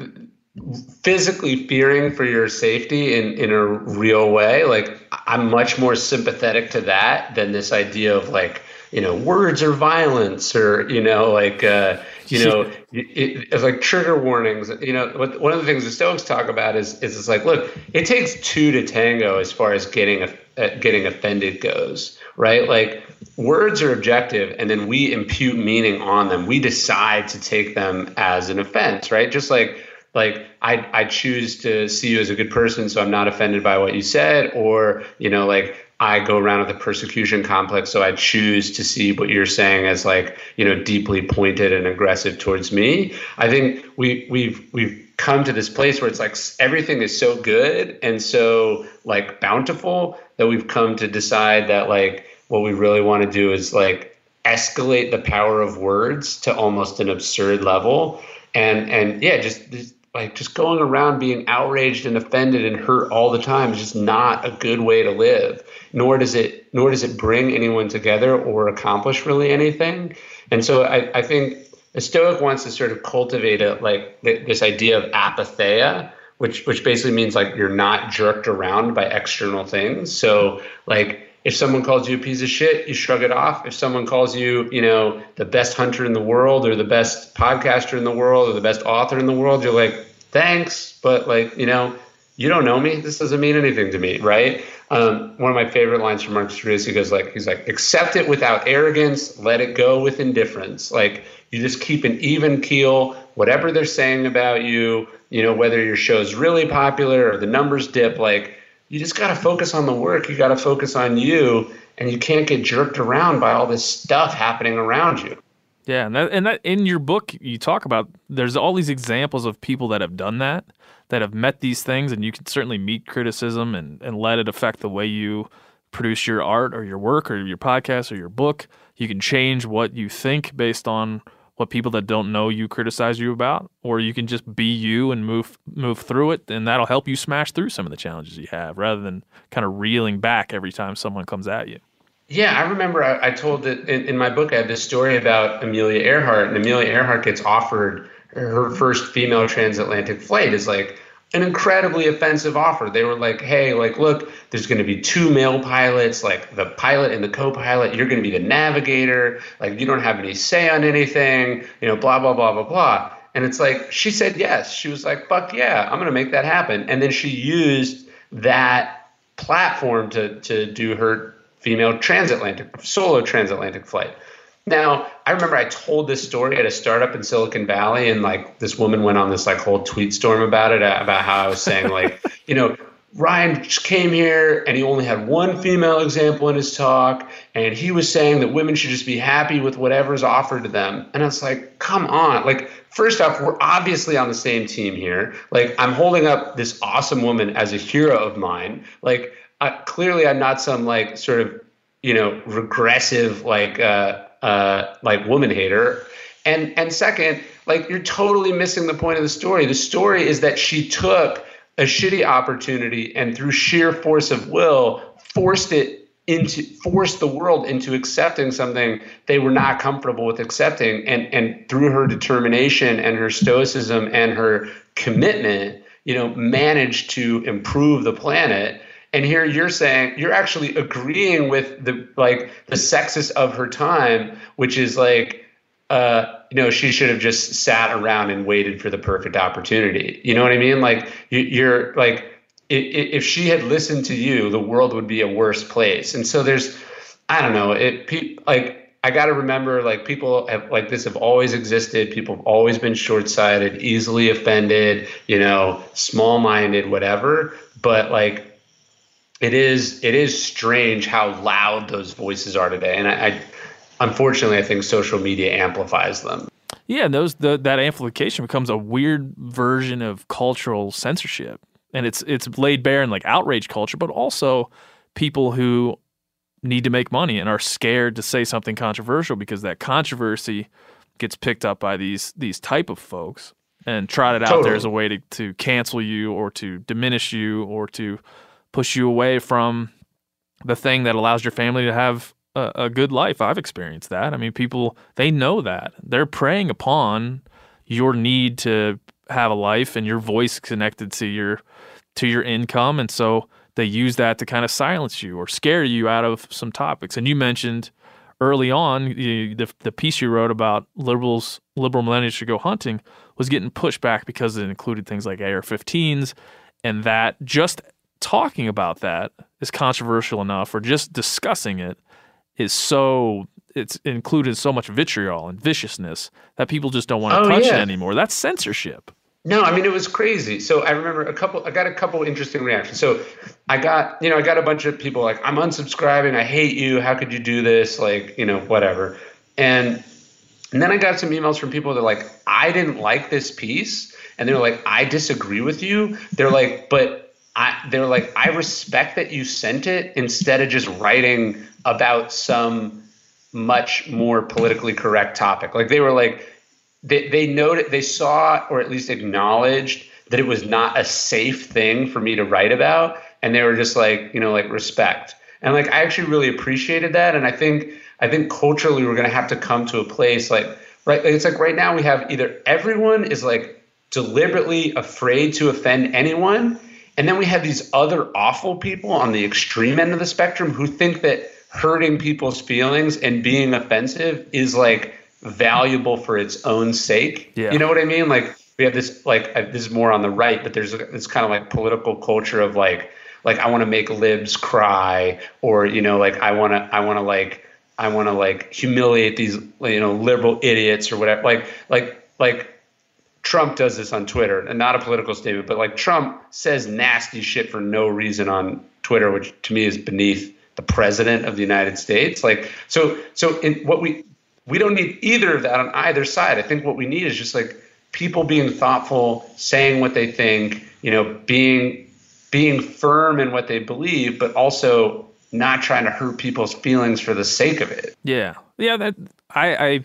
physically fearing for your safety in, in a real way, like I'm much more sympathetic to that than this idea of like, you know, words or violence or, you know, like, uh, you know, it, it's like trigger warnings. You know, what, one of the things the Stoics talk about is, is it's like, look, it takes two to tango as far as getting, a, uh, getting offended goes, right? Like words are objective and then we impute meaning on them. We decide to take them as an offense, right? Just like, like I I choose to see you as a good person, so I'm not offended by what you said, or you know, like I go around with a persecution complex, so I choose to see what you're saying as like you know deeply pointed and aggressive towards me. I think we we've we've come to this place where it's like everything is so good and so like bountiful that we've come to decide that like what we really want to do is like escalate the power of words to almost an absurd level and and yeah just, just like just going around being outraged and offended and hurt all the time is just not a good way to live nor does it nor does it bring anyone together or accomplish really anything and so i, I think a stoic wants to sort of cultivate a like this idea of apatheia which which basically means like you're not jerked around by external things so like if someone calls you a piece of shit, you shrug it off. If someone calls you, you know, the best hunter in the world or the best podcaster in the world or the best author in the world, you're like, thanks, but like, you know, you don't know me. This doesn't mean anything to me, right? Um, one of my favorite lines from Marcus Aurelius, he goes like, he's like, accept it without arrogance, let it go with indifference. Like you just keep an even keel, whatever they're saying about you, you know, whether your show's really popular or the numbers dip, like you just got to focus on the work. You got to focus on you, and you can't get jerked around by all this stuff happening around you. Yeah, and that, and that in your book you talk about there's all these examples of people that have done that, that have met these things, and you can certainly meet criticism and and let it affect the way you produce your art or your work or your podcast or your book. You can change what you think based on what people that don't know you criticize you about, or you can just be you and move move through it, and that'll help you smash through some of the challenges you have, rather than kind of reeling back every time someone comes at you. Yeah, I remember I, I told it in, in, my book. I have this story about Amelia Earhart, and Amelia Earhart gets offered her first female transatlantic flight is like an incredibly offensive offer. They were like, hey, like, look, there's going to be two male pilots, like the pilot and the co pilot. You're going to be the navigator. Like, you don't have any say on anything, you know, blah, blah, blah, blah, blah. And it's like, she said yes. She was like, fuck yeah, I'm going to make that happen. And then she used that platform to, to do her female transatlantic, solo transatlantic flight. Now, I remember I told this story at a startup in Silicon Valley, and like this woman went on this like whole tweet storm about it, uh, about how I was saying like, you know, Ryan just came here and he only had one female example in his talk, and he was saying that women should just be happy with whatever's offered to them. And I was like, come on, like. First off, we're obviously on the same team here. Like, I'm holding up this awesome woman as a hero of mine. Like, uh, clearly, I'm not some like sort of, you know, regressive like uh, uh, like woman hater. And and second, like you're totally missing the point of the story. The story is that she took a shitty opportunity and through sheer force of will forced it into forced the world into accepting something they were not comfortable with accepting and and through her determination and her stoicism and her commitment you know managed to improve the planet and here you're saying you're actually agreeing with the like the sexist of her time which is like uh you know she should have just sat around and waited for the perfect opportunity you know what i mean like you, you're like if she had listened to you the world would be a worse place and so there's i don't know it pe- like I got to remember, like people have, like this have always existed. People have always been short-sighted, easily offended, you know, small-minded, whatever. But like it is it is strange how loud those voices are today, and I, I unfortunately I think social media amplifies them. Yeah, and those the, that amplification becomes a weird version of cultural censorship, and it's it's laid bare in like outrage culture, but also people who need to make money and are scared to say something controversial because that controversy gets picked up by these these type of folks and trot it out totally. there as a way to, to cancel you or to diminish you or to push you away from the thing that allows your family to have a, a good life. I've experienced that. I mean, people they know that they're preying upon your need to have a life and your voice connected to your to your income, and so they use that to kind of silence you or scare you out of some topics. And you mentioned early on you, the the piece you wrote about liberals liberal millennials should go hunting was getting pushed back because it included things like AR-15s, and that just talking about that is controversial enough or just discussing it is so it's included so much vitriol and viciousness that people just don't want to oh, touch yeah. it anymore. That's censorship. No, I mean it was crazy. So I remember a couple. I got a couple interesting reactions. So I got, you know, I got a bunch of people like, "I'm unsubscribing. I hate you. How could you do this?" Like, you know, whatever. And and then I got some emails from people that are like, "I didn't like this piece," and they're like, "I disagree with you." They're like, "But I, they're like, I respect that you sent it instead of just writing about some much more politically correct topic. Like they were like, they, they noted, they saw or at least acknowledged that it was not a safe thing for me to write about. And they were just like, you know, like respect. And like, I actually really appreciated that. And I think, I think culturally we're going to have to come to a place like, right. It's like right now we have either everyone is like deliberately afraid to offend anyone and then we have these other awful people on the extreme end of the spectrum who think that hurting people's feelings and being offensive is like valuable for its own sake. Yeah. You know what I mean? Like we have this like uh, this is more on the right, but there's this kind of like political culture of like like I want to make libs cry or you know like I want to I want to like I want to like humiliate these you know liberal idiots or whatever like like like Trump does this on Twitter, and not a political statement, but like Trump says nasty shit for no reason on Twitter, which to me is beneath the president of the United States. Like, so, so in what we we don't need either of that on either side. I think what we need is just like people being thoughtful, saying what they think, you know, being being firm in what they believe, but also not trying to hurt people's feelings for the sake of it. Yeah, yeah. That I I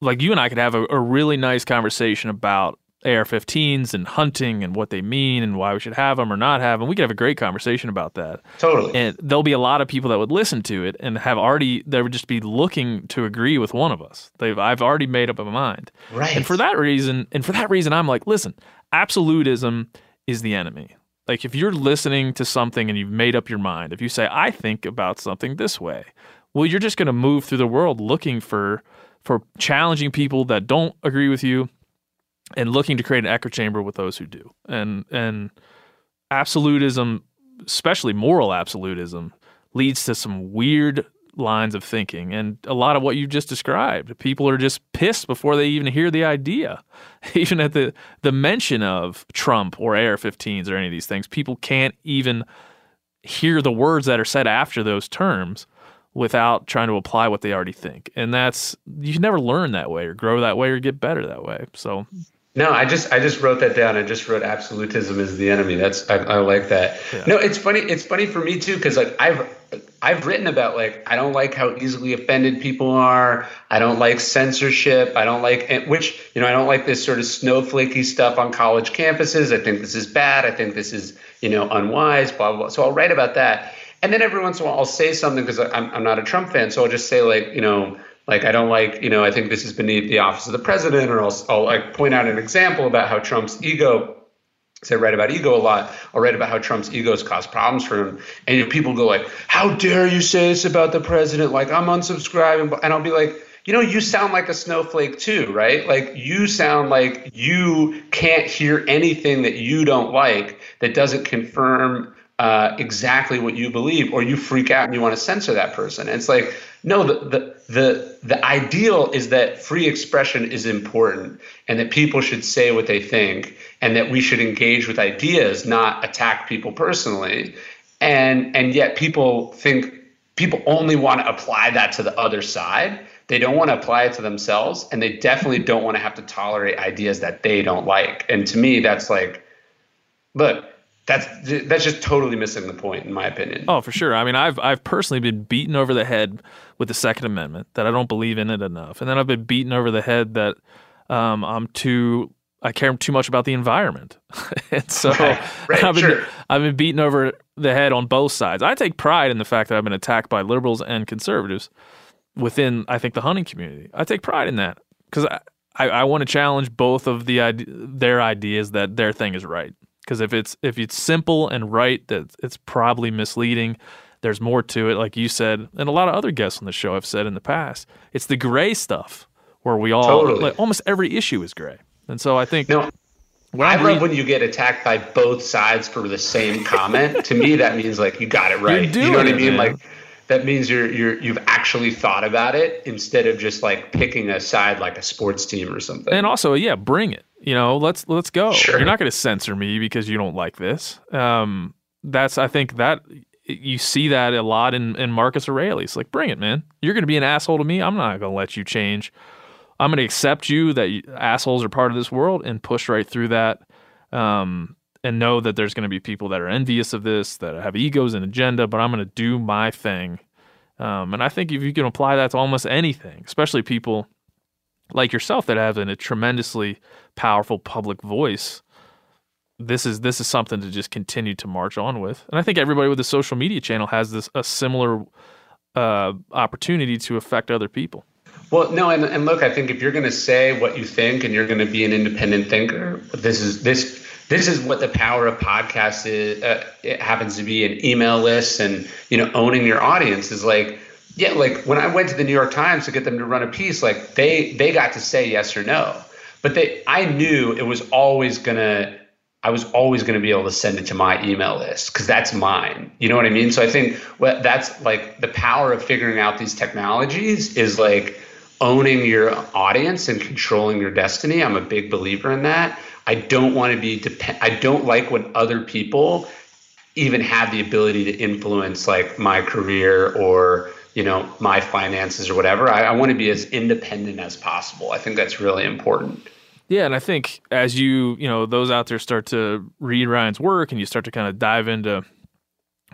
like you and I could have a, a really nice conversation about AR-15s and hunting and what they mean and why we should have them or not have them. We could have a great conversation about that. Totally. And there'll be a lot of people that would listen to it and have already they would just be looking to agree with one of us. They've I've already made up my mind. Right. And for that reason, and for that reason, I'm like, listen, absolutism is the enemy. Like if you're listening to something and you've made up your mind, if you say I think about something this way, well you're just going to move through the world looking for for challenging people that don't agree with you and looking to create an echo chamber with those who do. And and absolutism, especially moral absolutism, leads to some weird lines of thinking and a lot of what you just described. People are just pissed before they even hear the idea. Even at the the mention of Trump or AR-15s or any of these things, people can't even hear the words that are said after those terms without trying to apply what they already think. And that's you can never learn that way or grow that way or get better that way. So no, I just I just wrote that down. I just wrote absolutism is the enemy. That's I, I like that. Yeah. No, it's funny. It's funny for me too because like I've I've written about like I don't like how easily offended people are. I don't like censorship. I don't like which you know I don't like this sort of snowflakey stuff on college campuses. I think this is bad. I think this is you know unwise. Blah blah. blah. So I'll write about that. And then every once in a while I'll say something because I'm I'm not a Trump fan. So I'll just say like you know like I don't like, you know, I think this is beneath the office of the president, or I'll, I'll like point out an example about how Trump's ego. Because I write about ego a lot. I'll write about how Trump's egos cause problems for him, and you know, people go like, "How dare you say this about the president?" Like I'm unsubscribing, and I'll be like, you know, you sound like a snowflake too, right? Like you sound like you can't hear anything that you don't like that doesn't confirm uh, exactly what you believe, or you freak out and you want to censor that person. And it's like, no, the, the the the ideal is that free expression is important, and that people should say what they think, and that we should engage with ideas, not attack people personally. And and yet people think people only want to apply that to the other side. They don't want to apply it to themselves, and they definitely don't want to have to tolerate ideas that they don't like. And to me, that's like, look, that's that's just totally missing the point in my opinion. Oh, for sure. I mean, I've I've personally been beaten over the head with the Second Amendment that I don't believe in it enough, and then I've been beaten over the head that um, I'm too I care too much about the environment, and so right, right, I've been sure. I've been beaten over the head on both sides. I take pride in the fact that I've been attacked by liberals and conservatives within I think the hunting community. I take pride in that because I, I, I want to challenge both of the their ideas that their thing is right because if it's if it's simple and right that it's probably misleading there's more to it like you said and a lot of other guests on the show have said in the past it's the gray stuff where we all Totally. like almost every issue is gray and so i think No, when I love when you get attacked by both sides for the same comment. to me, that means like you got it right. You know what I mean? man. Like that means you're you're you've actually thought about it instead of just like picking a side like a sports team or something. and also yeah bring it you know let's let's go. Sure. you're not going to censor me because you don't like this. Um that's i think that you see that a lot in in marcus aurelius. Like bring it man. You're going to be an asshole to me. I'm not going to let you change. I'm going to accept you that assholes are part of this world and push right through that um and know that there's going to be people that are envious of this that have egos and agenda but i'm going to do my thing. Um, and i think if you can apply that to almost anything especially people like yourself that have a tremendously powerful public voice this is this is something to just continue to march on with and i think everybody with a social media channel has this a similar uh, opportunity to affect other people Well, no, and, and look, I think if you're going to say what you think and you're going to be an independent thinker, this is this this is what the power of podcasts is. Uh, it happens to be an email list and you know owning your audience is like yeah, like when I went to the New York Times to get them to run a piece, like they they got to say yes or no, but they I knew it was always gonna. I was always going to be able to send it to my email list because that's mine. You know what I mean? So I think that's like the power of figuring out these technologies is like owning your audience and controlling your destiny. I'm a big believer in that. I don't want to be depend. I don't like when other people even have the ability to influence like my career or you know my finances or whatever. I, I want to be as independent as possible. I think that's really important. Yeah, and I think as you, you know, those out there start to read Ryan's work and you start to kind of dive into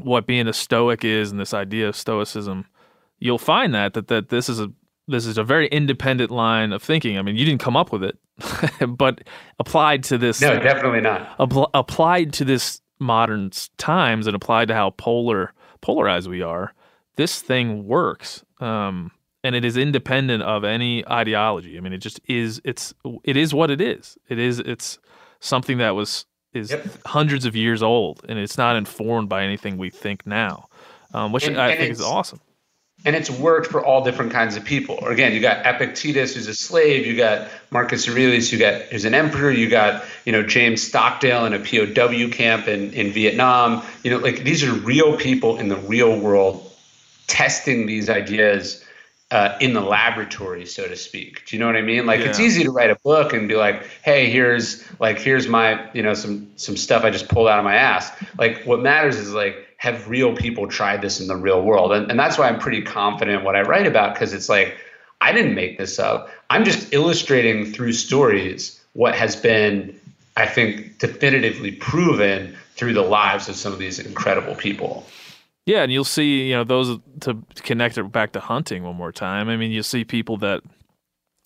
what being a stoic is and this idea of stoicism, you'll find that that that this is a this is a very independent line of thinking. I mean, you didn't come up with it, but applied to this No, definitely not. appl- applied to this modern times and applied to how polar polarized we are, this thing works. Um, and it is independent of any ideology. I mean, it just is. It's it is what it is. It is. It's something that was is hundreds of years old, and it's not informed by anything we think now, um, which And- I and think is awesome. and it's worked for all different kinds of people. Again, you got Epictetus, who's a slave. You got Marcus Aurelius, you got who's an emperor. You got you know James Stockdale in a POW camp in in Vietnam. You know, like these are real people in the real world testing these ideas. Uh, in the laboratory, so to speak. Do you know what I mean? Like it's easy to write a book and be like, "Hey, here's like here's my you know some some stuff I just pulled out of my ass." Like what matters is like have real people tried this in the real world, and and that's why I'm pretty confident what I write about because it's like I didn't make this up. I'm just illustrating through stories what has been, I think, definitively proven through the lives of some of these incredible people. Yeah, and you'll see, you know, those to connect it back to hunting one more time. I mean, you'll see people that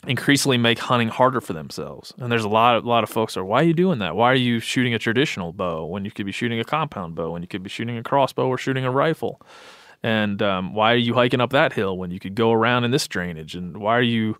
increasingly make hunting harder for themselves. And there's a lot of a lot of folks are, why are you doing that? Why are you shooting a traditional bow when you could be shooting a compound bow, when you could be shooting a crossbow or shooting a rifle? And um, why are you hiking up that hill when you could go around in this drainage? And why are you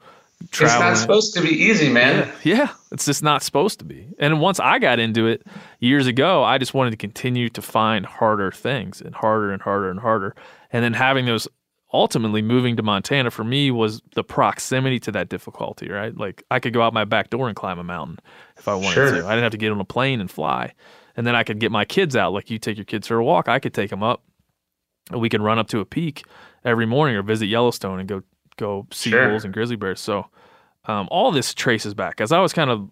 traveling? It's not supposed to be easy, man. Yeah, it's just not supposed to be. And once I got into it years ago, I just wanted to continue to find harder things and harder and harder and harder. And then having those ultimately moving to Montana for me was the proximity to that difficulty, right? Like I could go out my back door and climb a mountain if I wanted Sure. to. I didn't have to get on a plane and fly. And then I could get my kids out. Like you take your kids for a walk, I could take them up. And we could run up to a peak every morning or visit Yellowstone and go go see Sure. wolves and grizzly bears. So um, all this traces back as I was kind of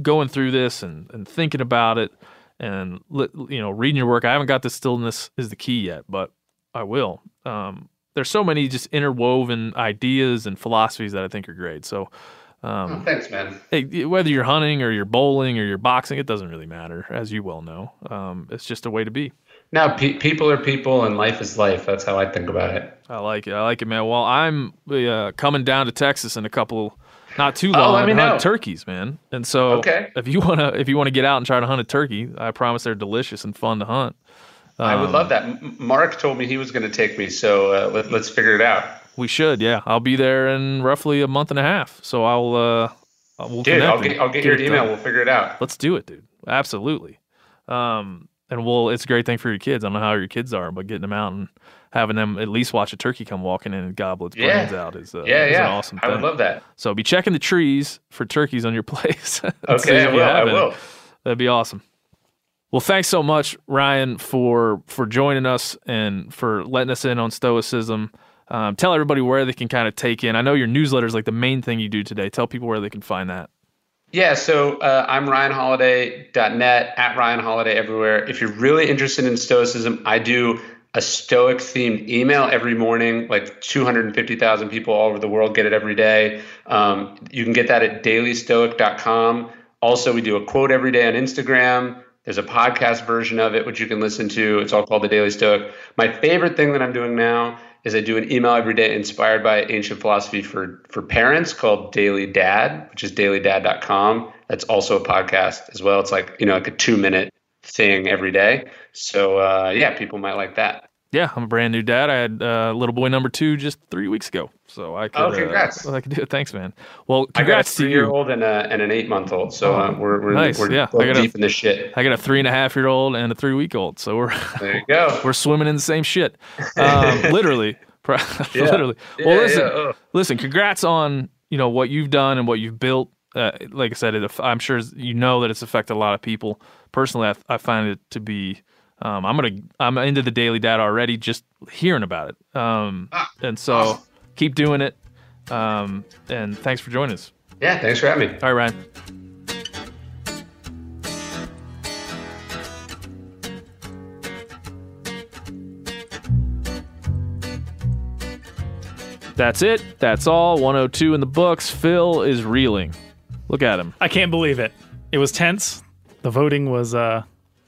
going through this and, and thinking about it and you know reading your work. I haven't got the stillness is the key yet, but I will. Um, there's so many just interwoven ideas and philosophies that I think are great. So um, Oh, thanks, man. hey, whether you're hunting or you're bowling or you're boxing, it doesn't really matter, as you well know. Um, it's just a way to be. Now, pe- people are people, and life is life. That's how I think about it. I like it. I like it, man. Well, I'm uh, coming down to Texas in a couple, not too Oh, long, let me know. turkeys, man. And so, Okay. if you wanna, if you wanna get out and try to hunt a turkey, I promise they're delicious and fun to hunt. I would Um, love that. Mark told me he was going to take me, so uh, let, let's figure it out. We should, yeah. I'll be there in roughly a month and a half, so I'll, uh, we'll Dude, I'll get, I'll get your email. done. We'll figure it out. Let's do it, dude. Absolutely. Um, and we'll, it's a great thing for your kids. I don't know how your kids are, but getting them out and having them at least watch a turkey come walking in and gobble its Yeah. brains out is, uh, Yeah, is yeah. an awesome I would love that. So be checking the trees for turkeys on your place. Okay, I will. I will. That'd be awesome. Well, thanks so much, Ryan, for for joining us and for letting us in on Stoicism. Um, tell everybody where they can kind of take in. I know your newsletter is like the main thing you do today. Tell people where they can find that. Yeah, so uh, I'm RyanHoliday.net, at Ryan Holiday everywhere. If you're really interested in Stoicism, I do a Stoic themed email every morning. Like 250,000 people all over the world get it every day. Um, you can get that at dailystoic.com. Also, we do a quote every day on Instagram. There's a podcast version of it, which you can listen to. It's all called The Daily Stoic. My favorite thing that I'm doing now is I do an email every day inspired by ancient philosophy for, for parents called Daily Dad, which is dailydad.com. That's also a podcast as well. It's like, you know, like a two minute thing every day. So, uh, yeah, people might like that. Yeah, I'm a brand new dad. I had uh, little boy number two just three weeks ago, so I could. Oh, congrats. Uh, I could do it. Thanks, man. Well, I got a congrats to three year you. old and, a, and an eight month old. So uh, we're, we're, Nice, we're yeah. I got a- in this shit. I got a three and a half year old and a three week old, so we're There you go. we're swimming in the same shit, um, literally, Yeah. literally. Yeah, well, listen, yeah, listen. Congrats on you know what you've done and what you've built. Uh, like I said, it, I'm sure you know that it's affected a lot of people. Personally, I, I find it to be. Um, I'm gonna. I'm into the daily data already, just hearing about it. Um, Ah, and so keep doing it. Um, and thanks for joining us. Yeah, thanks for having me. All right, Ryan. That's it. That's all. 102 in the books. Phil is reeling. Look at him. I can't believe it. It was tense. The voting was uh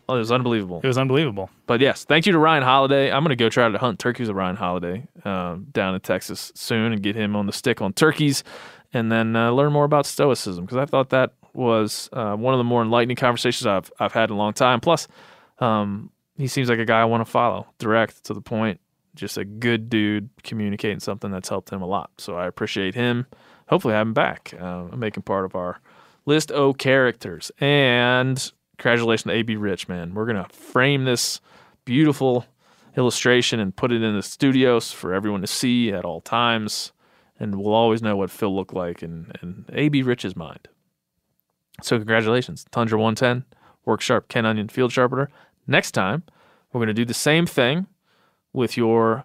Oh, it was unbelievable. it was unbelievable. But yes, thank you to Ryan Holiday. I'm going to go try to hunt turkeys with Ryan Holiday um, down in Texas soon and get him on the stick on turkeys and then uh, learn more about Stoicism because I thought that was uh, one of the more enlightening conversations I've, I've had in a long time. Plus, um, he seems like a guy I want to follow, direct to the point, just a good dude communicating something that's helped him a lot. So I appreciate him. Hopefully, have him back, uh, making part of our list O characters. And Congratulations AB Rich, man. We're gonna frame this beautiful illustration and put it in the studios for everyone to see at all times, and we'll always know what Phil looked like in, in AB Rich's mind. So congratulations, Tundra 110, Work Sharp Ken Onion Field Sharpener. Next time, we're going to do the same thing with your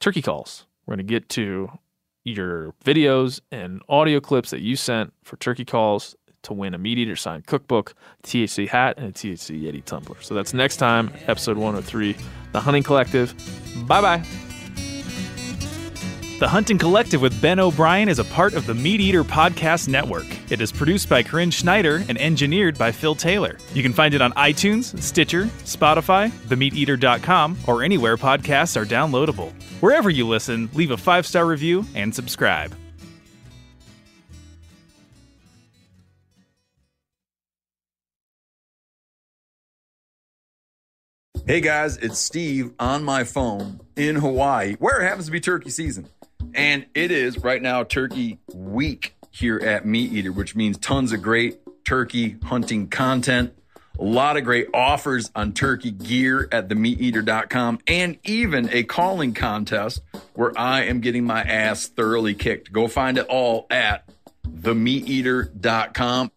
turkey calls. We're going to get to your videos and audio clips that you sent for turkey calls to win a MeatEater signed cookbook, THC hat, and a THC Yeti tumbler. So that's next time, episode 103, The Hunting Collective. Bye bye. The Hunting Collective with Ben O'Brien is a part of the MeatEater Podcast Network. It is produced by Corinne Schneider and engineered by Phil Taylor. You can find it on iTunes, Stitcher, Spotify, themeateater.com, or anywhere podcasts are downloadable. Wherever you listen, leave a five star review and subscribe. Hey guys, it's Steve on my phone in Hawaii, where it happens to be turkey season. And it is right now turkey week here at MeatEater, which means tons of great turkey hunting content, a lot of great offers on turkey gear at themeateater.com, and even a calling contest where I am getting my ass thoroughly kicked. Go find it all at themeateater.com.